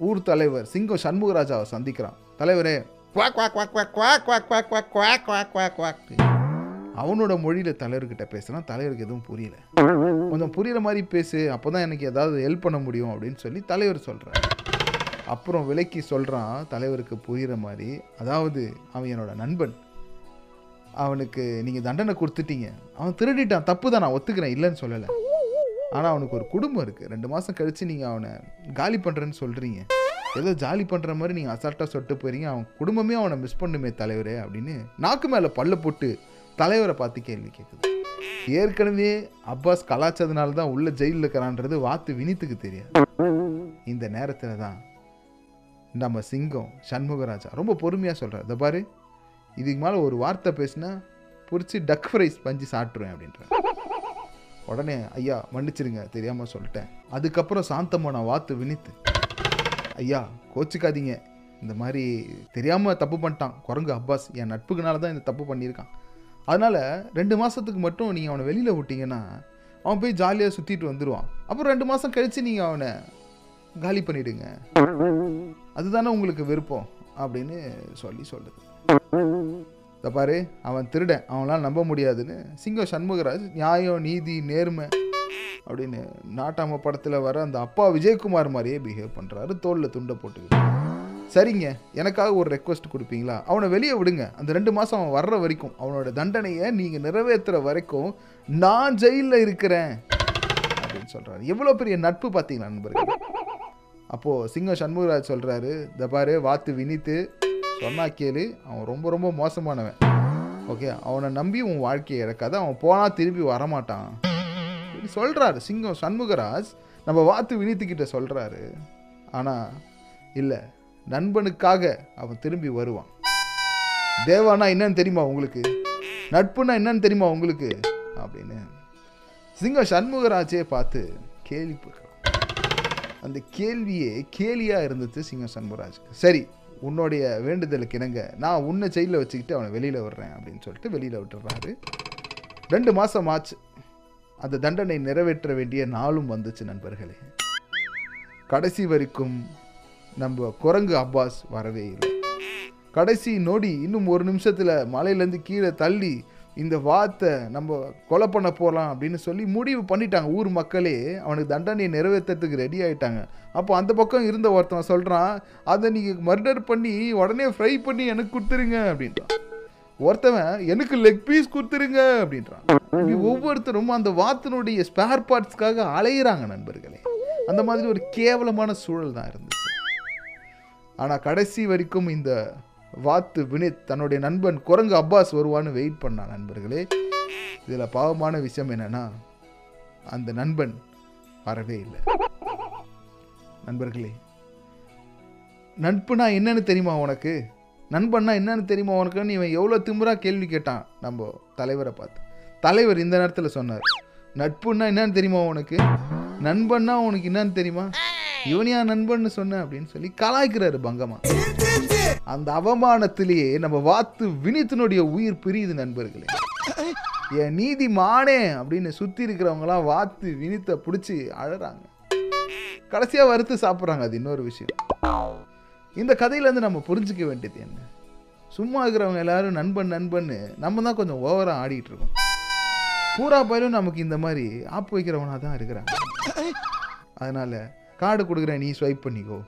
ஊர் தலைவர் சிங்கம் சண்முகராஜாவை சந்திக்கிறான் தலைவரே quack quack quack quack quack quack quack quack quack quack quack quack அவனோட மொழியில் தலைவர்கிட்ட பேசுனா தலைவருக்கு எதுவும் புரியல கொஞ்சம் புரியுற மாதிரி பேசு அப்போ தான் எனக்கு ஏதாவது ஹெல்ப் பண்ண முடியும் அப்படின்னு சொல்லி தலைவர் சொல்கிறார் அப்புறம் விலைக்கு சொல்கிறான் தலைவருக்கு புரிகிற மாதிரி அதாவது அவன் என்னோட நண்பன் அவனுக்கு நீங்கள் தண்டனை கொடுத்துட்டீங்க. அவன் திருடிட்டான். தப்பு தான் நான் ஒத்துக்கிறேன். இல்லைன்னு சொல்லலை. ஆனால் அவனுக்கு ஒரு குடும்பம் இருக்குது ரெண்டு மாதம் கழித்து நீங்கள் அவனை காலி பண்ணுறேன்னு சொல்கிறீங்க ஏதோ ஜாலி பண்ணுற மாதிரி நீங்கள் அசால்ட்டாக சொட்டு போகிறீங்க அவன் குடும்பமே அவனை மிஸ் பண்ணுமே தலைவரே அப்படின்னு நாக்கு மேலே பல்ல போட்டு தலைவரை பார்த்து கேள்வி கேட்குது ஏற்கனவே அப்பாஸ் கலாச்சதுனால தான் உள்ள ஜெயிலில் இருக்கிறான்றது வாத்து வினித்துக்கு தெரியாது. இந்த நேரத்தில் தான் நம்ம சிங்கம் சண்முகராஜா ரொம்ப பொறுமையாக சொல்கிறார் இதை பாரு. இதுக்கு மேலே ஒரு வார்த்தை பேசினா பிடிச்சி டக் ஃப்ரைஸ் பஞ்சு சாப்பிட்ருவேன் அப்படின்ற உடனே ஐயா மன்னிச்சிருங்க தெரியாமல் சொல்லிட்டேன். அதுக்கப்புறம் சாந்தமான வாத்து வினித்து ஐயா கோச்சிக்காதீங்க. இந்த மாதிரி தெரியாமல் தப்பு பண்ணிட்டான். குரங்கு அப்பாஸ் என் நட்புக்குனால தான் இந்த தப்பு பண்ணியிருக்கான். அதனால் ரெண்டு மாதத்துக்கு மட்டும் நீங்கள் அவனை வெளியில் விட்டிங்கன்னா அவன் போய் ஜாலியாக சுற்றிட்டு வந்துடுவான் அப்புறம் ரெண்டு மாதம் கழித்து நீங்கள் அவனை காலி பண்ணிவிடுங்க அதுதானே உங்களுக்கு விருப்பம் அப்படின்னு சொல்லி சொல்லுது. இதை பாரு அவன் திருடன் அவன்லாம் நம்ப முடியாதுன்னு சிங்கம் சண்முகராஜ் நியாயம் நீதி நேர்மை அப்படின்னு நாட்டாம படத்தில் வர அந்த அப்பா விஜயகுமார் மாதிரியே பிஹேவ் பண்ணுறாரு தோளில் துண்டை போட்டுக்கிட்டு சரிங்க எனக்காக ஒரு ரெக்வஸ்ட் கொடுப்பீங்களா? அவனை வெளியே விடுங்க. அந்த ரெண்டு மாதம் அவன் வர்ற வரைக்கும் அவனோட தண்டனையை நீங்கள் நிறைவேற்றுற வரைக்கும் நான் ஜெயிலில் இருக்கிறேன் அப்படின்னு சொல்கிறாரு எவ்வளோ பெரிய நட்பு பார்த்தீங்களா நண்பர்கள்? அப்போது சிங்கம் சண்முகராஜ் சொல்கிறாரு இந்த பாரு வாத்து வினித்து சொன்னா கேளு அவன் ரொம்ப ரொம்ப மோசமானவன். ஓகே அவனை நம்பி உன் வாழ்க்கையை இழக்காத அவன் போனால் திரும்பி வரமாட்டான். இப்படி சொல்கிறாரு சிங்கம் சண்முகராஜ். நம்ம வாத்து வினித்துக்கிட்ட சொல்கிறாரு ஆனால் இல்லை நண்பனுக்காக அவன் திரும்பி வருவான். தேவானா என்னன்னு தெரியுமா உங்களுக்கு? நட்புனா என்னன்னு தெரியுமா உங்களுக்கு? அப்படின்னு. சிங்கம் சண்முகராஜே பார்த்து கேள்வி அந்த கேள்வியே கேலியாக இருந்துச்சு சிங்கம் சண்முகராஜுக்கு. சரி உன்னுடைய வேண்டுதலுக்கு இணங்க நான் உன்னை ஜெயிலில் வச்சுக்கிட்டு அவனை வெளியில் விடுறேன் அப்படின்னு சொல்லிட்டு வெளியில் விட்டுறாரு. ரெண்டு மாதம் ஆச்சு. அந்த தண்டனை நிறைவேற்ற வேண்டிய நாளும் வந்துச்சு நண்பர்களே. கடைசி வரைக்கும் நம்ம குரங்கு அப்பாஸ் வரவே இல்லை. கடைசி நொடி இன்னும் ஒரு நிமிஷத்தில் மலையிலேருந்து கீழே தள்ளி இந்த வாத்தை நம்ம கொலை பண்ண போகலாம் அப்படின்னு சொல்லி முடிவு பண்ணிட்டாங்க. ஊர் மக்களே அவனுக்கு தண்டனையை நிறைவேற்றுறதுக்கு ரெடி ஆகிட்டாங்க அப்போ அந்த பக்கம் இருந்த ஒருத்தன் சொல்கிறான் அதை நீங்கள் மர்டர் பண்ணி உடனே ஃப்ரை பண்ணி எனக்கு கொடுத்துருங்க அப்படின்றான். ஒருத்தவன் எனக்கு லெக் பீஸ் கொடுத்துருங்க அப்படின்றான். இப்படி ஒவ்வொருத்தரும் அந்த வாத்தினுடைய ஸ்பேர் பார்ட்ஸ்க்காக அலையிறாங்க நண்பர்களே. அந்த மாதிரி ஒரு கேவலமான சூழல் தான் இருந்துச்சு. ஆனால் கடைசி வரைக்கும் இந்த வாத்து வினித் தன்னுடைய நண்பன் குரங்கு அப்பாஸ் வருவான்னு வெயிட் பண்ணான் நண்பர்களே. இதில் பாவமான விஷயம் என்னன்னா அந்த நண்பன் வரவே இல்லை. நண்பர்களே நட்புனா என்னன்னு தெரியுமா உனக்கு? நண்பன்னா என்னன்னு தெரியுமா உனக்குன்னு இவன் எவ்வளோ திமுறா கேள்வி கேட்டான் நம்ம தலைவரை பார்த்து. தலைவர் இந்த நேரத்தில் சொன்னார் நட்புன்னா என்னன்னு தெரியுமா உனக்கு? நண்பன்னா உனக்கு என்னன்னு தெரியுமா? இவனியா நண்பன்னு சொன்ன அப்படின்னு சொல்லி கலாய்க்கிறாரு பங்கமா. அந்த அவமானத்திலேயே நம்ம வாத்து வினித்தினுடைய உயிர் பிரியுது நண்பர்களே. என் நீதி மானே அப்படின்னு சுற்றி இருக்கிறவங்களாம் வாத்து வினித்தை பிடிச்சி அழறாங்க. கடைசியாக வறுத்து சாப்பிட்றாங்க அது இன்னொரு விஷயம். இந்த கதையிலேருந்து நம்ம புரிஞ்சுக்க வேண்டியது என்ன? சும்மா இருக்கிறவங்க எல்லாரும் நண்பன் நண்பன்னு நம்ம தான் கொஞ்சம் ஓவராக ஆடிட்டு இருக்கோம். பூரா பயிலும் நமக்கு இந்த மாதிரி ஆப்பு வைக்கிறவனா தான் இருக்கிறாங்க அதனால கார்டு கொடுக்குறேன் நீ ஸ்வைப் பண்ணிக்கோ.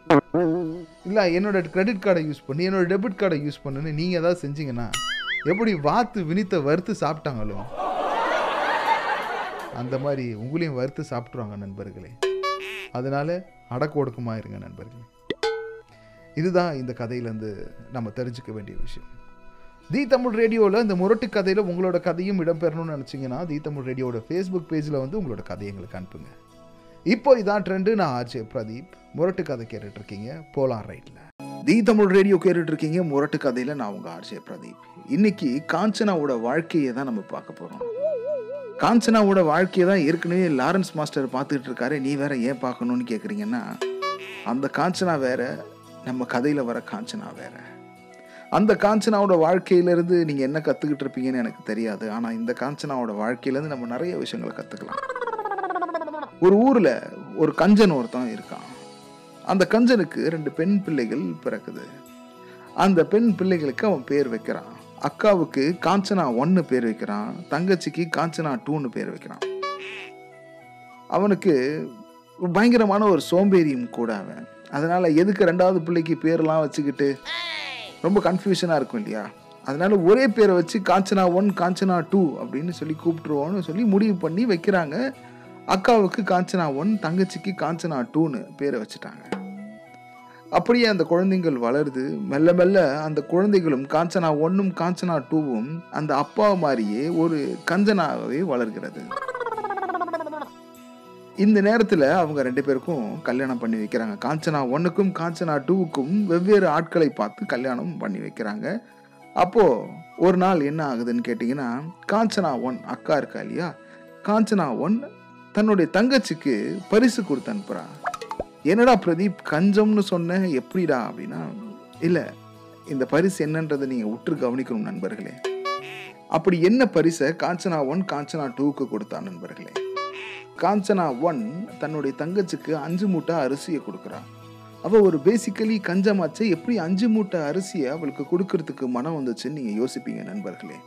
இல்லை என்னோட கிரெடிட் கார்டை யூஸ் பண்ணி என்னோட டெபிட் கார்டை யூஸ் பண்ணுன்னு நீங்கள் ஏதாவது செஞ்சீங்கன்னா எப்படி வாத்து வினித்த வறுத்து சாப்பிட்டாங்களோ? அந்த மாதிரி உங்களையும் வறுத்து சாப்பிட்ருவாங்க நண்பர்களே. அதனால அடக்க ஒடுக்கமாக இருங்க நண்பர்களே. இதுதான் இந்த கதையிலேருந்து நம்ம தெரிஞ்சுக்க வேண்டிய விஷயம். தி தமிழ் ரேடியோவில் இந்த முரட்டு கதையில் உங்களோட கதையும் இடம்பெறணும்னு நினச்சிங்கன்னா தி தமிழ் ரேடியோட ஃபேஸ்புக் பேஜில் வந்து உங்களோட கதையை எங்களுக்கு அனுப்புங்க. இப்போ இதான் ட்ரெண்டு நான் ஆர்ஜே பிரதீப். முரட்டு கதை கேட்டுட்டு இருக்கீங்க போலாம் ரைட்டில் தி தமிழ் ரேடியோ கேட்டுட்டு இருக்கீங்க முரட்டு கதையில நான் உங்க ஆர்ஜே பிரதீப். இன்னைக்கு காஞ்சனாவோட வாழ்க்கையை தான் நம்ம பார்க்க போறோம். காஞ்சனாவோட வாழ்க்கையை தான் ஏற்கனவே லாரன்ஸ் மாஸ்டர் பார்த்துக்கிட்டு இருக்காரு நீ வேற ஏன் பார்க்கணும்னு கேட்குறீங்கன்னா அந்த காஞ்சனா வேற நம்ம கதையில் வர காஞ்சனா வேற. அந்த காஞ்சனாவோட வாழ்க்கையிலேருந்து நீங்கள் என்ன கற்றுக்கிட்டு இருப்பீங்கன்னு எனக்கு தெரியாது. ஆனால் இந்த காஞ்சனாவோட வாழ்க்கையிலேருந்து நம்ம நிறைய விஷயங்களை கற்றுக்கலாம் ஒரு ஊரில் ஒரு கஞ்சன் ஒருத்தன் இருக்கான். அந்த கஞ்சனுக்கு ரெண்டு பெண் பிள்ளைகள் பிறக்குது. அந்த பெண் பிள்ளைகளுக்கு அவன் பேர் வைக்கிறான். அக்காவுக்கு காஞ்சனா ஒன்னு பேர் வைக்கிறான். தங்கச்சிக்கு காஞ்சனா டூன்னு பேர் வைக்கிறான். அவனுக்கு பயங்கரமான ஒரு சோம்பேறியும் கூட அவன். அதனால எதுக்கு ரெண்டாவது பிள்ளைக்கு பேர்லாம் வச்சுக்கிட்டு? ரொம்ப கன்ஃபியூஷனாக இருக்கும் இல்லையா? அதனால ஒரே பேரை வச்சு காஞ்சனா ஒன் காஞ்சனா டூ அப்படின்னு சொல்லி கூப்பிட்டுருவோன்னு சொல்லி முடிவு பண்ணி வைக்கிறாங்க. அக்காவுக்கு காஞ்சனா ஒன் தங்கச்சிக்கு காஞ்சனா டூன்னு பேரை வச்சுட்டாங்க. அப்படியே அந்த குழந்தைகள் வளருது. மெல்ல மெல்ல அந்த குழந்தைகளும் காஞ்சனா ஒன்னும் காஞ்சனா டூவும் அந்த அப்பா மாதிரியே ஒரு கஞ்சனாகவே வளர்கிறது. இந்த நேரத்தில் அவங்க ரெண்டு பேருக்கும் கல்யாணம் பண்ணி வைக்கிறாங்க. காஞ்சனா ஒன்றுக்கும் காஞ்சனா டூவுக்கும் வெவ்வேறு ஆட்களை பார்த்து கல்யாணம் பண்ணி வைக்கிறாங்க. அப்போது ஒரு நாள் என்ன ஆகுதுன்னு கேட்டிங்கன்னா காஞ்சனா ஒன் அக்கா இருக்கா இல்லையா? காஞ்சனா ஒன் தன்னுடைய தங்கச்சிக்கு பரிசு கொடுத்து அனுப்புகிறான் என்னடா பிரதீப் கஞ்சம்னு சொன்ன எப்படிடா அப்படின்னா இல்லை இந்த பரிசு என்னன்றதை நீங்கள் உற்று கவனிக்கணும் நண்பர்களே. அப்படி என்ன பரிசை காஞ்சனா ஒன் காஞ்சனா டூக்கு கொடுத்தா நண்பர்களே. காஞ்சனா ஒன் தன்னுடைய தங்கச்சிக்கு அஞ்சு மூட்டை அரிசியை கொடுக்குறா. அவள் ஒரு பேசிக்கலி கஞ்சமாச்சே எப்படி அஞ்சு மூட்டை அரிசியை அவளுக்கு கொடுக்கறதுக்கு மனம் வந்துச்சுன்னு நீங்கள் யோசிப்பீங்க நண்பர்களே.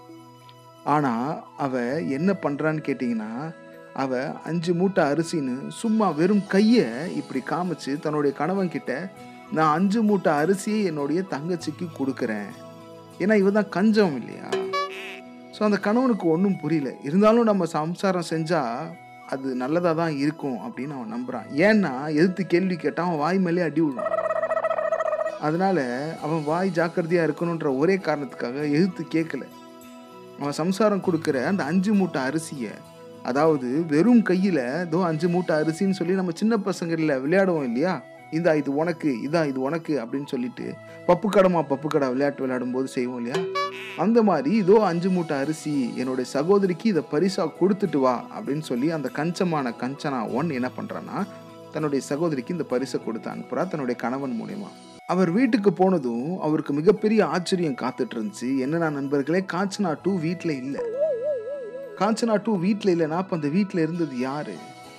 ஆனால் அவள் என்ன பண்ணுறான்னு கேட்டிங்கன்னா அவ அஞ்சு மூட்டை அரிசின்னு சும்மா வெறும் கையை இப்படி காமிச்சு தன்னுடைய கணவன் கிட்ட நான் அஞ்சு மூட்டை அரிசியை என்னுடைய தங்கச்சிக்கு கொடுக்குறேன். ஏன்னா இவ தான் கஞ்சம் இல்லையா? ஸோ அந்த கணவனுக்கு ஒன்றும் புரியல. இருந்தாலும் நம்ம சம்சாரம் செஞ்சால் அது நல்லதாக தான் இருக்கும் அப்படின்னு அவன் நம்புகிறான் ஏன்னா எதிர்த்து கேள்வி கேட்டால் அவன் வாய் மேலே அடி விடும் அதனால அவன் வாய் ஜாக்கிரதையாக இருக்கணுன்ற ஒரே காரணத்துக்காக எதிர்த்து கேட்கல. அவன் சம்சாரம் கொடுக்குற அந்த அஞ்சு மூட்டை அரிசியை அதாவது வெறும் கையில் ஏதோ அஞ்சு மூட்டை அரிசின்னு சொல்லி நம்ம சின்ன பசங்களில் விளையாடுவோம் இல்லையா? இதா இது உனக்கு இதா இது உனக்கு அப்படின்னு சொல்லிட்டு பப்பு கடமா பப்பு கடா விளையாட்டு விளையாடும் போது செய்வோம் இல்லையா? அந்த மாதிரி இதோ அஞ்சு மூட்டை அரிசி என்னுடைய சகோதரிக்கு இதை பரிசா கொடுத்துட்டு வா அப்படின்னு சொல்லி அந்த கஞ்சமான கஞ்சனா ஒன் என்ன பண்ணுறான்னா தன்னுடைய சகோதரிக்கு இந்த பரிசை கொடுத்து அனுப்புறா தன்னுடைய கணவன் மூலியமா. அவர் வீட்டுக்கு போனதும் அவருக்கு மிகப்பெரிய ஆச்சரியம் காத்துட்டு இருந்துச்சு. என்னன்னா நண்பர்களே காஞ்சனா டூ வீட்டில் இல்லை. காஞ்சனா டூ வீட்டில் இல்லைன்னா அப்போ அந்த வீட்டில் இருந்தது யாரு?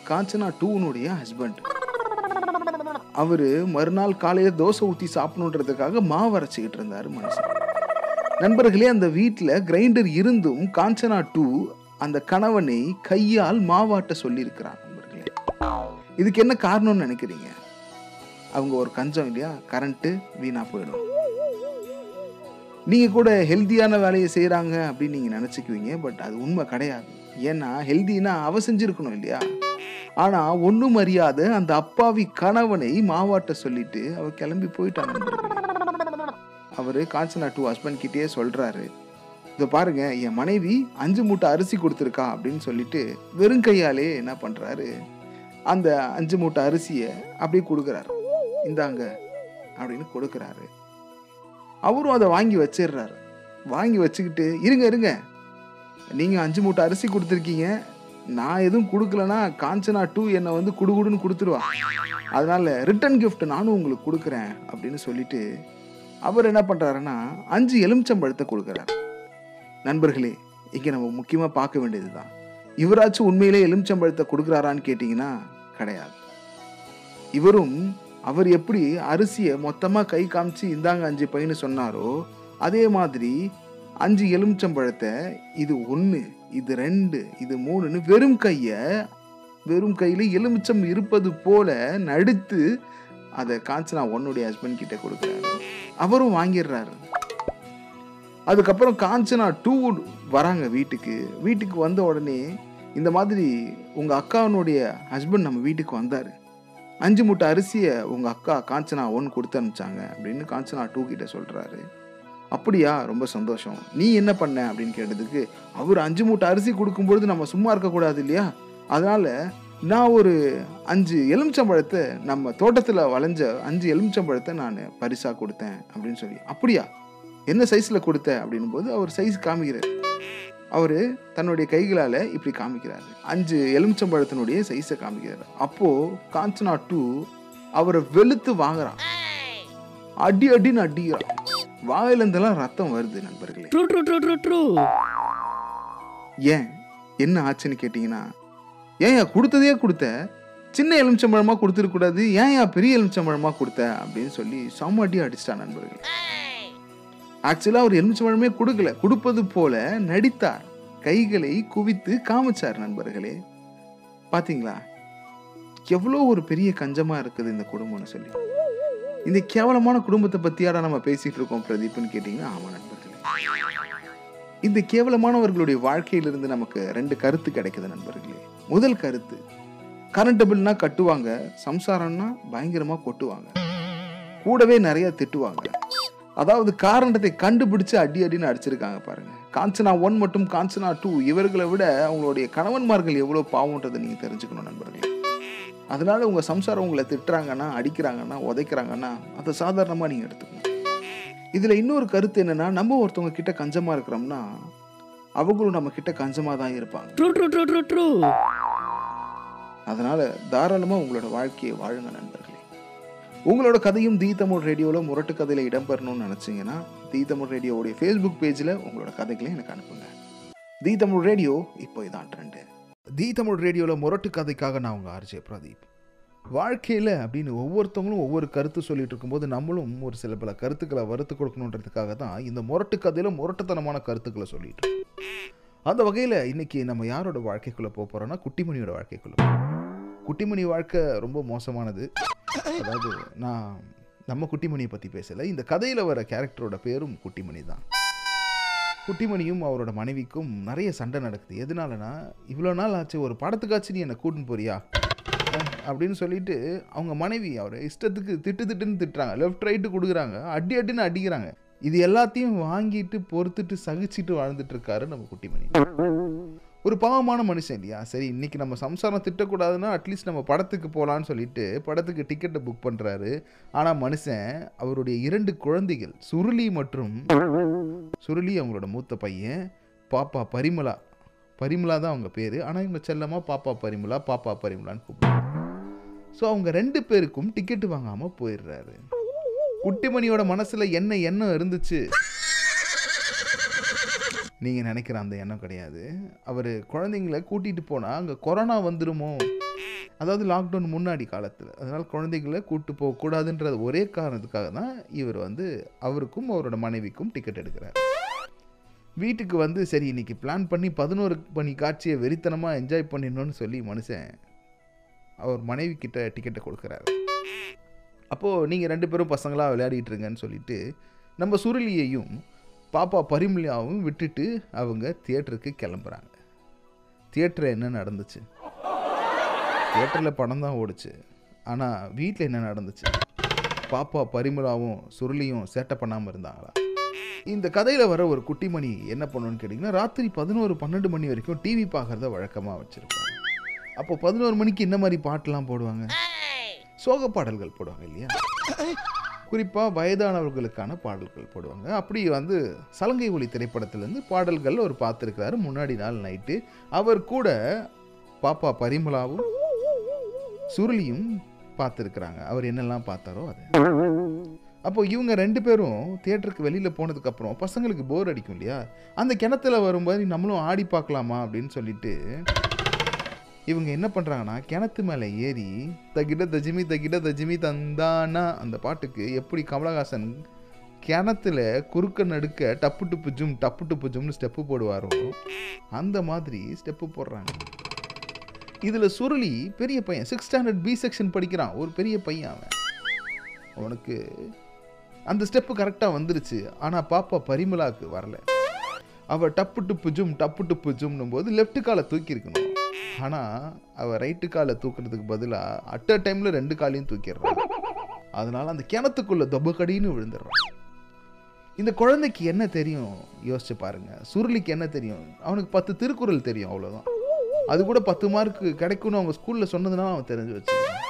காஞ்சனா டூனுடைய ஹஸ்பண்ட் அவர் மறுநாள் காலையில் தோசை ஊற்றி சாப்பிடணுன்றதுக்காக மாவு அரைச்சிக்கிட்டு இருந்தாரு மனுஷன். நண்பர்களே அந்த வீட்டில் கிரைண்டர் இருந்தும் காஞ்சனா டூ அந்த கணவனை கையால் மாவாட்ட சொல்லியிருக்கிறான் நண்பர்களே. இதுக்கு என்ன காரணம்னு நினைக்கிறீங்க? அவங்க ஒரு கஞ்சம் இல்லையா? கரண்ட்டு வீணாக போயிடும். நீங்கள் கூட ஹெல்த்தியான வேலையை செய்கிறாங்க அப்படின்னு நீங்கள் நினச்சிக்குவீங்க பட் அது உண்மை கிடையாது. ஏன்னா ஹெல்த்தினா அவ செஞ்சுருக்கணும் இல்லையா? ஆனால் ஒன்றும் அறியாத அந்த அப்பாவி கணவனை மாவாட்ட சொல்லிட்டு அவர் கிளம்பி போயிட்டாங்க. அவர் காஞ்சனா டூ ஹஸ்பண்ட் கிட்டேயே சொல்கிறாரு இதை பாருங்க என் மனைவி அஞ்சு மூட்டை அரிசி கொடுத்துருக்கா அப்படின்னு சொல்லிட்டு வெறும் கையாலே என்ன பண்ணுறாரு அந்த அஞ்சு மூட்டை அரிசியை அப்படியே கொடுக்குறாரு. இந்தாங்க அப்படின்னு கொடுக்குறாரு. அவரும் அதை வாங்கி வச்சிடுறாரு. வாங்கி வச்சுக்கிட்டு இருங்க இருங்க. நீங்கள் அஞ்சு மூட்டை அரிசி கொடுத்துருக்கீங்க. நான் எதுவும் கொடுக்கலனா காஞ்சனா டூ என்னை வந்து குடுகுடுன்னு கொடுத்துருவா. அதனால் ரிட்டன் கிஃப்ட் நானும் உங்களுக்கு கொடுக்குறேன் அப்படின்னு சொல்லிட்டு அவர் என்ன பண்ணுறாருன்னா அஞ்சு எலுமிச்சம்பழத்தை கொடுக்குறாரு. நண்பர்களே இங்கே நம்ம முக்கியமாக பார்க்க வேண்டியது தான் இவராச்சும் உண்மையிலே எலுமிச்சம்பழத்தை கொடுக்குறாரான்னு கேட்டிங்கன்னா கிடையாது. இவரும் அவர் எப்படி அரிசியை மொத்தமாக கை காமிச்சு இந்தாங்க அஞ்சு பையனு சொன்னாரோ அதே மாதிரி அஞ்சு எலுமிச்சம்பழத்தை இது ஒன்று இது ரெண்டு இது மூணுன்னு வெறும் கையை வெறும் கையில் எலுமிச்சம் இருப்பது போல நடித்து அதை காஞ்சனா உன்னுடைய ஹஸ்பண்ட் கிட்ட கொடுக்குறேன் அவரும் வாங்கிடுறாரு. அதுக்கப்புறம் காஞ்சனா டூ வராங்க வீட்டுக்கு. வீட்டுக்கு வந்த உடனே இந்த மாதிரி உங்கள் அக்காவினுடைய ஹஸ்பண்ட் நம்ம வீட்டுக்கு வந்தார். அஞ்சு மூட்டை அரிசியை உங்கள் அக்கா காஞ்சனா ஒன் கொடுத்து அனுப்பிச்சாங்க அப்படின்னு காஞ்சனா டூ கிட்ட சொல்கிறாரு அப்படியா ரொம்ப சந்தோஷம். நீ என்ன பண்ண? அப்படின்னு கேட்டதுக்கு அவர் அஞ்சு மூட்டை அரிசி கொடுக்கும்பொழுது நம்ம சும்மா இருக்கக்கூடாது இல்லையா? அதனால் நான் ஒரு அஞ்சு எலுமிச்சம்பழத்தை நம்ம தோட்டத்தில் வளைஞ்ச அஞ்சு எலுமிச்சம்பழத்தை நான் பரிசாக கொடுத்தேன். அப்படின்னு சொல்லி அப்படியா? என்ன சைஸில் கொடுத்த? அப்படின்னும் போது அவர் சைஸ் காமிக்கிறார். அவர் தன்னுடைய கைகளால் இப்படி காமிக்கிறாரு. அஞ்சு எலுமிச்சம்பழத்தினுடைய சைஸை காமிக்கிறாரு. அப்போது காஞ்சனா டூ அவரை வெளுத்து வாங்குறான். அடி அடின்னு அடிக்கிறான். வாயிலிருந்தெல்லாம் ரத்தம் வருது நண்பர்களே. ஏன்? என்ன ஆச்சுன்னு கேட்டிங்கன்னா ஏன் கொடுத்ததே கொடுத்த? சின்ன எலுமிச்சம்பழமாக கொடுத்துருக்கூடாது ஏன் பெரிய எலுமிச்சம்பழமாக கொடுத்த? அப்படின்னு சொல்லி செம்ம அடி அடிச்சிட்டான் நண்பர்கள். ஆக்சுவலாக அவர் எலுமிச்சம்பழமே கொடுக்கல. கொடுப்பது போல நடித்தார். கைகளை குவித்து காமிச்சார் நண்பர்களே. பாத்தீங்களா? எவ்வளோ ஒரு பெரிய கஞ்சமாக இருக்குது இந்த குடும்பம்னு சொல்லி. இந்த கேவலமான குடும்பத்தை பற்றியாடா நம்ம பேசிட்டு இருக்கோம் பிரதீப்னு கேட்டிங்கன்னா ஆமாம் நண்பர்களே. இந்த கேவலமானவர்களுடைய வாழ்க்கையிலிருந்து நமக்கு ரெண்டு கருத்து கிடைக்குது நண்பர்களே. முதல் கருத்து கரண்ட் பில்னா கட்டுவாங்க சம்சாரம்னா பயங்கரமா கொட்டுவாங்க. கூடவே நிறைய திட்டுவாங்க. அதாவது காரணத்தை கண்டுபிடிச்சு அடி அடின்னு அடிச்சிருக்காங்க பாருங்க. காஞ்சனா ஒன் மற்றும் காஞ்சனா டூ இவர்களை விட அவங்களுடைய கணவன்மார்கள் எவ்வளவு பாவம்ன்றதை நீங்க தெரிஞ்சுக்கணும் நண்பர்களே. அதனால உங்க சம்சாரம் உங்களை திட்டுறாங்கன்னா அடிக்கிறாங்கன்னா உதைக்கிறாங்கன்னா அதை சாதாரணமா நீங்க எடுத்துக்கணும். இதுல இன்னொரு கருத்து என்னன்னா நம்ம ஒருத்தவங்க கிட்ட கஞ்சமா இருக்கிறோம்னா அவங்களும் நம்ம கிட்ட கஞ்சமா தான் இருப்பாங்க. True true true true true அதனால தாராளமா உங்களோட வாழ்க்கையை வாழுங்க நண்பர்களே. உங்களோட கதையும் தி தமிழ் ரேடியோவில் முரட்டு கதையில் இடம்பெறணும்னு நினச்சிங்கன்னா தி தமிழ் ரேடியோவுடைய ஃபேஸ்புக் பேஜில் உங்களோட கதைகளை எனக்கு அனுப்புங்க. தி தமிழ் ரேடியோ இப்போ இதான் ட்ரெண்டு தி தமிழ் ரேடியோவில் முரட்டு கதைக்காக நான் உங்கள் ஆர்ஜே பிரதீப். வாழ்க்கையில் அப்படின்னு ஒவ்வொருத்தவங்களும் ஒவ்வொரு கருத்து சொல்லிட்டு இருக்கும்போது நம்மளும் ஒரு சில பல கருத்துக்களை வறுத்து கொடுக்கணுன்றதுக்காக தான் இந்த முரட்டு கதையில் முரட்டுத்தனமான கருத்துக்களை சொல்லிட்டு அந்த வகையில் இன்னைக்கு நம்ம யாரோட வாழ்க்கைக்குள்ளே போக போகிறோன்னா குட்டிமணியோட வாழ்க்கைக்குள்ளே குட்டிமணி வாழ்க்கை ரொம்ப மோசமானது. அதாவது நான் நம்ம குட்டிமணியை பற்றி பேசலை. இந்த கதையில் வர கேரக்டரோட பேரும் குட்டிமணி தான். குட்டிமணியும் அவரோட மனைவிக்கும் நிறைய சண்டை நடக்குது. எதனாலனா இவ்வளோ நாள் ஆச்சு ஒரு படத்துக்காச்சு நீ என்னை கூட்டின்னு போறியா? அப்படின்னு சொல்லிட்டு அவங்க மனைவி அவரை இஷ்டத்துக்கு திட்டு திட்டுன்னு திட்டுறாங்க. லெஃப்ட் ரைட்டு கொடுக்குறாங்க. அடி அடின்னு அடிக்கிறாங்க. இது எல்லாத்தையும் வாங்கிட்டு பொறுத்துட்டு சகிச்சிட்டு வாழ்ந்துட்டு இருக்காரு நம்ம குட்டிமணி. ஒரு பாவமான மனுஷன் இல்லையா? சரி இன்னைக்கு நம்ம சம்சாரம் திட்டக்கூடாதுன்னா அட்லீஸ்ட் நம்ம படத்துக்கு போகலான்னு சொல்லிட்டு படத்துக்கு டிக்கெட்டை புக் பண்ணுறாரு ஆனால் மனுஷன் அவருடைய இரண்டு குழந்தைகள் சுருளி மற்றும் சுருளி அவங்களோட மூத்த பையன் பாப்பா பரிமலா பரிமலா தான் அவங்க பேர். ஆனால் இவங்க செல்லமாக பாப்பா பரிமலா பாப்பா பரிமலான்னு கூப்பிடுறாங்க ஸோ அவங்க ரெண்டு பேருக்கும் டிக்கெட்டு வாங்காமல் போயிடுறாரு. குட்டிமணியோட மனசில் என்ன எண்ணம் இருந்துச்சு? நீங்கள் நினைக்கிற அந்த எண்ணம் கிடையாது. அவர் குழந்தைங்கள கூட்டிகிட்டு போனால் அங்கே கொரோனா வந்துடுமோ அதாவது லாக்டவுன் முன்னாடி காலத்தில். அதனால் குழந்தைங்கள கூப்பிட்டு போகக்கூடாதுன்ற ஒரே காரணத்துக்காக தான் இவர் வந்து அவருக்கும் அவரோட மனைவிக்கும் டிக்கெட் எடுக்கிறார். வீட்டுக்கு வந்து சரி இன்னைக்கு பிளான் பண்ணி பதினோரு மணி காட்சியை வெறித்தனமாக என்ஜாய் பண்ணிடணும்னு சொல்லி மனுஷன் அவர் மனைவி கிட்ட டிக்கெட்டை கொடுக்குறாரு. அப்போது நீங்கள் ரெண்டு பேரும் பசங்களாக விளையாடிட்டு இருங்கன்னு சொல்லிட்டு நம்ம சுருளியையும் பாப்பா பரிமளியாவும் விட்டுட்டு அவங்க தியேட்டருக்கு கிளம்புறாங்க. தியேட்டரில் என்ன நடந்துச்சு? தியேட்டரில் படம் தான் ஓடுச்சு. ஆனால் வீட்டில் என்ன நடந்துச்சு? பாப்பா பரிமளாவும் சுருளியும் சேட்டை பண்ணாமல் இருந்தாங்களா? இந்த கதையில் வர ஒரு குட்டிமணி என்ன பண்ணுன்னு கேட்டிங்கன்னா ராத்திரி பதினோரு பன்னெண்டு மணி வரைக்கும் டிவி பார்க்குறத வழக்கமாக வச்சுருப்பாங்க. அப்போ பதினோரு மணிக்கு என்ன மாதிரி பாட்டெலாம் போடுவாங்க? சோக பாடல்கள் போடுவாங்க இல்லையா? குறிப்பாக வயதானவர்களுக்கான பாடல்கள் போடுவாங்க. அப்படி வந்து சலங்கை ஒளி திரைப்படத்திலேருந்து பாடல்கள் அவர் பார்த்துருக்கிறாரு முன்னாடி நாள் நைட்டு அவர் கூட பாப்பா பரிமளாவும் சுருளியும் பார்த்துருக்குறாங்க அவர் என்னெல்லாம் பார்த்தாரோ அது. அப்போ இவங்க ரெண்டு பேரும் தியேட்டருக்கு வெளியில் போனதுக்கப்புறம் பசங்களுக்கு போர் அடிக்கும் இல்லையா? அந்த கிணத்துல வரும்போது நம்மளும் ஆடி பார்க்கலாமா அப்படின்னு சொல்லிட்டு இவங்க என்ன பண்ணுறாங்கன்னா கிணத்து மேலே ஏறி தகிட தஜிமி தகிட தஜிமி தந்தானா? அந்த பாட்டுக்கு எப்படி கமலஹாசன் கிணத்துல குறுக்க நடுக்க டப்பு டுப்பு ஜும் டப்பு டுப்பு ஜும்னு ஸ்டெப்பு போடுவாரோ அந்த மாதிரி ஸ்டெப்பு போடுறாங்க. இதில் சுருளி பெரிய பையன் சிக்ஸ் ஸ்டாண்டர்ட் பி செக்ஷன் படிக்கிறான் ஒரு பெரிய பையன் அவன். அவனுக்கு அந்த ஸ்டெப்பு கரெக்டாக வந்துருச்சு ஆனால் பாப்பா பரிமளாக்கு வரல. அவள் டப்பு டுப்பு ஜும் டப்பு டுப்பு ஜும்னும் போது லெஃப்ட் காலை தூக்கியிருக்கணும். ஆனால் அவள் ரைட்டு காலை தூக்குறதுக்கு பதிலாக அட் அ டைமில் ரெண்டு காலையும் தூக்கிடுறான் அதனால அந்த கிணத்துக்குள்ள தொபக்கடின்னு விழுந்துடுறான் இந்த குழந்தைக்கு என்ன தெரியும்? யோசிச்சு பாருங்க. சுருளிக்கு என்ன தெரியும்? அவனுக்கு பத்து திருக்குறள் தெரியும் அவ்வளோதான் அது கூட பத்து மார்க் கிடைக்கும்னு அவங்க ஸ்கூலில் சொன்னதுனால அவன் தெரிஞ்சு வச்சுருக்கான்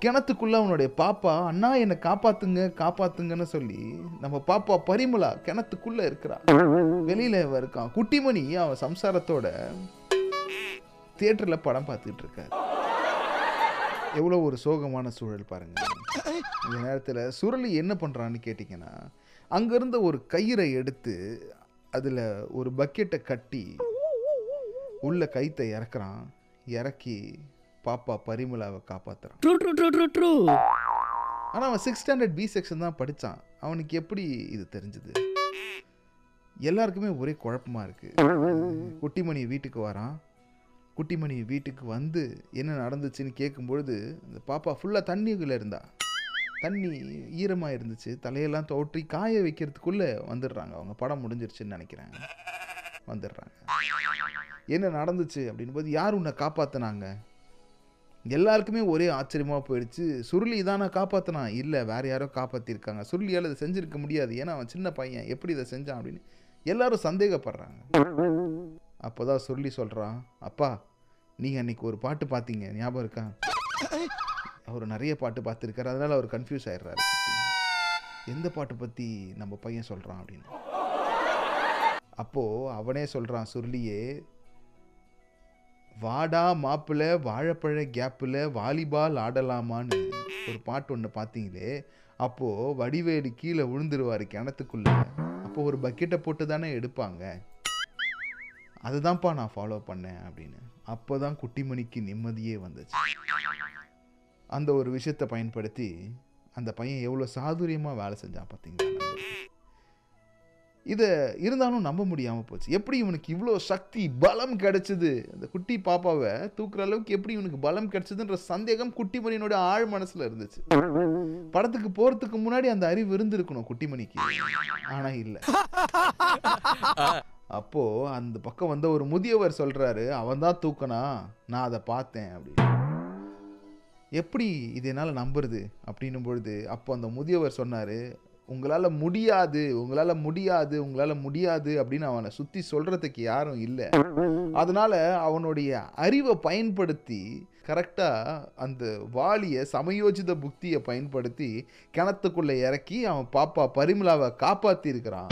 கிணத்துக்குள்ளே அவனுடைய பாப்பா அண்ணா என்னை காப்பாத்துங்க காப்பாத்துங்கன்னு சொல்லி நம்ம பாப்பா பரிமளா கிணத்துக்குள்ளே இருக்கிறா. வெளியில இருக்கான். குட்டிமணி அவன் சம்சாரத்தோட தியேட்டர்ல படம் பார்த்துட்டு இருக்காரு. எவ்வளோ ஒரு சோகமான சூழல் பாருங்க. இந்த நேரத்தில் சுரளி என்ன பண்ணுறான்னு கேட்டிங்கன்னா அங்கேருந்த ஒரு கயிறை எடுத்து அதில் ஒரு பக்கெட்டை கட்டி உள்ள கைத்தை இறக்குறான். இறக்கி பாப்பா ட்ரூ ட்ரூ ஆனால் அவன் சிக்ஸ் ஸ்டாண்டர்ட் பி செக்ஷன் தான் படித்தான் அவனுக்கு எப்படி இது தெரிஞ்சது? எல்லாருக்குமே ஒரே குழப்பமா இருக்கு. குட்டிமணி வீட்டுக்கு வரான். குட்டிமணி வீட்டுக்கு வந்து என்ன நடந்துச்சுன்னு கேட்கும்பொழுது அந்த பாப்பா ஃபுல்லாக தண்ணிக்குள்ளே இருந்தா. தண்ணி ஈரமாக இருந்துச்சு. தலையெல்லாம் தோற்றி காய வைக்கிறதுக்குள்ளே வந்துடுறாங்க. அவங்க படம் முடிஞ்சிருச்சுன்னு நினைக்கிறேன். வந்துடுறாங்க. என்ன நடந்துச்சு? அப்படின்னு போது யார் உன்னை காப்பாத்துனாங்க? எல்லாருக்குமே ஒரே ஆச்சரியமாக போயிடுச்சு. சுருளி தானே காப்பாற்றினா இல்லை வேற யாரோ காப்பாற்றிருக்காங்க சுருளியால் இதை செஞ்சுருக்க முடியாது. ஏன்னா அவன் சின்ன பையன். எப்படி இதை செஞ்சான் அப்படின்னு எல்லாரும் சந்தேகப்படுறாங்க. அப்போ தான் சுருளி சொல்கிறான் அப்பா நீங்கள் அன்றைக்கி ஒரு பாட்டு பார்த்தீங்க ஞாபகம் இருக்கா? அவர் நிறைய பாட்டு பார்த்துருக்காரு அதனால் அவர் கன்ஃபியூஸ் ஆயிடுறாரு. எந்த பாட்டு பற்றி நம்ம பையன் சொல்கிறான் அப்படின்னு. அப்போது அவனே சொல்கிறான் சுருளியே வாடா மாப்பிள்ள வாழைப்பழ கேப்பில் வாலிபால் ஆடலாமான்னு. ஒரு பாட்டு ஒன்று பார்த்தீங்களே அப்போது வடிவேடு கீழே விழுந்துருவார் கிணத்துக்குள்ளே. அப்போது ஒரு பக்கெட்டை போட்டு தானே எடுப்பாங்க. அதுதான்ப்பா நான் ஃபாலோ பண்ணேன் அப்படின்னு. அப்போ தான் குட்டிமணிக்கு நிம்மதியே வந்துச்சு. அந்த ஒரு விஷயத்தை பயன்படுத்தி அந்த பையன் எவ்வளோ சாதுரியமாக வேலை செஞ்சான் பார்த்தீங்களா இதை இருந்தாலும் நம்ப முடியாமல் போச்சு. எப்படி இவனுக்கு இவ்வளோ சக்தி பலம் கிடைச்சிது? அந்த குட்டி பாப்பாவை தூக்குற அளவுக்கு எப்படி இவனுக்கு பலம் கிடைச்சதுன்ற சந்தேகம் குட்டிமணியினோட ஆழ் மனசில் இருந்துச்சு. படத்துக்கு போறதுக்கு முன்னாடி அந்த அறிவு இருந்திருக்கணும் குட்டிமணிக்கு. ஆனால் இல்லை. அப்போது அந்த பக்கம் வந்த ஒரு முதியவர் சொல்கிறாரு அவன் தான் தூக்கனா? நான் அதை பார்த்தேன் அப்படின்னு. எப்படி இது என்னால் நம்புறது? அப்படின்னும் பொழுது அப்போ அந்த முதியவர் சொன்னார் உங்களால் முடியாது உங்களால் முடியாது உங்களால் முடியாது அப்படின்னு அவனை சுற்றி சொல்கிறதுக்கு யாரும் இல்லை. அதனால அவனுடைய அறிவை பயன்படுத்தி கரெக்டாக அந்த வாளியை சமயோஜித புக்தியை பயன்படுத்தி கிணத்துக்குள்ளே இறக்கி அவன் பாப்பா பரிமலாவை காப்பாற்றிருக்கிறான்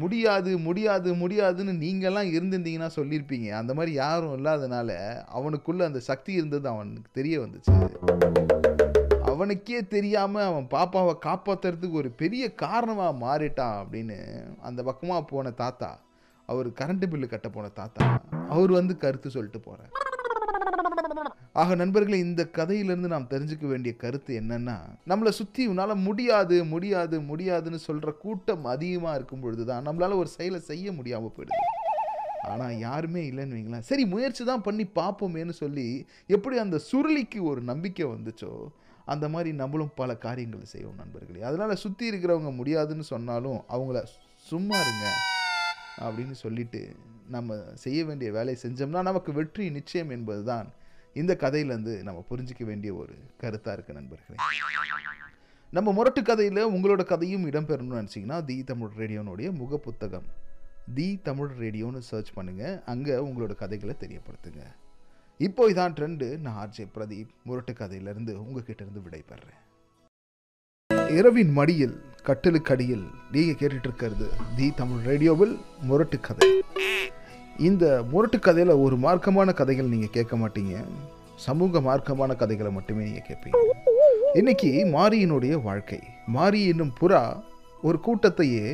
முடியாது முடியாது முடியாதுன்னு நீங்கள்லாம் இருந்திருந்தீங்கன்னா சொல்லியிருப்பீங்க. அந்த மாதிரி யாரும் இல்லாதனால அவனுக்குள்ளே அந்த சக்தி இருந்தது அவனுக்கு தெரிய வந்துச்சு. அவனுக்கே தெரியாமல் அவன் பாப்பாவை காப்பாற்றுறதுக்கு ஒரு பெரிய காரணமாக மாறிட்டான் அப்படின்னு அந்த பக்கமாக போன தாத்தா அவர் கரண்ட் பில்லு கட்ட போன தாத்தா அவர் வந்து கருத்து சொல்லிட்டு போகிறார் ஆக நண்பர்களே இந்த கதையிலிருந்து நாம் தெரிஞ்சுக்க வேண்டிய கருத்து என்னன்னா நம்மளை சுற்றி உன்னால் முடியாது முடியாது முடியாதுன்னு சொல்கிற கூட்டம் அதிகமாக இருக்கும் பொழுது தான் நம்மளால் ஒரு செயலை செய்ய முடியாமல் போயிடுது. ஆனால் யாருமே இல்லைன்னு வைங்களேன். சரி முயற்சி தான் பண்ணி பார்ப்போமேன்னு சொல்லி எப்படி அந்த சுருளிக்கு ஒரு நம்பிக்கை வந்துச்சோ அந்த மாதிரி நம்மளும் பல காரியங்களை செய்வோம் நண்பர்களே. அதனால் சுற்றி இருக்கிறவங்க முடியாதுன்னு சொன்னாலும் அவங்கள சும்மா இருங்க அப்படின்னு சொல்லிட்டு நம்ம செய்ய வேண்டிய வேலையை செஞ்சோம்னா நமக்கு வெற்றி நிச்சயம் என்பது தான் இந்த கதையிலேருந்து நம்ம புரிஞ்சிக்க வேண்டிய ஒரு கருத்தாக இருக்குது நண்பர்களே. நம்ம முரட்டு கதையில் உங்களோட கதையும் இடம்பெறணும்னு நினச்சிங்கன்னா தி தமிழ் ரேடியோனுடைய முக புத்தகம் தி தமிழ் ரேடியோன்னு சர்ச் பண்ணுங்கள் அங்கே உங்களோட கதைகளை தெரியப்படுத்துங்க. இப்போ இதான் ட்ரெண்டு நான் ஆர்ஜே பிரதீப் முரட்டு கதையிலேருந்து உங்ககிட்ட இருந்து விடைபெறேன் இரவின் மடியில் கட்டிலுக்கடியில் நீங்கள் கேட்டுட்டு இருக்கிறது தி தமிழ் ரேடியோவில் முரட்டு கதை. இந்த முரட்டு கதையில் ஒரு மார்க்கமான கதைகள் நீங்கள் கேட்க மாட்டீங்க. சமூக மார்க்கமான கதைகளை மட்டுமே நீங்கள் கேட்பீங்க. இன்னைக்கு மாரியினுடைய வாழ்க்கை. மாரி என்னும் புறா ஒரு கூட்டத்தையே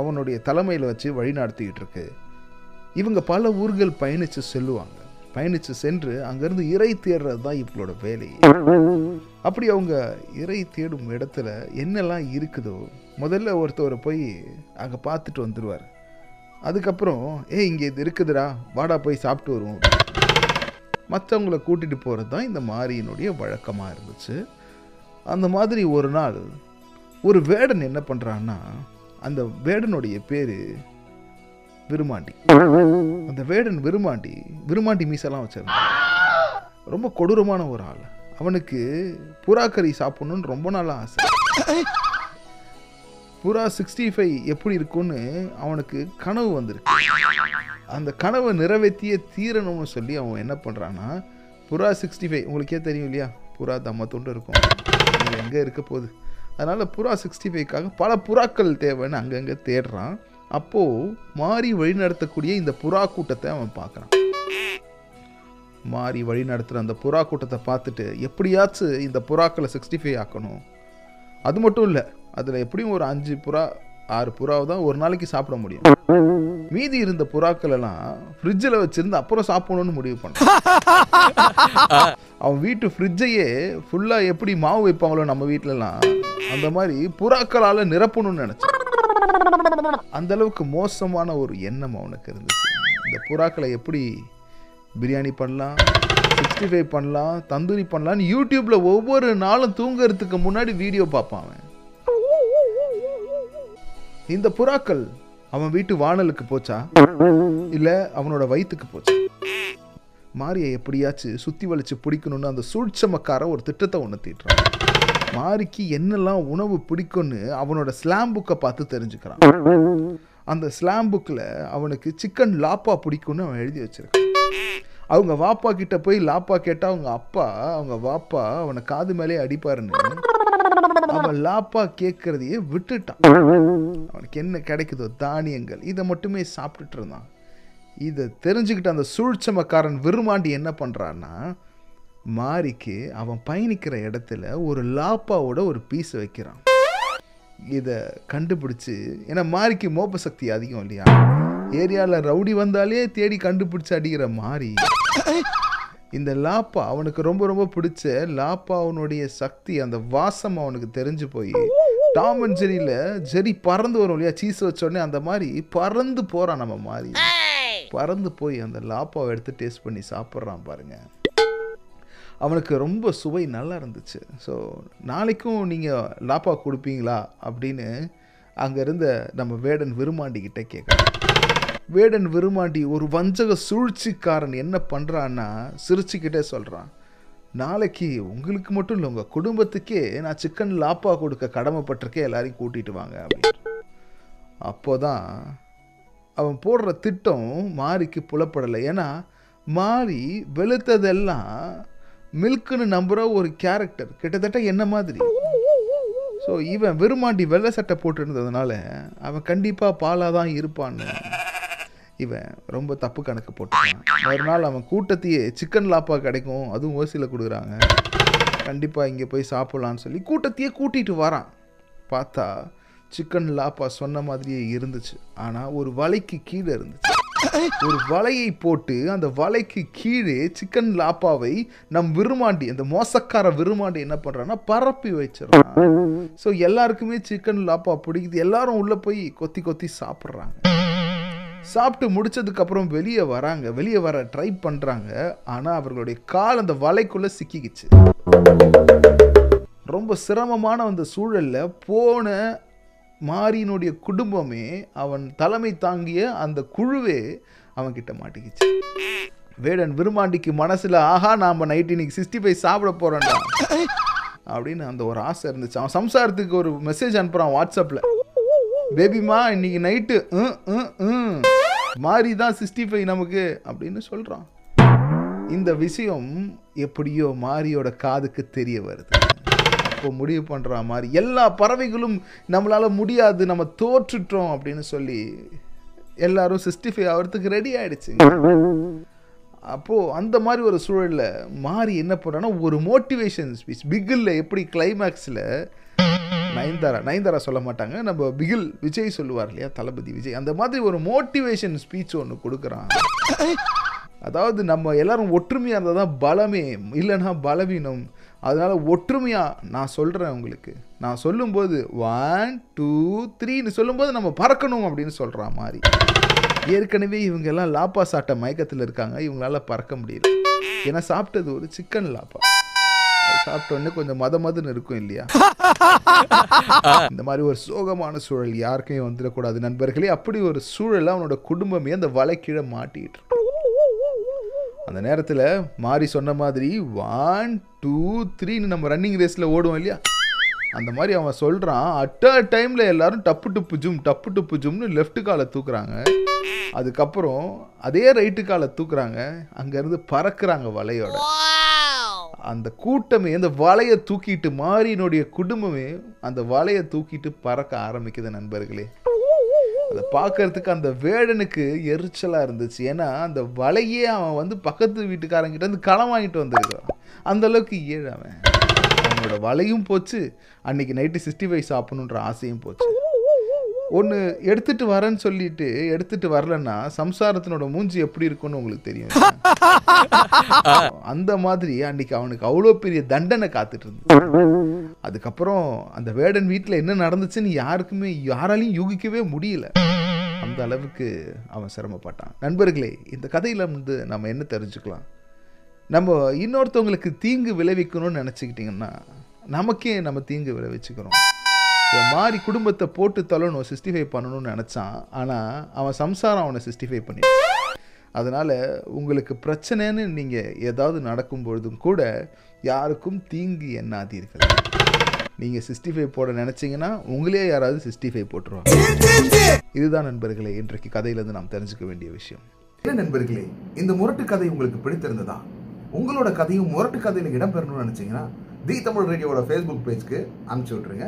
அவனுடைய தலைமையில் வச்சு வழிநடத்திக்கிட்டு இருக்கு இவங்க பல ஊர்கள் பயணித்து செல்லுவாங்க. பயணித்து சென்று அங்கேருந்து இறை தேடுறது தான் இவங்களோட வேலை. அப்படி அவங்க இறை தேடும் இடத்துல என்னெல்லாம் இருக்குதோ முதல்ல ஒருத்தவரை போய் அங்கே பார்த்துட்டு வந்துடுவார் அதுக்கப்புறம் ஏ இங்கே இது இருக்குதுடா வாடா போய் சாப்பிட்டு வருவோம். மற்றவங்களை கூட்டிகிட்டு போகிறது தான் இந்த மாரியினுடைய வழக்கமாக இருந்துச்சு. அந்த மாதிரி ஒரு நாள் ஒரு வேடன் என்ன பண்ணுறான்னா அந்த வேடனுடைய பேர் விருமாண்டி. அந்த வேடன் விருமாண்டி விருமாண்டி மீசெல்லாம் வச்சிருந்தான். ரொம்ப கொடூரமான ஒரு ஆள். அவனுக்கு புறாக்கறி சாப்பிட்ணுன்னு ரொம்ப நாளாக ஆசை. புறா சிக்ஸ்டி ஃபைவ் எப்படி இருக்கும்னு அவனுக்கு கனவு வந்திருக்கு. அந்த கனவை நிறைவேற்றிய தீரணும்னு சொல்லி அவன் என்ன பண்ணுறான்னா புறா சிக்ஸ்டி ஃபைவ் உங்களுக்கே தெரியும் இல்லையா? புறா தம்மத்தோண்டு இருக்கும். எங்கே இருக்க போகுது? அதனால் புறா சிக்ஸ்டி ஃபைவ்க்காக பல புறாக்கள் தேவைன்னு அங்கங்கே தேடுறான். அப்போது மாறி வழிநடத்தக்கூடிய இந்த புறா கூட்டத்தை அவன் பார்க்குறான். மாறி வழி நடத்துகிற அந்த புறா கூட்டத்தை பார்த்துட்டு எப்படியாச்சும் இந்த புறாக்களை சிக்ஸ்டி ஃபைவ் ஆக்கணும்? அது மட்டும் இல்லை அதில் எப்படியும் ஒரு அஞ்சு புறா ஆறு புறாவை தான் ஒரு நாளைக்கு சாப்பிட முடியும். மீதி இருந்த புறாக்கள் எல்லாம் ஃப்ரிட்ஜில் வச்சுருந்து அப்புறம் சாப்பிடணும்னு முடிவு பண்ணான் அவன் வீட்டு ஃப்ரிட்ஜையே ஃபுல்லாக எப்படி மாவு வைப்பாங்களோ நம்ம வீட்டிலலாம் அந்த மாதிரி புறாக்களால் நிரப்பணும்னு நினச்சான். அந்த அளவுக்கு மோசமான ஒரு எண்ணம் அவனுக்கு இருந்துச்சு. இந்த புறாக்களை எப்படி பிரியாணி பண்ணலாம் சிக்ஸ்டி ஃபைவ் பண்ணலாம் தந்தூரி பண்ணலாம்னு யூடியூப்பில் ஒவ்வொரு நாளும் தூங்குறதுக்கு முன்னாடி வீடியோ பார்ப்பான் அவன். இந்த புறாக்கள் அவன் வீட்டு வானலுக்கு போச்சா? இல்லை அவனோட வயிற்றுக்கு போச்சா? மாரியை எப்படியாச்சும் சுற்றி வளைச்சு பிடிக்கணும்னு அந்த சூழ்ச்சமக்கார ஒரு திட்டத்தை ஒன்று தீட்டுறான். மாரிக்கு என்னெல்லாம் உணவு பிடிக்கும்னு அவனோட ஸ்லாம் புக்கை பார்த்து தெரிஞ்சுக்கிறான். அந்த ஸ்லாம் புக்கில் அவனுக்கு சிக்கன் லாப்பா பிடிக்கும்னு அவன் எழுதி வச்சிருக்கான். அவங்க வாப்பா கிட்ட போய் லாப்பா கேட்டால் அவங்க அப்பா அவங்க வாப்பா அவனை காது மேலே அடிப்பாருன்னு அவன் லாப்பா கேட்கறதையே விட்டுட்டான் அவனுக்கு என்ன கிடைக்குதோ தானியங்கள் இதை மட்டுமே சாப்பிட்டுட்டு இருந்தான் இதை தெரிஞ்சுக்கிட்ட அந்த சூழ்ச்சமக்காரன் விருமாண்டி என்ன பண்ணுறான்னா மாரிக்கு அவன் பயணிக்கிற இடத்துல ஒரு லாப்பாவோட ஒரு பீஸ் வைக்கிறான் இதை கண்டுபிடிச்சு ஏன்னா மாரிக்கு மோப்ப சக்தி அதிகம் இல்லையா ஏரியாவில் ரவுடி வந்தாலே தேடி கண்டுபிடிச்சு அடிக்கிற மாரி இந்த லாப்பா அவனுக்கு ரொம்ப ரொம்ப பிடிச்ச லாப்பா அவனுடைய சக்தி அந்த வாசம் அவனுக்கு தெரிஞ்சு போய் டாம் அண்ட் ஜெரியில் ஜெரி பறந்து வரும் இல்லையா? சீஸ் வச்சோடனே அந்த மாதிரி பறந்து போகிறான் நம்ம மாதிரி பறந்து போய் அந்த லாப்பாவை எடுத்து டேஸ்ட் பண்ணி சாப்பிட்றான் பாருங்க. அவனுக்கு ரொம்ப சுவை நல்லா இருந்துச்சு. ஸோ நாளைக்கும் நீங்கள் லாப்பா கொடுப்பீங்களா? அப்படின்னு அங்கே இருந்த நம்ம வேடன் விருமாண்டி கிட்ட கேட்குறான் வேடன் விருமாண்டி ஒரு வஞ்சக சூழ்ச்சிக்காரன் என்ன பண்ணுறான்னா சிரிச்சுக்கிட்டே சொல்கிறான் நாளைக்கு உங்களுக்கு மட்டும் இல்லை உங்கள் குடும்பத்துக்கே நான் சிக்கன் லாப்பா கொடுக்க கடமைப்பட்டிருக்கேன் எல்லாரையும் கூட்டிகிட்டு வாங்க அப்படின்னு. அப்போதான் அவன் போடுற திட்டம் மாரிக்கு புலப்படலை. ஏன்னா மாறி வெளுத்ததெல்லாம் மில்க்குன்னு நம்புகிற ஒரு கேரக்டர் கிட்டத்தட்ட என்ன மாதிரி? ஸோ இவன் விருமாண்டி வெள்ளை சட்டை போட்டுருந்ததுனால அவன் கண்டிப்பாக பாலாக தான் இருப்பான்னு. இவன் ரொம்ப தப்பு கணக்கு போட்டுட்டான். மறுநாள் அவன் கூட்டத்தையே சிக்கன் லாப்பா கிடைக்கும் அதுவும் ஓசியில் கொடுக்குறாங்க. கண்டிப்பாக இங்கே போய் சாப்பிட்லான்னு சொல்லி கூட்டத்தையே கூட்டிகிட்டு வரான். பார்த்தா சிக்கன் லாப்பா சொன்ன மாதிரியே இருந்துச்சு. ஆனால் ஒரு வலைக்கு கீழே இருந்துச்சு. ஒரு வலையை போட்டு அந்த வலைக்கு கீழே சிக்கன் லாப்பாவை நம் விருமாண்டி அந்த மோசக்கார விருமாண்டி என்ன பண்ணுறான்னா பரப்பி வச்சிடறான். ஸோ எல்லாருக்குமே சிக்கன் லாப்பா பிடிக்குது. எல்லாரும் உள்ளே போய் கொத்தி கொத்தி சாப்பிட்றாங்க. சாப்பிட்டு முடிச்சதுக்கு அப்புறம் வெளியே வராங்க. வெளியே வர ட்ரை பண்ணுறாங்க ஆனால் அவர்களுடைய கால் அந்த வலைக்குள்ளே சிக்கிக்கிச்சு. ரொம்ப சிரமமான அந்த சூழலில் போன மாரியினுடைய குடும்பமே அவன் தலைமை தாங்கிய அந்த குழுவே அவன்கிட்ட மாட்டிக்கிச்சு. வேடன் விருமாண்டிக்கு மனசில் ஆஹா நாம் நைட் இன்னைக்கு சிக்ஸ்டி ஃபைவ் சாப்பிட போகிறோம்டா அப்படின்னு அந்த ஒரு ஆசை இருந்துச்சு. அவன் சம்சாரத்துக்கு ஒரு மெசேஜ் அனுப்புகிறான் வாட்ஸ்அப்பில் பேபிமா இன்னைக்கு நைட்டு மாறி தான் சிக்ஸ்டி ஃபைவ் நமக்கு அப்படின்னு சொல்கிறான் இந்த விஷயம் எப்படியோ மாரியோட காதுக்கு தெரிய வருது. அப்போ முடிவு பண்ணுற மாதிரி எல்லா பறவைகளும் நம்மளால் முடியாது நம்ம தோற்றுட்டோம் அப்படின்னு சொல்லி எல்லாரும் சிக்ஸ்டி ஃபைவ் ஆகிறதுக்கு ரெடி ஆயிடுச்சு. அப்போது அந்த மாதிரி ஒரு சூழலில் மாறி என்ன பண்ணுறான்னா ஒரு மோட்டிவேஷன் ஸ்பீச் பிகில்ல எப்படி கிளைமேக்ஸில் நயன்தாரா நயன்தாரா சொல்ல மாட்டாங்க. நம்ம பிகில் விஜய் சொல்லுவார் இல்லையா தளபதி விஜய். அந்த மாதிரி ஒரு மோட்டிவேஷன் ஸ்பீச் ஒன்று கொடுக்குறான் அதாவது நம்ம எல்லாரும் ஒற்றுமையாக இருந்தால் தான் பலமே இல்லைன்னா பலவீனம். அதனால் ஒற்றுமையாக நான் சொல்கிறேன் உங்களுக்கு. நான் சொல்லும்போது ஒன் டூ த்ரீன்னு சொல்லும்போது நம்ம பறக்கணும் அப்படின்னு சொல்கிற மாதிரி. ஏற்கனவே இவங்க எல்லாம் லாப்பா சாப்பிட்ட மயக்கத்தில் இருக்காங்க. இவங்களால பறக்க முடியல. ஏன்னா சாப்பிட்டது ஒரு சிக்கன் லாப்பா. சாப்பிட்ட உடனே கொஞ்சம் மத மதன்னு இருக்கும் இல்லையா? இந்த மாதிரி ஒரு சோகமான சூழல் யாருக்குமே வந்துடக்கூடாது நண்பர்களே. அப்படி ஒரு சூழல்ல அவனோட குடும்பமே அந்த வலை கீழே மாட்டிட்டு. அந்த நேரத்தில் மாறி சொன்ன மாதிரி ஒன் டூ த்ரீன்னு நம்ம ரன்னிங் ரேஸில் ஓடுவோம் இல்லையா? அந்த மாதிரி அவன் சொல்கிறான் அட் அ டைமில் எல்லாரும் டப்பு டுப்பு ஜும் டப்பு டுப்பு ஜும்னு லெஃப்ட் காலை தூக்குறாங்க. அதுக்கப்புறம் அதே ரைட்டு காலை தூக்குறாங்க. அங்கேருந்து பறக்குறாங்க வலையோட. அந்த கூட்டமே அந்த வலையை தூக்கிட்டு மாறியினுடைய குடும்பமே அந்த வலையை தூக்கிட்டு பறக்க ஆரம்பிக்குது நண்பர்களே. அதை பார்க்கறதுக்கு அந்த வேடனுக்கு எரிச்சலாக இருந்துச்சு. ஏன்னா அந்த வலையே அவன் வந்து பக்கத்து வீட்டுக்காரங்கிட்ட வந்து களம் வாங்கிட்டு வந்திருக்கான் அந்த அளவுக்கு ஏழு அவன். அவனோட வலையும் போச்சு. அன்னைக்கு நைட்டு சிக்ஸ்டி ஃபைவ் சாப்பிடணுன்ற ஆசையும் போச்சு. ஒன்று எடுத்துட்டு வரேன்னு சொல்லிட்டு எடுத்துட்டு வரலன்னா சம்சாரத்தினோட மூஞ்சி எப்படி இருக்கும்னு உங்களுக்கு தெரியும். அந்த மாதிரி அன்னைக்கு அவனுக்கு அவ்வளோ பெரிய தண்டனை காத்துட்டு இருந்தது. அதுக்கப்புறம் அந்த வேடன் வீட்டில் என்ன நடந்துச்சுன்னு யாருக்குமே யாராலையும் யூகிக்கவே முடியல. அந்த அளவுக்கு அவன் சிரமப்பட்டான். நண்பர்களே இந்த கதையில வந்து நம்ம என்ன தெரிஞ்சுக்கலாம்? நம்ம இன்னொருத்தவங்களுக்கு தீங்கு விளைவிக்கணும்னு நினச்சிக்கிட்டிங்கன்னா நமக்கே நம்ம தீங்கு விளைவிச்சுக்கிறோம். மாதிரி குடும்பத்தை போட்டு தள்ளணும் சிக்ஸ்டி ஃபைவ் பண்ணணும்னு நினச்சான். ஆனால் அவன் சம்சாரம் அவனை சிக்ஸ்டி ஃபைவ் பண்ணி அதனால் உங்களுக்கு பிரச்சனைன்னு நீங்கள் ஏதாவது நடக்கும் பொழுதும் கூட யாருக்கும் தீங்கு எண்ணாதீர்கள். நீங்கள் சிக்ஸ்டி ஃபைவ் போட நினச்சிங்கன்னா உங்களே யாராவது சிக்ஸ்டி ஃபைவ் போட்டுருவாங்க. இதுதான் நண்பர்களே இன்றைக்கு கதையிலேருந்து நாம் தெரிஞ்சுக்க வேண்டிய விஷயம். என்ன நண்பர்களே இந்த முரட்டு கதை உங்களுக்கு பிடித்திருந்ததா? உங்களோட கதையும் முரட்டு கதையில் இடம்பெறணும்னு நினச்சிங்கன்னா தி தமிழ் ரேடியோட ஃபேஸ்புக் பேஜ்க்கு அனுப்பிச்சி விட்ருங்க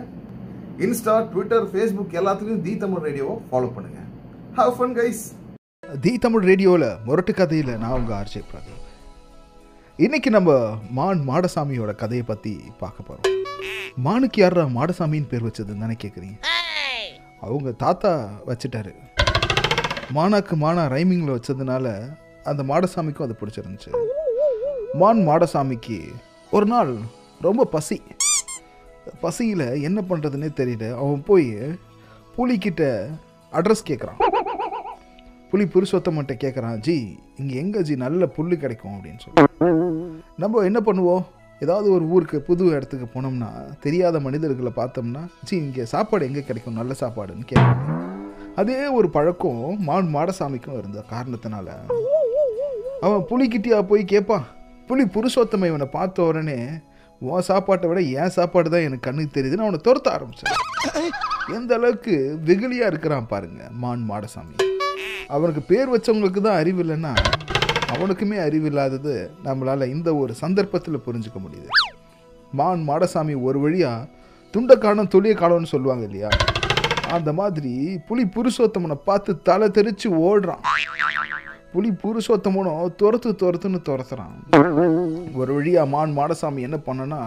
இன்ஸ்டா ட்விட்டர் ஃபேஸ்புக் எல்லாத்துலயும் தி தமிழ் ரேடியோவை ஃபாலோ பண்ணுங்க. Have fun guys the Tamil ரேடியோவில் முரட்டு கதையில் நான் உங்கள் ஆர்ஜே பிரதீப் இன்னைக்கு நம்ம மான் மாடசாமியோட கதையை பற்றி பார்க்க போகிறோம் மானுக்கு யாரா மாடசாமின்னு பேர் வச்சதுன்னு தானே கேட்குறீங்க அவங்க தாத்தா வச்சுட்டாரு. மானாக்கு மானா ரைமிங்கில் வச்சதுனால அந்த மாடசாமிக்கும் அது பிடிச்சிருந்துச்சு. மான் மாடசாமிக்கு ஒரு நாள் ரொம்ப பசி. பசியில் என்ன பண்ணுறதுனே தெரியல. அவன் போய் புலிக்கிட்ட அட்ரஸ் கேட்குறான் புலி புருஷோத்தமன்ட்ட கேட்குறான் ஜி இங்கே எங்கே ஜி நல்ல புல் கிடைக்கும்? அப்படின்னு சொல்லி. நம்ம என்ன பண்ணுவோம்? ஏதாவது ஒரு ஊருக்கு புது இடத்துக்கு போனோம்னா தெரியாத மனிதர்களை பார்த்தோம்னா ஜி இங்கே சாப்பாடு எங்கே கிடைக்கும்? நல்ல சாப்பாடுன்னு கேட்குறாங்க அதே ஒரு பழக்கம் மான் மாடசாமிக்கும் இருந்த காரணத்தினால. அவன் புலிக்கிட்டியா போய் கேட்பான் புலி புருஷோத்தம இவனை பார்த்த உடனே உன் சாப்பாட்டை விட என் சாப்பாடு தான் எனக்கு கண்ணுக்கு தெரியுதுன்னு அவனை துரத்த ஆரம்பிச்சேன். எந்த அளவுக்கு வெகுளியாக இருக்கிறான் பாருங்க மான் மாடசாமி. அவனுக்கு பேர் வச்சவங்களுக்கு தான் அறிவு இல்லைன்னா அவனுக்குமே அறிவு இல்லாதது நம்மளால் இந்த ஒரு சந்தர்ப்பத்தில் புரிஞ்சுக்க முடியுது. மான் மாடசாமி ஒரு வழியாக துண்ட காலம் தொழிய காலம்னு சொல்லுவாங்க இல்லையா? அந்த மாதிரி புலி புருஷோத்தமனை பார்த்து தலை தெரித்து ஓடுறான். புலி புருஷோத்தமனும் துரத்து துரத்துன்னு துரத்துறான். ஒரு வழியா மான் மாடசாமி என்ன பண்ணனா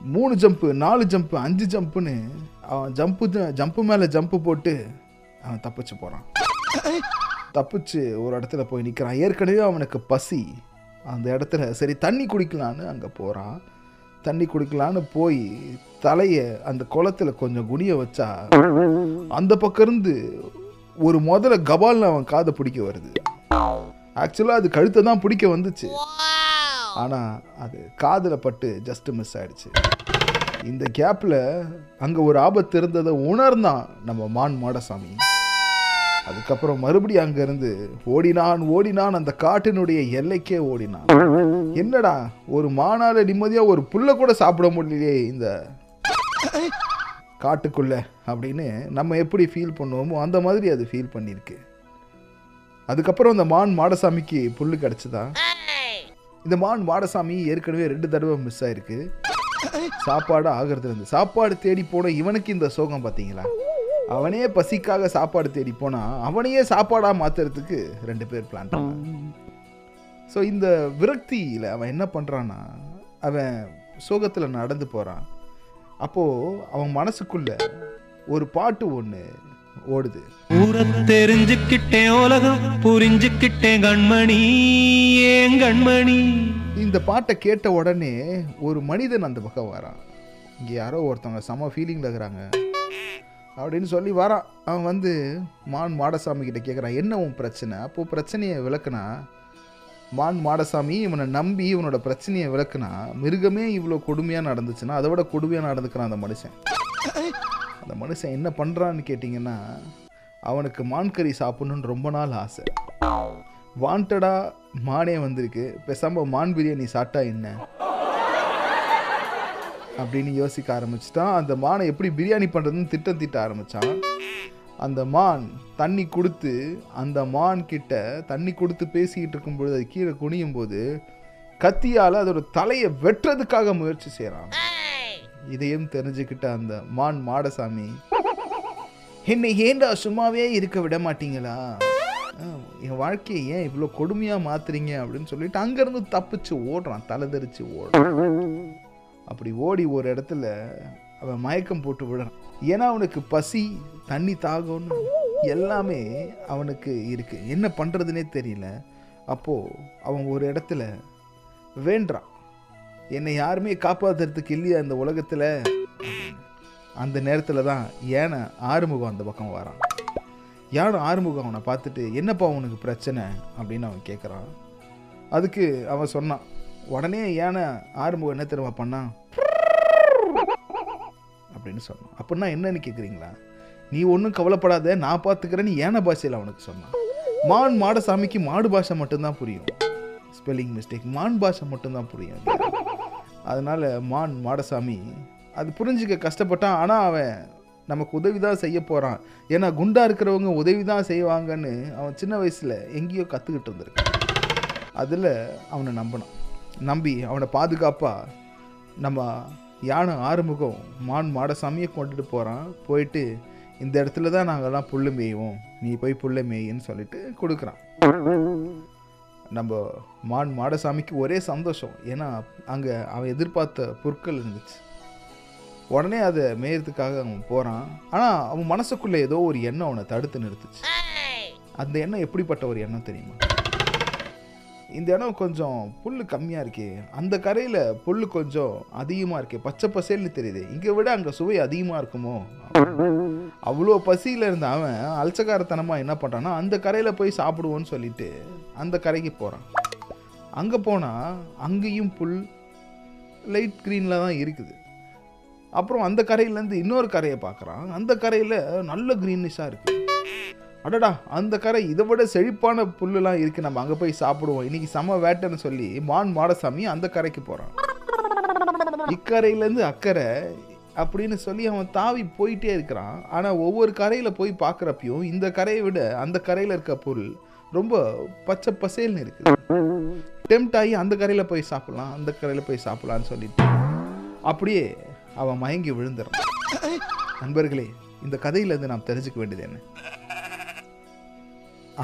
மூணு ஜம்ப்பு நாலு ஜம்ப்பு அஞ்சு ஜம்ப்புன்னு அவன் ஜம்ப்பு ஜம்ப்பு மேலே ஜம்ப்பு போட்டு அவன் தப்பிச்சு போகிறான் தப்பிச்சு ஒரு இடத்துல போய் நிற்கிறான் ஏற்கனவே அவனுக்கு பசி. அந்த இடத்துல சரி தண்ணி குடிக்கலான்னு அங்கே போகிறான் தண்ணி குடிக்கலான்னு போய் தலையை அந்த குளத்துல கொஞ்சம் குனிய வச்சா அந்த பக்கம் இருந்து ஒரு முதல்ல கபால்னு அவன் காதை பிடிக்க வருது. ஆக்சுவலாக அது கழுத்தை தான் பிடிக்க வந்துச்சு. ஆனால் அது காதில் பட்டு ஜஸ்ட் மிஸ் ஆயிடுச்சு. இந்த கேப்பில் அங்கே ஒரு ஆபத்து இருந்ததை உணர்ந்தான் நம்ம மான் மாடசாமி. அதுக்கப்புறம் மறுபடியும் அங்கேருந்து ஓடினான் ஓடினான். அந்த காட்டினுடைய எல்லைக்கே ஓடினான். என்னடா ஒரு மானால நிம்மதியாக ஒரு புல்லை கூட சாப்பிட முடியலையே இந்த காட்டுக்குள்ள அப்படின்னு நம்ம எப்படி ஃபீல் பண்ணுவோமோ அந்த மாதிரி அது ஃபீல் பண்ணியிருக்கு. அதுக்கப்புறம் அந்த மான் மாடசாமிக்கு புல்லு கிடச்சிதா? இந்த மான் மாடசாமி ஏற்கனவே ரெண்டு தடவை மிஸ் ஆயிருக்கு. சாப்பாடு ஆகிறது இருந்து சாப்பாடு தேடி போன இவனுக்கு இந்த சோகம் பார்த்தீங்களா அவனே பசிக்காக சாப்பாடு தேடி போனா அவனையே சாப்பாடா மாத்துறதுக்கு ரெண்டு பேர் பிளான் பண்ணாங்க. ஸோ இந்த விரக்தியில் அவன் என்ன பண்ணுறான்னா அவன் சோகத்தில் நடந்து போகிறான் அப்போது அவன் மனசுக்குள்ள ஒரு பாட்டு ஒன்று ஓடுது. ஊரை தெரிஞ்சுக்கிட்டேன் உலகம் புரிஞ்சுக்கிட்டேன் கண்மணி ஏன் கண்மணி? இந்த பாட்டை கேட்ட உடனே ஒரு மனிதன் அந்த பக்கம் வரான். இங்கே யாரோ ஒருத்தவங்க செம ஃபீலிங்கில் இருக்கிறாங்க. அப்படின்னு சொல்லி வரான். அவன் வந்து மான் மாடசாமி கிட்ட கேட்குறான் என்ன உன் பிரச்சனை? அப்போது பிரச்சனையை விளக்குனா மான் மாடசாமி இவனை நம்பி இவனோட பிரச்சனையை விளக்குனா மிருகமே இவ்வளோ கொடுமையாக நடந்துச்சுன்னா அதை விட கொடுமையாக நடந்துக்கிறான் அந்த மனுஷன். அந்த மனுஷன் என்ன பண்ணுறான்னு கேட்டிங்கன்னா அவனுக்கு மான் கறி ரொம்ப நாள் ஆசை. வாண்டடாக மானே வந்திருக்கு. பேசாமல் மான் பிரியாணி சாப்பிட்டா என்ன? அப்படின்னு யோசிக்க ஆரம்பிச்சிட்டான். அந்த மானை எப்படி பிரியாணி பண்ணுறதுன்னு திட்டம் திட்ட ஆரம்பித்தான் அந்த மான் தண்ணி கொடுத்து அந்த மான் கிட்ட தண்ணி கொடுத்து பேசிக்கிட்டு இருக்கும்பொழுது அது கீழே குனியும் போது கத்தியால் அதோட தலையை வெட்டுறதுக்காக முயற்சி செய்கிறான் இதையும் தெரிஞ்சுக்கிட்ட அந்த மான் மாடசாமி என்னை ஏண்டா சும்மாவே இருக்க விட மாட்டீங்களா? என் வாழ்க்கையை ஏன் இவ்வளோ கொடுமையாக மாத்துறீங்க? அப்படின்னு சொல்லிட்டு அங்கேருந்து தப்பிச்சு ஓடுறான் தலைதெரிச்சு ஓடுறான். அப்படி ஓடி ஒரு இடத்துல அவன் மயக்கம் போட்டு விடுறான் ஏன்னா அவனுக்கு பசி தண்ணி தாகம்னு எல்லாமே அவனுக்கு இருக்குது என்ன பண்ணுறதுனே தெரியல. அப்போது அவன் ஒரு இடத்துல வேண்டுறான். என்னை யாருமே காப்பாத்துறதுக்கு இல்லையா இந்த உலகத்தில்? அந்த நேரத்தில் தான் யானை ஆறுமுகம் அந்த பக்கம் வரான். யானை ஆறுமுகம் அவனை பார்த்துட்டு என்னப்பா உனக்கு பிரச்சனை? அப்படின்னு அவன் கேட்குறான் அதுக்கு அவன் சொன்னான் உடனே யானை ஆறுமுகம் என்ன தெரியுமா பண்ணான் அப்படின்னு சொன்னான். அப்படின்னா என்னன்னு கேட்குறீங்களா நீ ஒன்றும் கவலைப்படாத நான் பார்த்துக்கிறேன்னு யானை பாஷையில் அவனுக்கு சொன்னான். மான் மாடசாமிக்கு மாடு பாஷை மட்டும்தான் புரியும். ஸ்பெல்லிங் மிஸ்டேக் மான் பாஷை மட்டும்தான் புரியும். அதனால் மான் மாடசாமி அது புரிஞ்சுக்க கஷ்டப்பட்டான். ஆனால் அவன் நமக்கு உதவி தான் செய்ய போகிறான் ஏன்னா குண்டா இருக்கிறவங்க உதவி தான் செய்வாங்கன்னு அவன் சின்ன வயசில் எங்கேயோ கற்றுக்கிட்டு இருந்திருக்கான் அதில் அவனை நம்பினான் நம்பி அவனை பாதுகாப்பாக நம்ம யானை ஆறுமுகம் மான் மாடசாமியை கொண்டுட்டு போகிறான் போயிட்டு இந்த இடத்துல தான் நாங்கள்லாம் புல்லு மேய்வோம். நீ போய் புல்லை மேயின்னு சொல்லிட்டு கொடுக்குறான். நம்ம மான் மாடசாமிக்கு ஒரே சந்தோஷம். ஏன்னா அங்கே அவன் எதிர்பார்த்த பொருட்கள் இருந்துச்சு. உடனே அதை மேயறதுக்காக அவன் போகிறான் ஆனால் அவன் மனசுக்குள்ளே ஏதோ ஒரு எண்ணம் அவனை தடுத்து நிறுத்துச்சு. அந்த எண்ணம் எப்படிப்பட்ட ஒரு எண்ணம் தெரியுமா? இந்த இடம் கொஞ்சம் புல் கம்மியாக இருக்கே. அந்த கரையில் புல் கொஞ்சம் அதிகமாக இருக்கே. பச்சை பசேல்னு தெரியுது. இங்கே விட அங்கே சுவை அதிகமாக இருக்குமோ? அவ்வளோ பசியில் இருந்த அவன் அலட்சக்காரத்தனமாக என்ன பண்ணுறான்னா அந்த கரையில் போய் சாப்பிடுவோன்னு சொல்லிட்டு அந்த கரைக்கு போகிறான் அங்கே போனால் அங்கேயும் புல் லைட் க்ரீனில் தான் இருக்குது. அப்புறம் அந்த கரையிலேருந்து இன்னொரு கரையை பார்க்குறான். அந்த கரையில் நல்ல க்ரீனிஷாக இருக்குது அடடா அந்த கரை இதை விட செழிப்பான புல்லுலாம் இருக்குது நம்ம அங்கே போய் சாப்பிடுவோம். இன்னைக்கு செம வேட்டைன்னு சொல்லி மான் மாடசாமி அந்த கரைக்கு போகிறான் இக்கரையிலேருந்து அக்கறை அப்படின்னு சொல்லி அவன் தாவி போயிட்டே இருக்கிறான். ஆனால் ஒவ்வொரு கரையில் போய் பார்க்குறப்பையும் இந்த கரையை விட அந்த கரையில் இருக்க பொருள் ரொம்ப பச்சை பசேல்னு இருக்குது. டெம்ட் ஆகி அந்த கரையில் போய் சாப்பிடலாம் அந்த கரையில் போய் சாப்பிட்லான்னு சொல்லிட்டு அப்படியே அவன் மயங்கி விழுந்துறான். நண்பர்களே இந்த கதையிலேருந்து நாம் தெரிஞ்சுக்க வேண்டியது என்ன?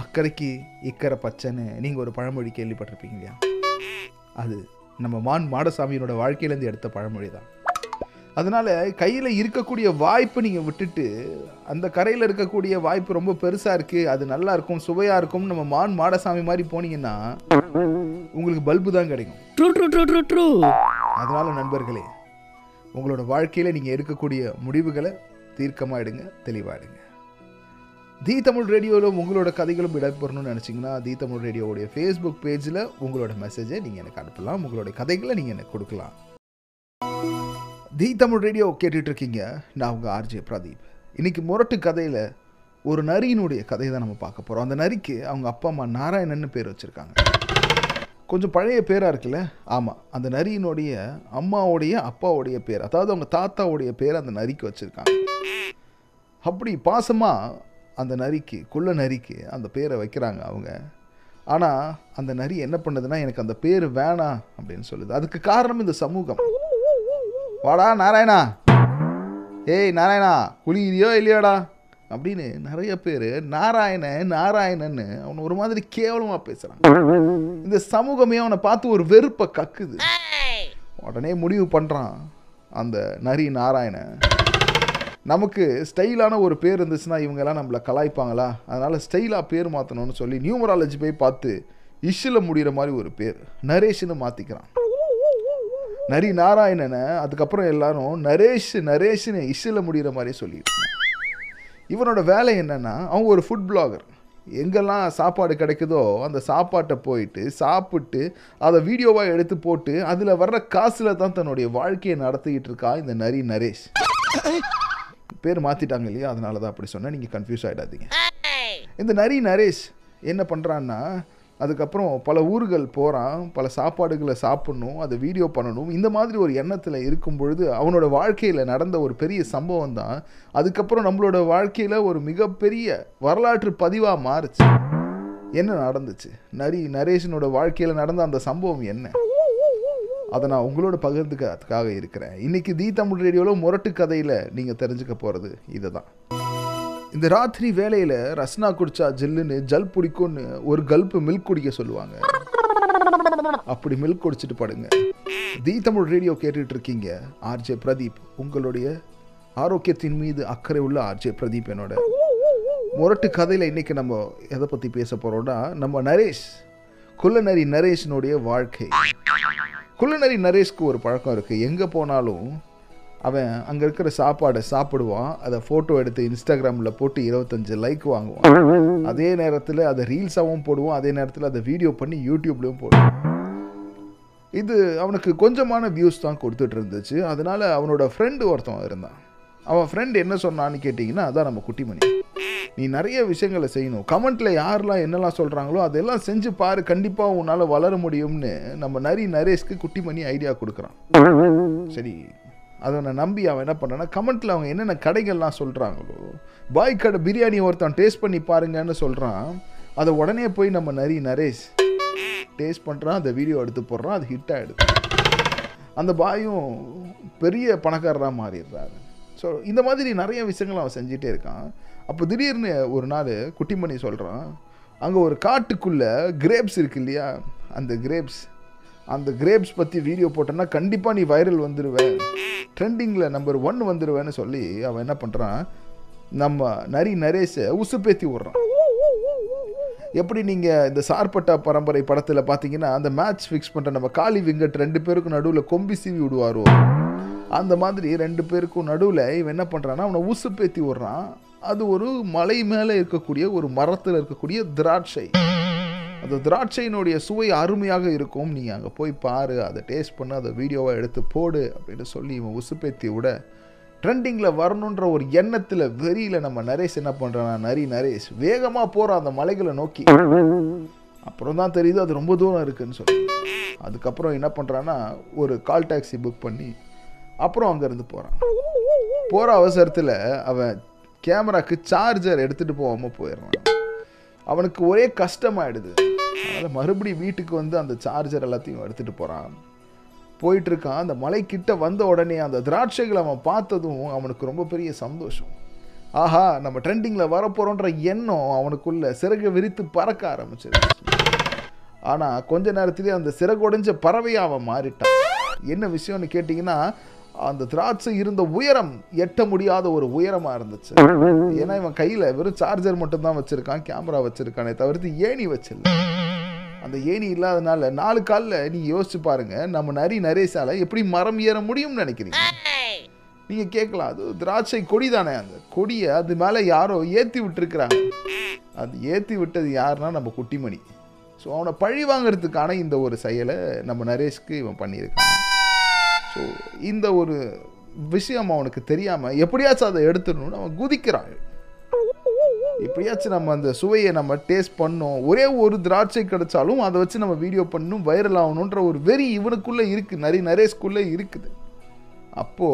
அக்கறைக்கு இக்கரை பச்சைன்னு நீங்கள் ஒரு பழமொழி கேள்விப்பட்டிருப்பீங்க இல்லையா? அது நம்ம மான் மாடசாமியினோட வாழ்க்கையிலேருந்து எடுத்த பழமொழி தான் அதனால் கையில் இருக்கக்கூடிய வாய்ப்பு நீங்கள் விட்டுட்டு அந்த கரையில் இருக்கக்கூடிய வாய்ப்பு ரொம்ப பெருசாக இருக்குது அது நல்லா இருக்கும் சுவையாக இருக்கும் நம்ம மான் மாடசாமி மாதிரி போனீங்கன்னா உங்களுக்கு பல்பு தான் கிடைக்கும். True true true true true அதனால் நண்பர்களே உங்களோட வாழ்க்கையில் நீங்கள் எடுக்கக்கூடிய முடிவுகளை தீர்க்கமாக எடுங்க தெளிவாக எடுங்க. தி தமிழ் ரேடியோவில் உங்களோட கதைகளும் இடம்பெறணும்னு நினச்சிங்கன்னா தி தமிழ் ரேடியோவுடைய ஃபேஸ்புக் பேஜில் உங்களோட மெசேஜை நீங்கள் எனக்கு அனுப்பலாம் உங்களோட கதைகளை நீங்கள் எனக்கு கொடுக்கலாம். தி தமிழ் ரேடியோ கேட்டுட்டு இருக்கீங்க நான் உங்கள் ஆர்ஜே பிரதீப். இன்னைக்கு முரட்டு கதையில் ஒரு நரியினுடைய கதையை தான் நம்ம பார்க்க போகிறோம் அந்த நரிக்கு அவங்க அப்பா அம்மா நாராயணன்னு பேர் வச்சுருக்காங்க. கொஞ்சம் பழைய பேராக இருக்குல்ல? ஆமாம் அந்த நரியினுடைய அம்மாவுடைய அப்பாவுடைய பேர் அதாவது அவங்க தாத்தாவுடைய பேர் அந்த நரிக்கு வச்சுருக்காங்க. அப்படி பாசமாக அந்த நரிக்கு குள்ள நரிக்கு அந்த பேரை வைக்கிறாங்க அவங்க. ஆனால் அந்த நரி என்ன பண்ணுதுன்னா எனக்கு அந்த பேர் வேணாம் அப்படின்னு சொல்லுது. அதுக்கு காரணம் இந்த சமூகம். வாடா நாராயணா. ஏய் நாராயணா குளிக்கிறியோ இல்லையோடா? அப்படின்னு நிறைய பேர் நாராயண நாராயணன்னு அவனை ஒரு மாதிரி கேவலமாக பேசுகிறான் இந்த சமூகமே அவனை பார்த்து ஒரு வெறுப்பை கக்குது. உடனே முடிவு பண்ணுறான் அந்த நரி நாராயணன் நமக்கு ஸ்டைலான ஒரு பேர் இருந்துச்சுன்னா இவங்கெல்லாம் நம்மளை கலாய்ப்பாங்களா? அதனால் ஸ்டைலாக பேர் மாற்றணும்னு சொல்லி நியூமராலஜி போய் பார்த்து இஷ்ஷில் முடிகிற மாதிரி ஒரு பேர் நரேஷ்னு மாற்றிக்கிறான் நரி நாராயணனை அதுக்கப்புறம் எல்லாரும் நரேஷ் நரேஷ்னு இஷ்ஷில் முடிகிற மாதிரி இருந்தான். இவனோட வேலை என்னன்னா அவன் ஒரு ஃபுட் பிளாகர் எங்கெல்லாம் சாப்பாடு கிடைக்குதோ அந்த சாப்பாட்டை போயிட்டு சாப்பிட்டு அதை வீடியோவாக எடுத்து போட்டு அதில் வர்ற காசில் தான் தன்னுடைய வாழ்க்கையை நடத்திக்கிட்டு இருக்கா இந்த நரி நரேஷ். பேர் மாற்றிட்டாங்க இல்லையா? அதனால தான் அப்படி சொன்னேன். நீங்கள் கன்ஃபியூஸ் ஆகிடாதீங்க இந்த நரி நரேஷ் என்ன பண்ணுறான்னா அதுக்கப்புறம் பல ஊர்கள் போகிறான் பல சாப்பாடுகளை சாப்பிட்ணும் அதை வீடியோ பண்ணணும். இந்த மாதிரி ஒரு எண்ணத்தில் இருக்கும் பொழுது அவனோட வாழ்க்கையில் நடந்த ஒரு பெரிய சம்பவம் தான். அதுக்கப்புறம் நம்மளோட வாழ்க்கையில் ஒரு மிகப்பெரிய வரலாற்று பதிவாக மாறுச்சு. என்ன நடந்துச்சு? நரி நரேஷனோட வாழ்க்கையில் நடந்த அந்த சம்பவம் என்ன? அதை நான் உங்களோட பகிர்ந்துக்கிறதுக்காக இருக்கிறேன். இன்னைக்கு தி தமிழ் ரேடியோவில் முரட்டு கதையில் நீங்கள் தெரிஞ்சுக்க போகிறது இதுதான். இந்த ராத்திரி வேலையில் ரஸ்னா குடிச்சா ஜில்லுன்னு ஜல் பிடிக்கும்னு ஒரு கல்ப்பு மில்க் குடிக்க சொல்லுவாங்க. அப்படி மில்க் குடிச்சிட்டு படுங்க. தி தமிழ் ரேடியோ கேட்டுட்டு இருக்கீங்க. ஆர்ஜே பிரதீப் உங்களுடைய ஆரோக்கியத்தின் மீது அக்கறை உள்ள ஆர்ஜே பிரதீப் என்னோட. முரட்டு கதையில் இன்னைக்கு நம்ம எதை பற்றி பேச போகிறோம்னா நம்ம நரேஷ் குள்ளநரி நரேஷனுடைய வாழ்க்கை. குள்ளநரி நரேஷ்க்கு ஒரு பழக்கம் இருக்குது எங்கே போனாலும் அவன் அங்கே இருக்கிற சாப்பாடை சாப்பிடுவான். அதை ஃபோட்டோ எடுத்து இன்ஸ்டாகிராமில் போட்டு இருபத்தஞ்சு லைக் வாங்குவான். அதே நேரத்தில் அதை ரீல்ஸாகவும் போடுவான். அதே நேரத்தில் அதை வீடியோ பண்ணி யூடியூப்லேயும் போடுவான். இது அவனுக்கு கொஞ்சமான வியூஸ் தான் கொடுத்துட்டு இருந்துச்சு. அதனால அவனோட ஃப்ரெண்டு ஒருத்தன் இருந்தான். அவன் ஃப்ரெண்ட் என்ன சொன்னான்னு கேட்டிங்கன்னா அதான் நம்ம குட்டிமணி. நீ நிறைய விஷயங்களை செய்யணும். கமெண்ட்டில் யாரெல்லாம் என்னெல்லாம் சொல்கிறாங்களோ அதெல்லாம் செஞ்சு பாரு. கண்டிப்பாக உன்னால் வளர முடியும்னு நம்ம நரி நரேஷ்க்கு குட்டிமணி ஐடியா கொடுக்குறான். சரி அதை நான் நம்பி அவன் என்ன பண்ணான்னா கமெண்ட்டில் அவங்க என்னென்ன கடைகள்லாம் சொல்கிறாங்களோ பாய் கடை பிரியாணி ஒருத்தன் டேஸ்ட் பண்ணி பாருங்கன்னு சொல்கிறான் அதை உடனே போய் நம்ம நரி நரேஷ் டேஸ்ட் பண்ணுறான் அந்த வீடியோ எடுத்து போடுறான் அது ஹிட் ஆகிடுது அந்த பாயும் பெரிய பணக்காரராக மாறிடுறாரு. ஸோ இந்த மாதிரி நிறைய விஷயங்கள் அவன் செஞ்சிட்டே இருக்கான். அப்போ திடீர்னு ஒரு நாள் குட்டிமணி சொல்கிறான் அங்கே ஒரு காட்டுக்குள்ளே கிரேப்ஸ் இருக்கு இல்லையா? அந்த கிரேப்ஸ் அந்த கிரேப்ஸ் பற்றி வீடியோ போட்டோன்னா கண்டிப்பாக நீ வைரல் வந்துடுவேன் ட்ரெண்டிங்கில் நம்பர் ஒன் வந்துடுவேன்னு சொல்லி அவன் என்ன பண்ணுறான் நம்ம நரி நரேஷை உசுப்பேத்தி விட்றான். எப்படி நீங்கள் இந்த சார்பட்டா பரம்பரை படத்தில் பார்த்தீங்கன்னா அந்த மேட்ச் ஃபிக்ஸ் பண்ணுற நம்ம காளி விங்கட் ரெண்டு பேருக்கும் நடுவில் கொம்பி சீவி விடுவாரோ? அந்த மாதிரி ரெண்டு பேருக்கும் நடுவில் இவன் என்ன பண்ணுறான்னா அவனை உசுப்பேத்தி விட்றான். அது ஒரு மலை மேலே இருக்கக்கூடிய ஒரு மரத்தில் இருக்கக்கூடிய திராட்சை. அந்த திராட்சையினுடைய சுவை அருமையாக இருக்கும். நீ அங்கே போய் பாரு அதை டேஸ்ட் பண்ணு அதை வீடியோவாக எடுத்து போடு அப்படின்னு சொல்லி இவன் உசுப்பேத்தி விட ட்ரெண்டிங்கில் வரணுன்ற ஒரு எண்ணத்தில் வெறியில் நம்ம நரேஷ் என்ன பண்ணுறான் நரி நரேஷ் வேகமாக போகிறான் அந்த மலைகளை நோக்கி. அப்புறம் தான் தெரியுது அது ரொம்ப தூரம் இருக்குன்னு சொல்லி. அதுக்கப்புறம் என்ன பண்ணுறான்னா ஒரு கால் டாக்ஸி புக் பண்ணி அப்புறம் அங்கேருந்து போகிறான் போகிற அவசரத்தில் அவன் கேமராக்கு சார்ஜர் எடுத்துகிட்டு போகாமல் போயிடுறான். அவனுக்கு ஒரே கஷ்டமாயிடுது. அதனால் மறுபடியும் வீட்டுக்கு வந்து அந்த சார்ஜர் எல்லாத்தையும் எடுத்துகிட்டு போகிறான் போயிட்டுருக்கான். அந்த அந்த மலைக்கிட்ட வந்த உடனே அந்த திராட்சைகளை அவன் பார்த்ததும் அவனுக்கு ரொம்ப பெரிய சந்தோஷம். ஆஹா நம்ம ட்ரெண்டிங்கில் வரப்போகிறோன்ற எண்ணம் அவனுக்குள்ள சிறகு விரித்து பறக்க ஆரம்பிச்சிருச்சு. ஆனால் கொஞ்ச நேரத்திலே அந்த சிறகு உடைஞ்ச பறவையாக அவன் மாறிட்டான். என்ன விஷயம்னு கேட்டிங்கன்னா அந்த திராட்சை இருந்த உயரம் எட்ட முடியாத ஒரு உயரமாக இருந்துச்சு. ஏன்னா இவன் கையில் வெறும் சார்ஜர் மட்டும்தான் வச்சுருக்கான் கேமரா வச்சுருக்கானே தவிர்த்து ஏணி வச்சிடல அந்த ஏணி இல்லாதனால நாலு காலில் நீங்கள் யோசிச்சு பாருங்க நம்ம நரி நரேஷால எப்படி மரம் ஏற முடியும்னு நினைக்கிறீங்க? நீங்கள் கேட்கலாம் அது திராட்சை கொடி தானே அந்த கொடியை அது மேலே யாரோ ஏற்றி விட்டுருக்குறாங்க. அது ஏற்றி விட்டது யாருன்னா நம்ம குட்டிமணி. ஸோ அவனை பழி வாங்குறதுக்கான இந்த ஒரு செயலை நம்ம நரேஷ்க்கு இவன் பண்ணியிருக்கான். ஸோ இந்த ஒரு விஷயம் அவனுக்கு தெரியாமல் எப்படியாச்சும் அதை எடுத்துடணும்னு அவன் குதிக்கிறான். எப்படியாச்சும் நம்ம அந்த சுவையை நம்ம டேஸ்ட் பண்ணோம். ஒரே ஒரு திராட்சை கிடைச்சாலும் அதை வச்சு நம்ம வீடியோ பண்ணணும் வைரல் ஆகணுன்ற ஒரு வெறி இவனுக்குள்ளே இருக்குது நிறைய நரேஷ்குள்ளே இருக்குது. அப்போ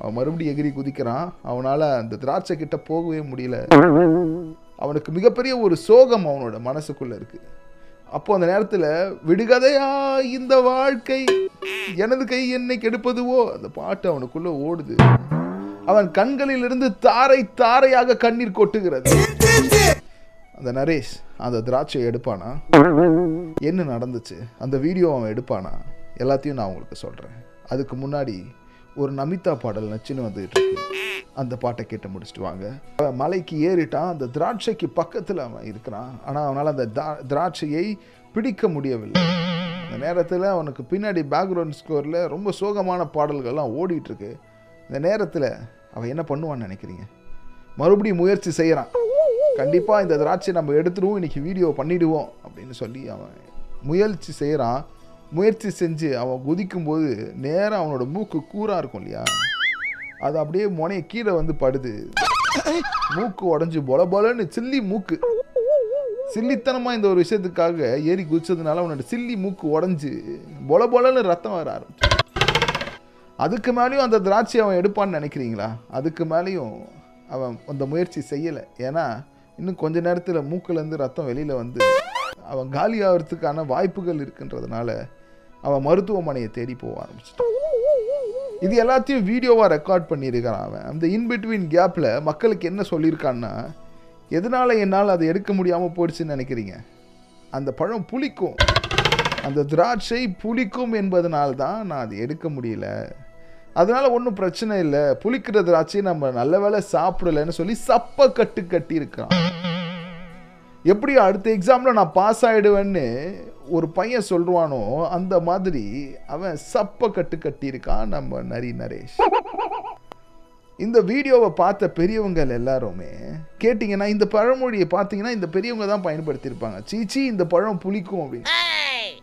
அவன் மறுபடியும் எகிரி குதிக்கிறான். அவனால் அந்த திராட்சை கிட்ட போகவே முடியல. அவனுக்கு மிகப்பெரிய ஒரு சோகம் அவனோட மனசுக்குள்ளே இருக்குது அப்போ அந்த நேரத்தில் விடுகதையா இந்த வாழ்க்கை? எனது கை என்னை கெடுப்பதுவோ? அந்த பாட்டு அவனுக்குள்ள ஓடுது. அவன் கண்களிலிருந்து தாரை தாரையாக கண்ணீர் கொட்டுகிறது. அந்த நரேஷ் அந்த திராட்சையை எடுப்பானா? என்ன நடந்துச்சு? அந்த வீடியோ அவன் எடுப்பானா? எல்லாத்தையும் நான் உங்களுக்கு சொல்கிறேன் அதுக்கு முன்னாடி ஒரு நமிதா பாடல் நச்சுன்னு வந்துட்டு இருக்கு. அந்த பாட்டை கேட்டு முடிச்சுட்டு வாங்க. மலைக்கு ஏறிட்டான். அந்த திராட்சைக்கு பக்கத்தில் அவன் இருக்கிறான். ஆனால் அவனால் அந்த திராட்சையை பிடிக்க முடியவில்லை. அந்த நேரத்தில் அவனுக்கு பின்னாடி பேக்ரவுண்ட் ஸ்கோரில் ரொம்ப சோகமான பாடல்கள்லாம் ஓடிட்டுருக்கு இந்த நேரத்தில் அவன் என்ன பண்ணுவான்னு நினைக்கிறீங்க? மறுபடியும் முயற்சி செய்கிறான் கண்டிப்பாக இந்த திராட்சை நம்ம எடுத்துருவோம். இன்னைக்கு வீடியோ பண்ணிவிடுவோம் அப்படின்னு சொல்லி அவன் முயற்சி செய்கிறான் முயற்சி செஞ்சு அவன் குதிக்கும்போது நேராக அவனோட மூக்கு கூறாக இருக்கும் இல்லையா? அது அப்படியே முனைய கீழே வந்து படுது. மூக்கு உடஞ்சி பொல பொலன்னு சில்லி மூக்கு. சில்லித்தனமாக இந்த ஒரு விஷயத்துக்காக ஏறி குதிச்சதுனால அவனோட சில்லி மூக்கு உடஞ்சி பொல பொலன்னு ரத்தம் வர ஆரம்பிச்சு அதுக்கு மேலேயும் அந்த திராட்சை அவன் எடுப்பான்னு நினைக்கிறீங்களா? அதுக்கு மேலேயும் அவன் அந்த முயற்சி செய்யலை. ஏன்னா இன்னும் கொஞ்ச நேரத்தில் மூக்கிலேருந்து ரத்தம் வெளியில் வந்து அவன் காலி ஆகிறதுக்கான வாய்ப்புகள் இருக்குன்றதுனால அவன் மருத்துவமனையை தேடி போக ஆரம்பிச்சிட்டான். இது எல்லாத்தையும் வீடியோவாக ரெக்கார்ட் பண்ணியிருக்கான் அவன். அந்த இன்பிட்வீன் கேப்பில் மக்களுக்கு என்ன சொல்லியிருக்கான்னா எதனால் என்னால் அதை எடுக்க முடியாமல் போயிடுச்சுன்னு நினைக்கிறீங்க? அந்த பழம் புளிக்கும். அந்த திராட்சை புளிக்கும் என்பதனால் தான் நான் அதை எடுக்க முடியல. அதனால் ஒன்றும் பிரச்சனை இல்லை. புளிக்கிற திராட்சையை நம்ம நல்ல வேளை சாப்பிடலைன்னு சொல்லி சப்ப கட்டு கட்டியிருக்கான் எப்படி அடுத்த எக்ஸாமில் நான் பாஸ் ஆகிடுவேன்னு ஒரு பையன் சொல்றானோ அந்த மாதிரி அவன் சப்ப கட்டு கட்டியிருக்கான் நம்ம நரி நரேஷ். இந்த வீடியோவை பார்த்த பெரியவங்கள் எல்லாருமே கேட்டிங்கன்னா இந்த பழமொழியை பார்த்தீங்கன்னா இந்த பெரியவங்க தான் பயன்படுத்தியிருப்பாங்க. சீச்சி இந்த பழம் புளிக்கும் அப்படின்னு.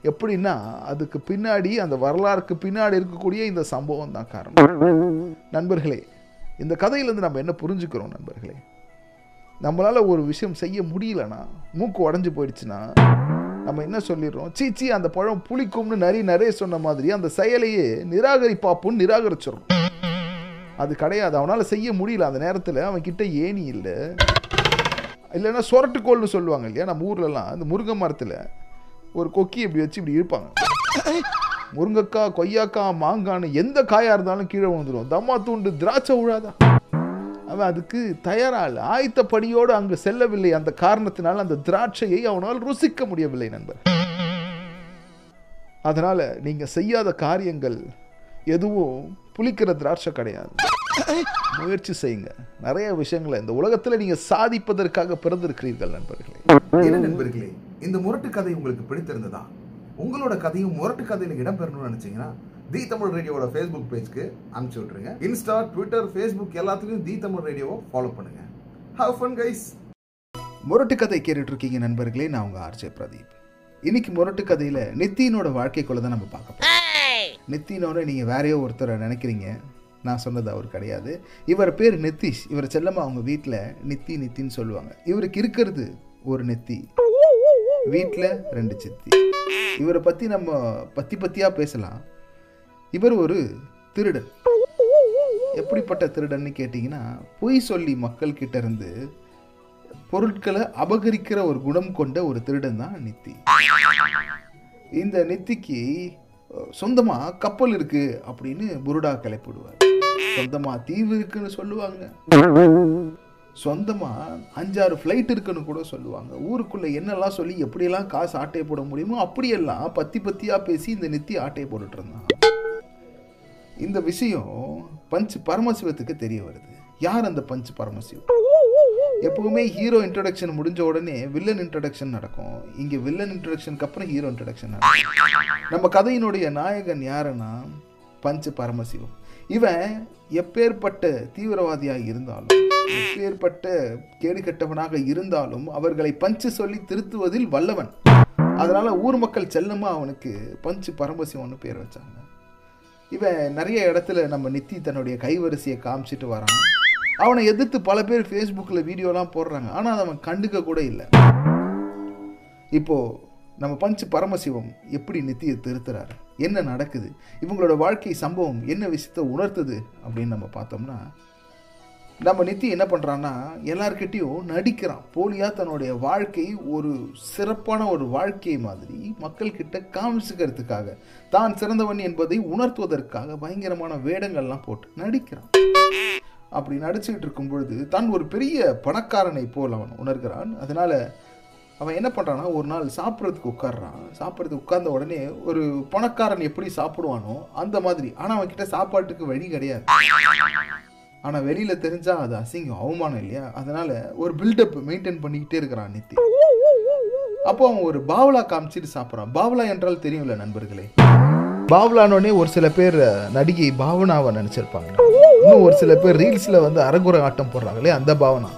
எப்படின்னா அதுக்கு பின்னாடி அந்த வரலாறுக்கு பின்னாடி இருக்கக்கூடிய இந்த சம்பவம் தான் காரணம். நண்பர்களே இந்த கதையிலேருந்து நம்ம என்ன புரிஞ்சுக்கிறோம் நண்பர்களே? நம்மளால் ஒரு விஷயம் செய்ய முடியலனா மூக்கு உடஞ்சி போயிடுச்சுன்னா நம்ம என்ன சொல்லிடுறோம்? சீச்சி அந்த பழம் புளிக்கும்னு நிறைய நிறைய சொன்ன மாதிரி அந்த செயலையே நிராகரிப்பாப்புன்னு நிராகரிச்சிடும் அது கிடையாது. அவனால் செய்ய முடியல. அந்த நேரத்தில் அவன் கிட்ட ஏணி இல்லை. இல்லைன்னா சொரட்டுக்கோல்னு சொல்லுவாங்க இல்லையா? நம்ம ஊர்லலாம் அந்த முருங்கை மரத்தில் ஒரு கொக்கி இப்படி வச்சு இப்படி இருப்பாங்க முருங்கைக்காய் கொய்யாக்காய் மாங்கான்னு எந்த காயாக இருந்தாலும் கீழே விழுந்துடும் தம்மா தூண்டு திராட்சை விழாதா அவன் அதுக்கு தயாராக ஆயத்தப்படியோடு அங்கு செல்லவில்லை. அந்த காரணத்தினால் அந்த திராட்சையை அவனால் ருசிக்க முடியவில்லை நண்பர். அதனால நீங்க செய்யாத காரியங்கள் எதுவும் புளிக்கிற திராட்சை கிடையாது. முயற்சி செய்யுங்க. நிறைய விஷயங்களை இந்த உலகத்துல நீங்க சாதிப்பதற்காக பிறந்திருக்கிறீர்கள் நண்பர்களே. என்ன நண்பர்களே இந்த முரட்டு கதை உங்களுக்கு பிடித்திருந்ததா? உங்களோட கதையும் முரட்டு கதையில் இடம்பெறணும்னு நினைச்சீங்கன்னா தி தமிழ் ரேடியோவோட ஃபேஸ்புக் பேஜ்க்கு அனுப்பிச்சு விட்டுருங்க. இன்ஸ்டா ட்விட்டர் ஃபேஸ்புக் எல்லாத்துலயும் தி தமிழ் ரேடியோவை ஃபாலோ பண்ணுங்க. ஹவ் ஃபன் கைஸ் முரட்டு கதை கேட்டுட்டு இருக்கீங்க நண்பர்களே நான் உங்க ஆர்ஜே பிரதீப். இன்னைக்கு முரட்டு கதையில நித்தினோட வாழ்க்கைக்குள்ள தான் நம்ம பார்க்க போறோம். நித்தினோட நீங்க வேறையோ ஒருத்தரை நினைக்கிறீங்க. நான் சொன்னது அவர் கிடையாது. இவர் பேர் நித்திஷ். இவர் செல்லமா அவங்க வீட்டில் நித்தி நித்தின்னு சொல்லுவாங்க. இவருக்கு இருக்கிறது ஒரு நெத்தி. வீட்டில் ரெண்டு சித்தி. இவரை பற்றி நம்ம பத்தி பத்தியாக பேசலாம். இவர் ஒரு திருடன். எப்படிப்பட்ட திருடன்னு கேட்டிங்கன்னா பொய் சொல்லி மக்கள் கிட்ட இருந்து பொருட்களை அபகரிக்கிற ஒரு குணம் கொண்ட ஒரு திருடன் தான் நித்தி. இந்த நித்திக்கு சொந்தமாக கப்பல் இருக்கு அப்படின்னு புருடா கிளப்பிடுவார். சொந்தமாக தீவு இருக்குன்னு சொல்லுவாங்க. சொந்தமாக அஞ்சாறு ஃப்ளைட் இருக்குன்னு கூட சொல்லுவாங்க. ஊருக்குள்ளே என்னெல்லாம் சொல்லி எப்படியெல்லாம் காசு ஆட்டையை போட முடியுமோ அப்படியெல்லாம் பத்தி பத்தியாக பேசி இந்த நித்தி ஆட்டையை போட்டுட்டு இருந்தான். இந்த விஷயம் பஞ்ச் பரமசிவத்துக்கு தெரிய வருது. யார் அந்த பஞ்ச் பரமசிவம்? எப்பவுமே ஹீரோ இன்ட்ரடக்ஷன் முடிஞ்ச உடனே வில்லன் இன்ட்ரடக்ஷன் நடக்கும். இங்க வில்லன் இன்ட்ரடக்ஷனுக்கு அப்புறம் ஹீரோ இன்ட்ரடக்ஷன் நடக்கும். நம்ம கதையினுடைய நாயகன் யாருன்னா பஞ்ச் பரமசிவம். இவன் எப்பேற்பட்ட தீவிரவாதியாக இருந்தாலும் எப்பேற்பட்ட கேடுகெட்டவனாக இருந்தாலும் அவர்களை பஞ்சு சொல்லி திருத்துவதில் வல்லவன். அதனால ஊர் மக்கள் செல்லமா அவனுக்கு பஞ்சு பரமசிவம்னு பேர் வச்சாங்க. இவன் நிறைய இடத்துல நம்ம நித்தி தன்னுடைய கைவரிசையை காமிச்சிட்டு வரான். அவனை எதிர்த்து பல பேர் ஃபேஸ்புக்கில் வீடியோலாம் போடுறாங்க. ஆனால் அதை அவன் கண்டுக்க கூட இல்லை. இப்போது நம்ம பஞ்சு பரமசிவம் எப்படி நித்தியை திருத்துறாரு? என்ன நடக்குது? இவங்களோட வாழ்க்கை சம்பவம் என்ன விஷயத்தை உணர்த்துது? அப்படின்னு நம்ம பார்த்தோம்னா நம்ம நித்தி என்ன பண்ணுறான்னா எல்லார்கிட்டேயும் நடிக்கிறான். போலியாக தன்னுடைய வாழ்க்கை ஒரு சிறப்பான ஒரு வாழ்க்கை மாதிரி மக்கள்கிட்ட காமிச்சுக்கிறதுக்காக. தான் சிறந்தவன் என்பதை உணர்த்துவதற்காக பயங்கரமான வேடங்கள்லாம் போட்டு நடிக்கிறான். அப்படி நடிச்சுக்கிட்டு இருக்கும் பொழுது தான் ஒரு பெரிய பணக்காரனை போல் அவன் உணர்கிறான். அதனால அவன் என்ன பண்ணுறான்னா ஒரு நாள் சாப்பிட்றதுக்கு உட்கார்றான். சாப்பிட்றதுக்கு உட்கார்ந்த உடனே ஒரு பணக்காரன் எப்படி சாப்பிடுவானோ அந்த மாதிரி. ஆனால் அவன்கிட்ட சாப்பாட்டுக்கு வழி கிடையாது. ஆனால் வெளியில் தெரிஞ்சால் அது அசிங்கம் அவமானம் இல்லையா? அதனால் ஒரு பில்டப் மெயின்டைன் பண்ணிக்கிட்டே இருக்கிறான் நித்தி. அப்போ அவன் ஒரு பாவலா காமிச்சிட்டு சாப்பிட்றான். பாவலா என்றால் தெரியும்ல நண்பர்களே. பாவலானோடனே ஒரு சில பேர் நடிகை பாவனாவை நினச்சிருப்பாங்க. இன்னும் ஒரு சில பேர் ரீல்ஸில் வந்து அரகுர ஆட்டம் போடுறாங்களே அந்த பாவனா.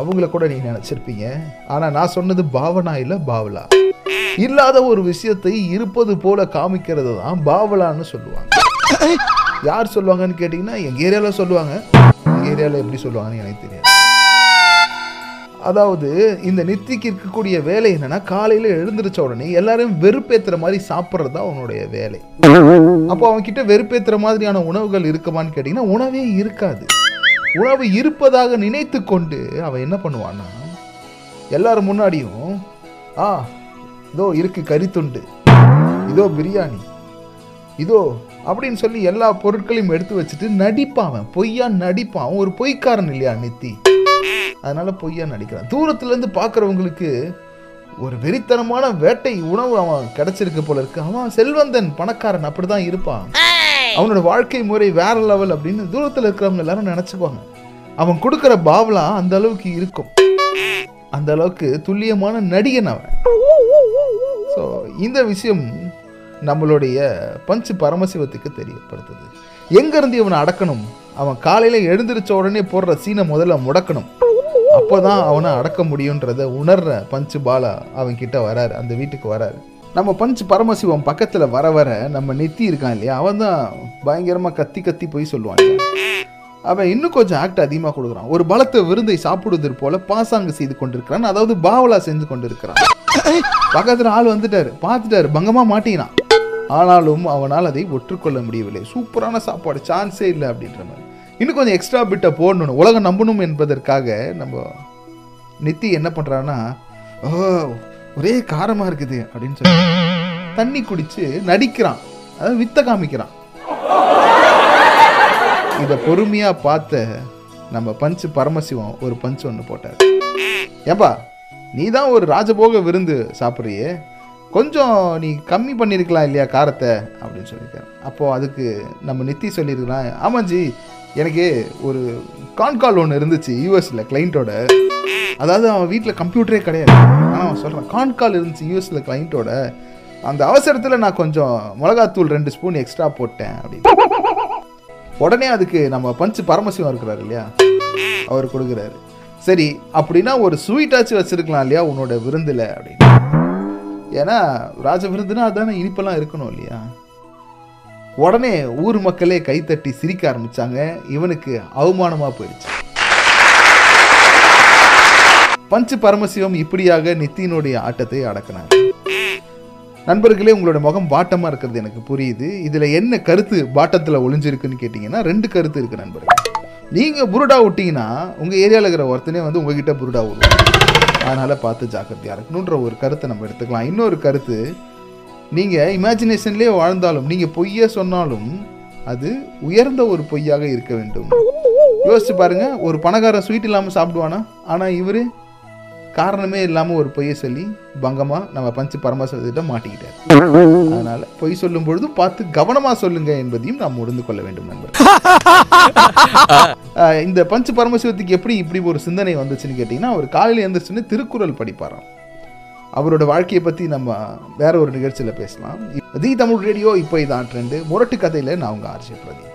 அவங்கள கூட நீங்கள் நினச்சிருப்பீங்க. ஆனால் நான் சொன்னது பாவனா இல்லை பாவலா. இல்லாத ஒரு விஷயத்தை இருப்பது போல காமிக்கிறது தான் பாவலான்னு சொல்லுவாங்க. யார் சொல்லுவாங்கன்னு கேட்டிங்கன்னா எங்கள் ஏரியாவில் சொல்லுவாங்க. எங்கள் ஏரியாவில் எப்படி சொல்லுவாங்கன்னு எனக்கு தெரியாது. அதாவது இந்த நித்திக்கு இருக்கக்கூடிய வேலை என்னன்னா காலையில எழுந்திருச்ச உடனே எல்லாரும் வெறுப்பேத்துற மாதிரி சாப்பிட்றது தான் அவனுடைய வேலை. அப்போ அவன் கிட்ட வெறுப்பேத்துற மாதிரியான உணவுகள் இருக்குமான்னு கேட்டிங்கன்னா உணவே இருக்காது. உணவு இருப்பதாக நினைத்து கொண்டு அவன் என்ன பண்ணுவான்னா எல்லாரும் முன்னாடியும் ஆ இதோ இருக்கு கறித்துண்டு. இதோ பிரியாணி. இதோ அப்படின்னு சொல்லி எல்லா பொருட்களையும் எடுத்து வச்சுட்டு நடிப்பான் அவன். பொய்யா நடிப்பான். ஒரு பொய்க்காரன் இல்லையா நித்தி? அதனால பொய்யா நடிக்கிறான். தூரத்துல இருந்து பார்க்கறவங்களுக்கு ஒரு வெறித்தனமான வேட்டை உணவு அவன் கிடைச்சிருக்கு போல இருக்கு. அவன் செல்வந்தன் பணக்காரன் அப்படிதான் இருப்பான். அவனோட வாழ்க்கை முறை வேற லெவல் அப்படின்னு தூரத்துல இருக்கிறவங்க எல்லாரும் நினைச்சுப்பாங்க அவன் கொடுக்கிற பாவலா அந்த அளவுக்கு இருக்கும். அந்த அளவுக்கு துல்லியமான நடிகன் அவன். ஸோ இந்த விஷயம் நம்மளுடைய பஞ்சு பரமசிவத்துக்கு தெரியப்படுத்துது. எங்கேருந்து இவனை அடக்கணும்? அவன் காலையில் எழுந்திருச்ச உடனே போடுற சீனை முதல்ல முடக்கணும். அப்போதான் அவனை அடக்க முடியுன்றத உணர்ற பஞ்சு பாலா அவன் கிட்ட வராரு அந்த வீட்டுக்கு வராரு. நம்ம பஞ்சு பரமசிவம் பக்கத்தில் வர வர நம்ம நெத்தி இருக்கான் இல்லையா? அவன் தான் பயங்கரமாக கத்தி கத்தி போய் சொல்லுவான் அவன் இன்னும் கொஞ்சம் ஆக்ட் அதிகமாக கொடுக்குறான். ஒரு பலத்த விருந்தை சாப்பிடுவது போல பாசாங்கு செய்து கொண்டிருக்கிறான். அதாவது பாவலா செஞ்சு கொண்டிருக்கிறான். பக்கத்தில் ஆள் வந்துட்டாரு. பார்த்துட்டாரு. பங்கமாக மாட்டினான். ஆனாலும் அவனால் அதை ஒற்றுக்கொள்ள முடியவில்லை. சூப்பரான சாப்பாடு சான்ஸே இல்லை அப்படின்ற மாதிரி. இன்னும் கொஞ்சம் எக்ஸ்ட்ரா பிட்டை போடணும். உலகம் நம்பணும் என்பதற்காக நம்ம நித்தி என்ன பண்றான்னா ஓ ஒரே காரமா இருக்குது அப்படின்னு சொல்லி தண்ணி குடிச்சு நடிக்கிறான். அதாவது வித்த காமிக்கிறான். இதை பொறுமையா பார்த்த நம்ம பஞ்சு பரமசிவம் ஒரு பஞ்சு ஒன்று போட்டார். ஏப்பா நீ தான் ஒரு ராஜபோக விருந்து சாப்பிட்றியே? கொஞ்சம் நீ கம்மி பண்ணியிருக்கலாம் இல்லையா காரத்தை? அப்படின்னு சொல்லியிருக்காரு. அப்போது அதுக்கு நம்ம நித்தி சொல்லியிருக்கலாம் ஆமாஞ்சி எனக்கு ஒரு கான்கால் ஒன்று இருந்துச்சு யூஎஸில் கிளைண்ட்டோட அதாவது அவன் வீட்டில் கம்ப்யூட்டரே கிடையாது. ஆனால் அவன் சொல்கிறான் கான்கால் இருந்துச்சு யூஎஸில் கிளைண்ட்டோட அந்த அவசரத்தில் நான் கொஞ்சம் மிளகாத்தூள் ரெண்டு ஸ்பூன் எக்ஸ்ட்ரா போட்டேன் அப்படின்னு. உடனே அதுக்கு நம்ம பஞ்சு பரமசிவம் இருக்கிறார் இல்லையா? அவர் கொடுக்குறாரு. சரி அப்படின்னா ஒரு ஸ்வீட்டாச்சும் வச்சுருக்கலாம் இல்லையா உன்னோட விருந்தில் அப்படின்னு. ஏன்னா ராஜ விருந்துனா அதானே இனிப்பெல்லாம் இருக்கணும் இல்லையா? உடனே ஊர் மக்களே கைத்தட்டி சிரிக்க ஆரம்பிச்சாங்க. இவனுக்கு அவமானமா போயிடுச்சு பஞ்சு பரமசிவம் இப்படியாக நித்தியினுடைய ஆட்டத்தை அடக்கினார் நண்பர்களே உங்களோட முகம் பாட்டமாக இருக்கிறது எனக்கு புரியுது. இதில் என்ன கருத்து பாட்டத்தில் ஒளிஞ்சிருக்குன்னு கேட்டிங்கன்னா ரெண்டு கருத்து இருக்குது நண்பர்கள். நீங்கள் புருடா விட்டிங்கன்னா உங்கள் ஏரியாவில் இருக்கிற ஒருத்தனே வந்து உங்ககிட்ட புருடா விடுவோம் அதனால் பார்த்து ஜாக்கிரதையாக இருக்கணுன்ற ஒரு கருத்தை நம்ம எடுத்துக்கலாம். இன்னொரு கருத்து நீங்கள் இமேஜினேஷன்லேயே வாழ்ந்தாலும் நீங்கள் பொய்யை சொன்னாலும் அது உயர்ந்த ஒரு பொய்யாக இருக்க வேண்டும். யோசிச்சு பாருங்கள் ஒரு பணக்காரன் ஸ்வீட் இல்லாமல் சாப்பிடுவானா? ஆனால் இவர் காரணமே இல்லாம ஒரு பொய்யை சொல்லி பங்கமா நம்ம பஞ்சு பரமசிவத்திட்ட மாட்டிக்கிட்டார். அதனால பொய் சொல்லும் பொழுது பார்த்து கவனமா சொல்லுங்க என்பதையும் நாம் உணர்ந்து கொள்ள வேண்டும் நண்பர் இந்த பஞ்சு பரமசிவத்துக்கு எப்படி இப்படி ஒரு சிந்தனை வந்துச்சுன்னு கேட்டிங்கன்னா அவர் காலையில் எழுந்திரிச்சுன்னு திருக்குறள் படிப்பாராம். அவரோட வாழ்க்கையை பற்றி நம்ம வேற ஒரு நிகழ்ச்சியில் பேசலாம். தி தமிழ் ரேடியோ இப்போ இதான் ட்ரெண்டு முரட்டு கதையில் நான் உங்கள் RJ Pradeep.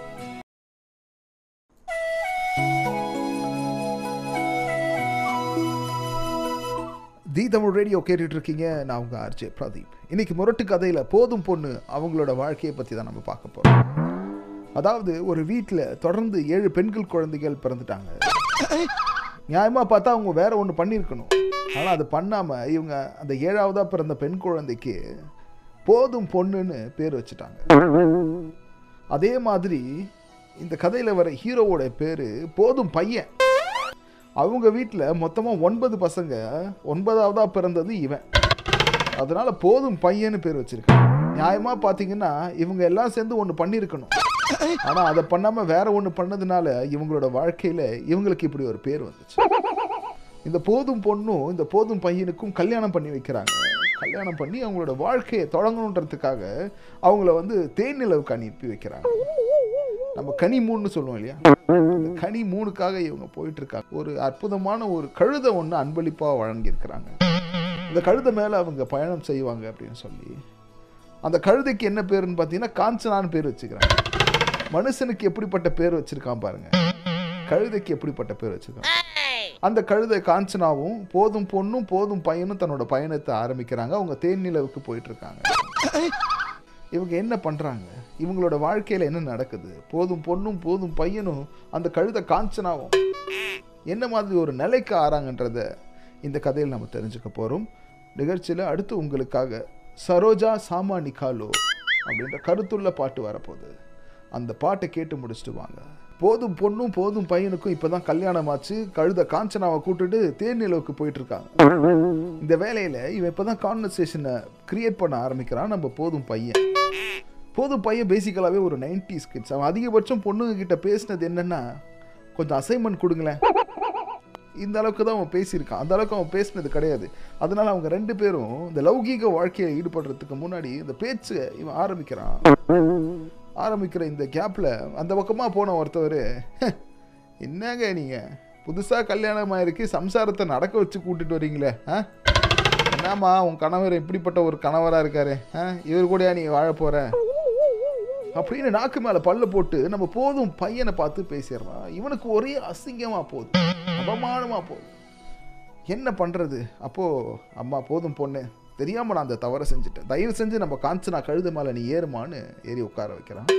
The Tamil radio கேட்டுட்ருக்கீங்க. நான் உங்கள் ஆர்ஜே பிரதீப். இன்னைக்கு முரட்டு கதையில் போதும் பொண்ணு அவங்களோட வாழ்க்கையை பற்றி தான் நம்ம பார்க்க போகிறோம் அதாவது ஒரு வீட்டில் தொடர்ந்து ஏழு பெண்கள் குழந்தைகள் பிறந்துட்டாங்க. நியாயமாக பார்த்தா அவங்க வேற ஒன்று பண்ணியிருக்கணும். ஆனால் அது பண்ணாமல் இவங்க அந்த ஏழாவதாக பிறந்த பெண் குழந்தைக்கு போதும் பொண்ணுன்னு பேர் வச்சுட்டாங்க. அதே மாதிரி இந்த கதையில் வர ஹீரோவோட பேர் போதும் பையன். அவங்க வீட்டில் மொத்தமாக ஒன்பது பசங்க ஒன்பதாவதாக பிறந்தது இவன். அதனால போதும் பையன்னு பேர் வச்சுருக்கான். நியாயமாக பார்த்தீங்கன்னா இவங்க எல்லாம் சேர்ந்து ஒன்று பண்ணியிருக்கணும் ஆனால் அதை பண்ணாமல் வேற ஒன்று பண்ணதுனால இவங்களோட வாழ்க்கையில் இவங்களுக்கு இப்படி ஒரு பேர் வந்துச்சு. இந்த போதும் பொண்ணும் இந்த போதும் பையனுக்கும் கல்யாணம் பண்ணி வைக்கிறாங்க. கல்யாணம் பண்ணி அவங்களோட வாழ்க்கையை தொடங்கணுன்றதுக்காக அவங்கள வந்து தேனிலவுக்கு அனுப்பி வைக்கிறாங்க. நம்ம கனி மூணுன்னு சொல்லுவோம் இல்லையா? கனி மூணுக்காக இவங்க போயிட்டு இருக்காங்க ஒரு அற்புதமான ஒரு கழுதை ஒன்று அன்பளிப்பாக வழங்கியிருக்கிறாங்க. இந்த கழுதை மேலே அவங்க பயணம் செய்வாங்க அப்படின்னு சொல்லி அந்த கழுதைக்கு என்ன பேருன்னு பார்த்தீங்கன்னா காஞ்சனான்னு பேர் வச்சுக்கிறாங்க. மனுஷனுக்கு எப்படிப்பட்ட பேர் வச்சிருக்கான் பாருங்க. கழுதைக்கு எப்படிப்பட்ட பேர் வச்சிருக்கான். அந்த கழுதை காஞ்சனாவும் போதும் பொண்ணும் போதும் பையனும் தன்னோட பயணத்தை ஆரம்பிக்கிறாங்க. அவங்க தேன் நிலவுக்கு போயிட்டு இருக்காங்க இவங்க என்ன பண்ணுறாங்க இவங்களோட வாழ்க்கையில் என்ன நடக்குது? போதும் பொண்ணும் போதும் பையனும் அந்த கழுதை காஞ்சனாவும் என்ன மாதிரி ஒரு நிலைக்கு ஆறாங்கன்றத இந்த கதையில் நம்ம தெரிஞ்சுக்க போகிறோம் நிகழ்ச்சியில் அடுத்து உங்களுக்காக சரோஜா சாமா நிகாலோ அப்படின்ற கருத்துள்ள பாட்டு வரப்போகுது. அந்த பாட்டை கேட்டு முடிச்சுட்டு வாங்க. போதும் பொண்ணும் போதும் பையனுக்கும் இப்பதான் கல்யாணம் ஆச்சு கழுத காஞ்சனாவை கூட்டுட்டு தேர்நிலவுக்கு போயிட்டு இருக்காங்க இந்த வேலையில இவன் இப்பதான் கான்வர்சேஷனை கிரியேட் பண்ண ஆரம்பிக்கிறான். நம்ம போதும் பையன். போதும் பையன் பேசிக்கலாவே ஒரு நைன்டி கிட்ஸ் அவன் அதிகபட்சம் பொண்ணுங்க கிட்ட பேசினது என்னன்னா கொஞ்சம் அசைன்மெண்ட் கொடுங்களேன். இந்த அளவுக்கு தான் அவன் பேசியிருக்கான். அந்த அளவுக்கு அவன் பேசினது கிடையாது. அதனால அவங்க ரெண்டு பேரும் இந்த லௌகீக வாழ்க்கையில் ஈடுபடுறதுக்கு முன்னாடி இந்த பேச்சு இவன் ஆரம்பிக்கிறான். ஆரம்பிக்கிற இந்த கேப்பில் அந்த பக்கமாக போன ஒருத்தவர் என்னங்க நீங்கள் புதுசாக கல்யாணம் ஆயிருக்கு சம்சாரத்தை நடக்க வச்சு கூட்டிட்டு வரீங்களே ஆ? என்னம்மா உன் கணவர் இப்படிப்பட்ட ஒரு கணவராக இருக்காரு ஆ? இவர் கூடயா நீ வாழ போகிற அப்படின்னு நாக்கு மேலே பல்ல போட்டு நம்ம போதும் பையனை பார்த்து பேசிடுறான் இவனுக்கு ஒரே அசிங்கமாக போகுது அவமானமாக போகுது. என்ன பண்ணுறது அப்போது அம்மா போதும் பொண்ணு. தெரியாமல் நான் அந்த தவறை செஞ்சுட்டேன் தயவு செஞ்சு நம்ம காஞ்சனா கழுது மேலே நீ ஏறுமான்னு ஏறி உட்கார வைக்கிறான்.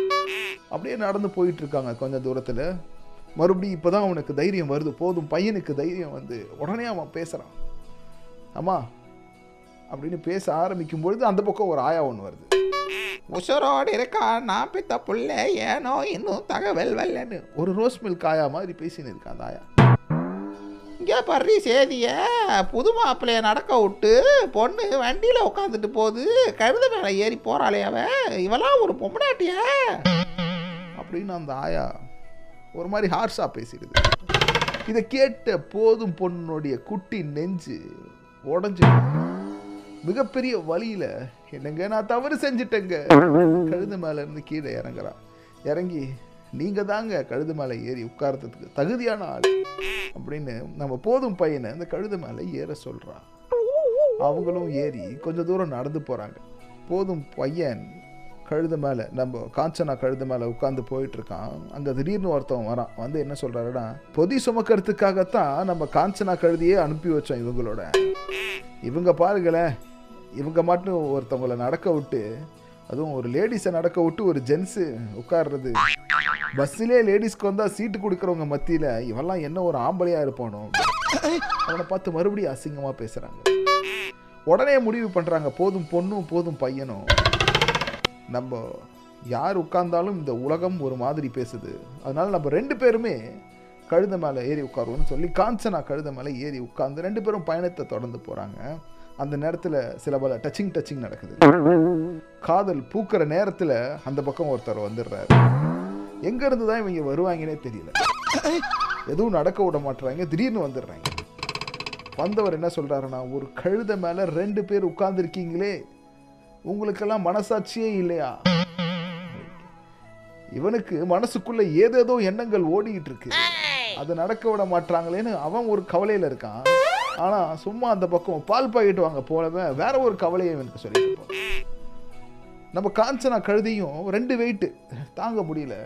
அப்படியே நடந்து போயிட்டுருக்காங்க கொஞ்சம் தூரத்தில். மறுபடியும் இப்போ தான் அவனுக்கு தைரியம் வருது. போதும் பையனுக்கு தைரியம் வந்து உடனே அவன் பேசுகிறான் அம்மா அப்படின்னு பேச ஆரம்பிக்கும் பொழுது அந்த பக்கம் ஒரு ஆயா ஒன்று வருது. உசுரோடு இருக்கா? நான் பித்த புள்ள. ஏனோ இன்னும் தகவல் வரலன்னு. ஒரு ரோஸ் மில்க் ஆயா மாதிரி பேசின்னு இருக்கான் அந்த ஆயா. இங்கே பர்றி சேதிய புது மாப்பிள்ளைய நடக்க விட்டு பொண்ணு வண்டியில் உட்காந்துட்டு போகுது. கழுத மேலே ஏறி போகிறாளே அவ. இவெல்லாம் ஒரு பொம்மனாட்டிய அப்படின்னு அந்த ஆயா ஒரு மாதிரி ஹார்ஷாக பேசிடுது. இதை கேட்ட போதும் பொண்ணுடைய குட்டி நெஞ்சு உடஞ்சி மிகப்பெரிய வழியில் என்னங்க நான் தவறு செஞ்சுட்டேங்க? கழுது மேலே இருந்து கீழே இறங்குறான் இறங்கி நீங்கள் தாங்க கழுது மேலே ஏறி உட்கார்றதுக்கு தகுதியான ஆள். அப்படின்னு நம்ம போதும் பையனை அந்த கழுது மேலே ஏற சொல்கிறான் அவங்களும் ஏறி கொஞ்ச தூரம் நடந்து போகிறாங்க போதும் பையன் கழுது மேலே நம்ம காஞ்சனா கழுது மேலே உட்காந்து போயிட்டு இருக்கான். அங்கே திடீர்னு ஒருத்தவன் வரான். வந்து என்ன சொல்கிறாருன்னா பொதி சுமக்கிறதுக்காகத்தான் நம்ம காஞ்சனா கழுதியே அனுப்பி வச்சோம் இவங்களோட. இவங்க பாருங்களேன் இவங்க மட்டும் ஒருத்தவங்கள நடக்க விட்டு அதுவும் ஒரு லேடிஸை நடக்க விட்டு ஒரு ஜென்ஸு உட்கார்றது. பஸ்ஸிலே லேடிஸ்க்கு வந்தால் சீட்டு கொடுக்குறவங்க மத்தியில் இவெல்லாம் என்ன ஒரு ஆம்பளையாக இருப்பானோ? அவனை பார்த்து மறுபடியும் அசிங்கமாக பேசுகிறாங்க உடனே முடிவு பண்ணுறாங்க போதும் பொண்ணும் போதும் பையனும். நம்ம யார் உட்கார்ந்தாலும் இந்த உலகம் ஒரு மாதிரி பேசுது. அதனால நம்ம ரெண்டு பேருமே கழுத மேலே ஏறி உட்காருவோம்னு சொல்லி காஞ்சனா கழுத மேலே ஏறி உட்கார்ந்து ரெண்டு பேரும் பயணத்தை தொடர்ந்து போகிறாங்க அந்த நேரத்தில் சில பல டச்சிங் டச்சிங் நடக்குது. காதல் பூக்கிற நேரத்தில் அந்த பக்கம் ஒருத்தர் வந்துடுறாரு. எங்கேருந்து தான் இவங்க வருவாங்கன்னே தெரியல. எதுவும் நடக்க விட மாட்டுறாங்க திடீர்னு வந்துடுறாங்க. வந்தவர் என்ன சொல்றாருன்னா ஒரு கழுத மேலே ரெண்டு பேர் உட்கார்ந்துருக்கீங்களே. உங்களுக்கெல்லாம் மனசாட்சியே இல்லையா? இவனுக்கு மனசுக்குள்ள ஏதேதோ எண்ணங்கள் ஓடிக்கிட்டு இருக்கு. அதை நடக்க விட மாட்டாங்களேன்னு அவன் ஒரு கவலையில இருக்கான். ஆனால் சும்மா அந்த பக்கம் பால் பாக்கெட் வாங்க போலவே வேற ஒரு கவலையை எனக்கு சொல்லிட்டு போறான் நம்ம காஞ்சனா கழுதியும் ரெண்டு வெயிட்டு தாங்க முடியல.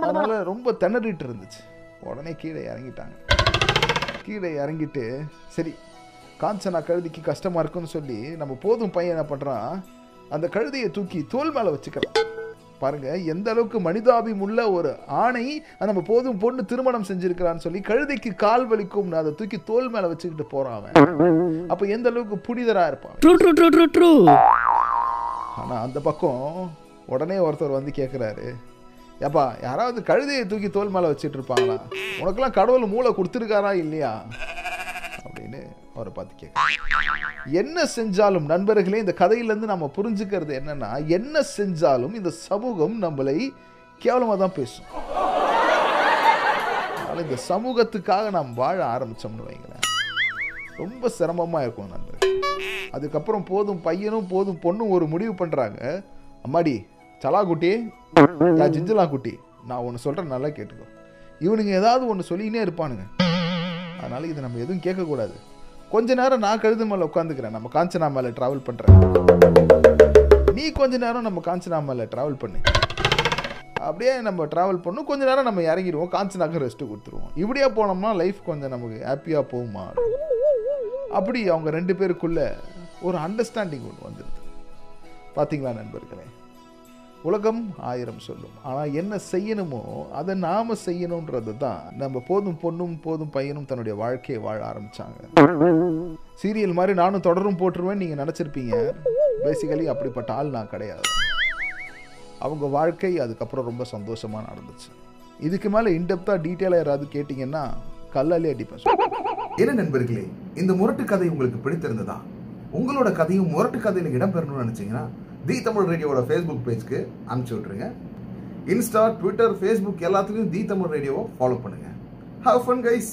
அதனால ரொம்ப திணறிட்டு இருந்துச்சு. உடனே கீழே இறங்கிட்டாங்க. கீழே இறங்கிட்டு சரி காஞ்சனா கழுதிக்கு கஷ்டமா இருக்குன்னு சொல்லி நம்ம போதும் பையன் என்ன பண்ணுறான் அந்த கழுதையை தூக்கி தோல் மேலே வச்சுக்கலாம் பாருங்க எந்த அளவுக்கு மனிதாபிம் உள்ள ஒரு ஆணை நம்ம போதும் பொண்ணு திருமணம் செஞ்சிருக்கிறான்னு சொல்லி கழுதைக்கு கால் வலிக்கும் அதை தூக்கி தோல் மேல வச்சுக்கிட்டு போறான் அவன். அப்ப எந்த அளவுக்கு புனிதரா இருப்பான் ஆனா அந்த பக்கம் உடனே ஒருத்தர் வந்து கேட்குறாரு ஏப்பா யாராவது கழுதையை தூக்கி தோல் மேலே வச்சுட்டு இருப்பாங்களா? உனக்கெல்லாம் கடவுள் மூளை கொடுத்துருக்காரா இல்லையா? அப்படின்னு அவரை பார்த்து கேட்க என்ன செஞ்சாலும் நண்பர்களே இந்த கதையிலேருந்து நம்ம புரிஞ்சுக்கிறது என்னன்னா என்ன செஞ்சாலும் இந்த சமூகம் நம்மளை கேவலமாக தான் பேசும். அதனால இந்த சமூகத்துக்காக நாம் வாழ ஆரம்பிச்சோம்னு வைங்களேன். ரொம்ப சிரமமாக இருக்கும் நண்பர்கள். அதுக்கப்புறம் போதும் பையனும் போதும் பொண்ணும் ஒரு முடிவு பண்ணுறாங்க அம்மாடி சலா குட்டி நான் ஜிஞ்சலா குட்டி நான் ஒன்று சொல்கிறேன் நல்லா கேட்டுக்கோ. இவனுங்க ஏதாவது ஒன்று சொல்லிக்கினே இருப்பானுங்க. அதனால இதை நம்ம எதுவும் கேட்கக்கூடாது. கொஞ்ச நேரம் நான் கழுது மேலே உட்காந்துக்கிறேன். நம்ம காஞ்சனா மேலே ட்ராவல் பண்ணுறேன் நீ கொஞ்ச நேரம் நம்ம காஞ்சனா மேலே ட்ராவல் பண்ணு. அப்படியே நம்ம ட்ராவல் பண்ணும். கொஞ்ச நேரம் நம்ம இறங்கிடுவோம். காஞ்சனாக்கு ரெஸ்ட்டு கொடுத்துருவோம். இப்படியே போனோம்னா லைஃப் கொஞ்சம் நமக்கு ஹாப்பியாக போகுமா? அப்படி அவங்க ரெண்டு பேருக்குள்ள ஒரு அண்டர்ஸ்டாண்டிங் ஒன்று வந்துடுது. பார்த்தீங்களா நண்பர்களே? உலகம் ஆயிரம் சொல்லும். ஆனால் என்ன செய்யணுமோ அதை நாம செய்யணுன்றது தான் நம்ம போதும் பொண்ணும் போதும் பையனும் தன்னுடைய வாழ்க்கையை வாழ ஆரம்பிச்சாங்க. சீரியல் மாதிரி நானும் தொடரும் போட்டுருவேன் நீங்கள் நினச்சிருப்பீங்க. பேசிக்கலி அப்படிப்பட்ட ஆள் நான் கிடையாது. அவங்க வாழ்க்கை அதுக்கப்புறம் ரொம்ப சந்தோஷமாக நடந்துச்சு. இதுக்கு மேலே இன்டெப்த்தாக டீட்டெயிலாக யாராவது கேட்டிங்கன்னா கல்லாலே அடிப்பேன் என்ன நண்பர்களே இந்த முரட்டு கதை உங்களுக்கு பிடித்திருந்ததா? உங்களோட கதையும் முரட்டு கதையில் இடம்பெறணும்னு நினைச்சீங்கன்னா தி தமிழ் ரேடியோவோட ஃபேஸ்புக் பேஜ்க்கு அனுப்பிச்சி விட்ருங்க இன்ஸ்டா ட்விட்டர் ஃபேஸ்புக் எல்லாத்துலேயும் தி தமிழ் ரேடியோவை ஃபாலோ பண்ணுங்கள் ஹவ் ஃபன் கைஸ்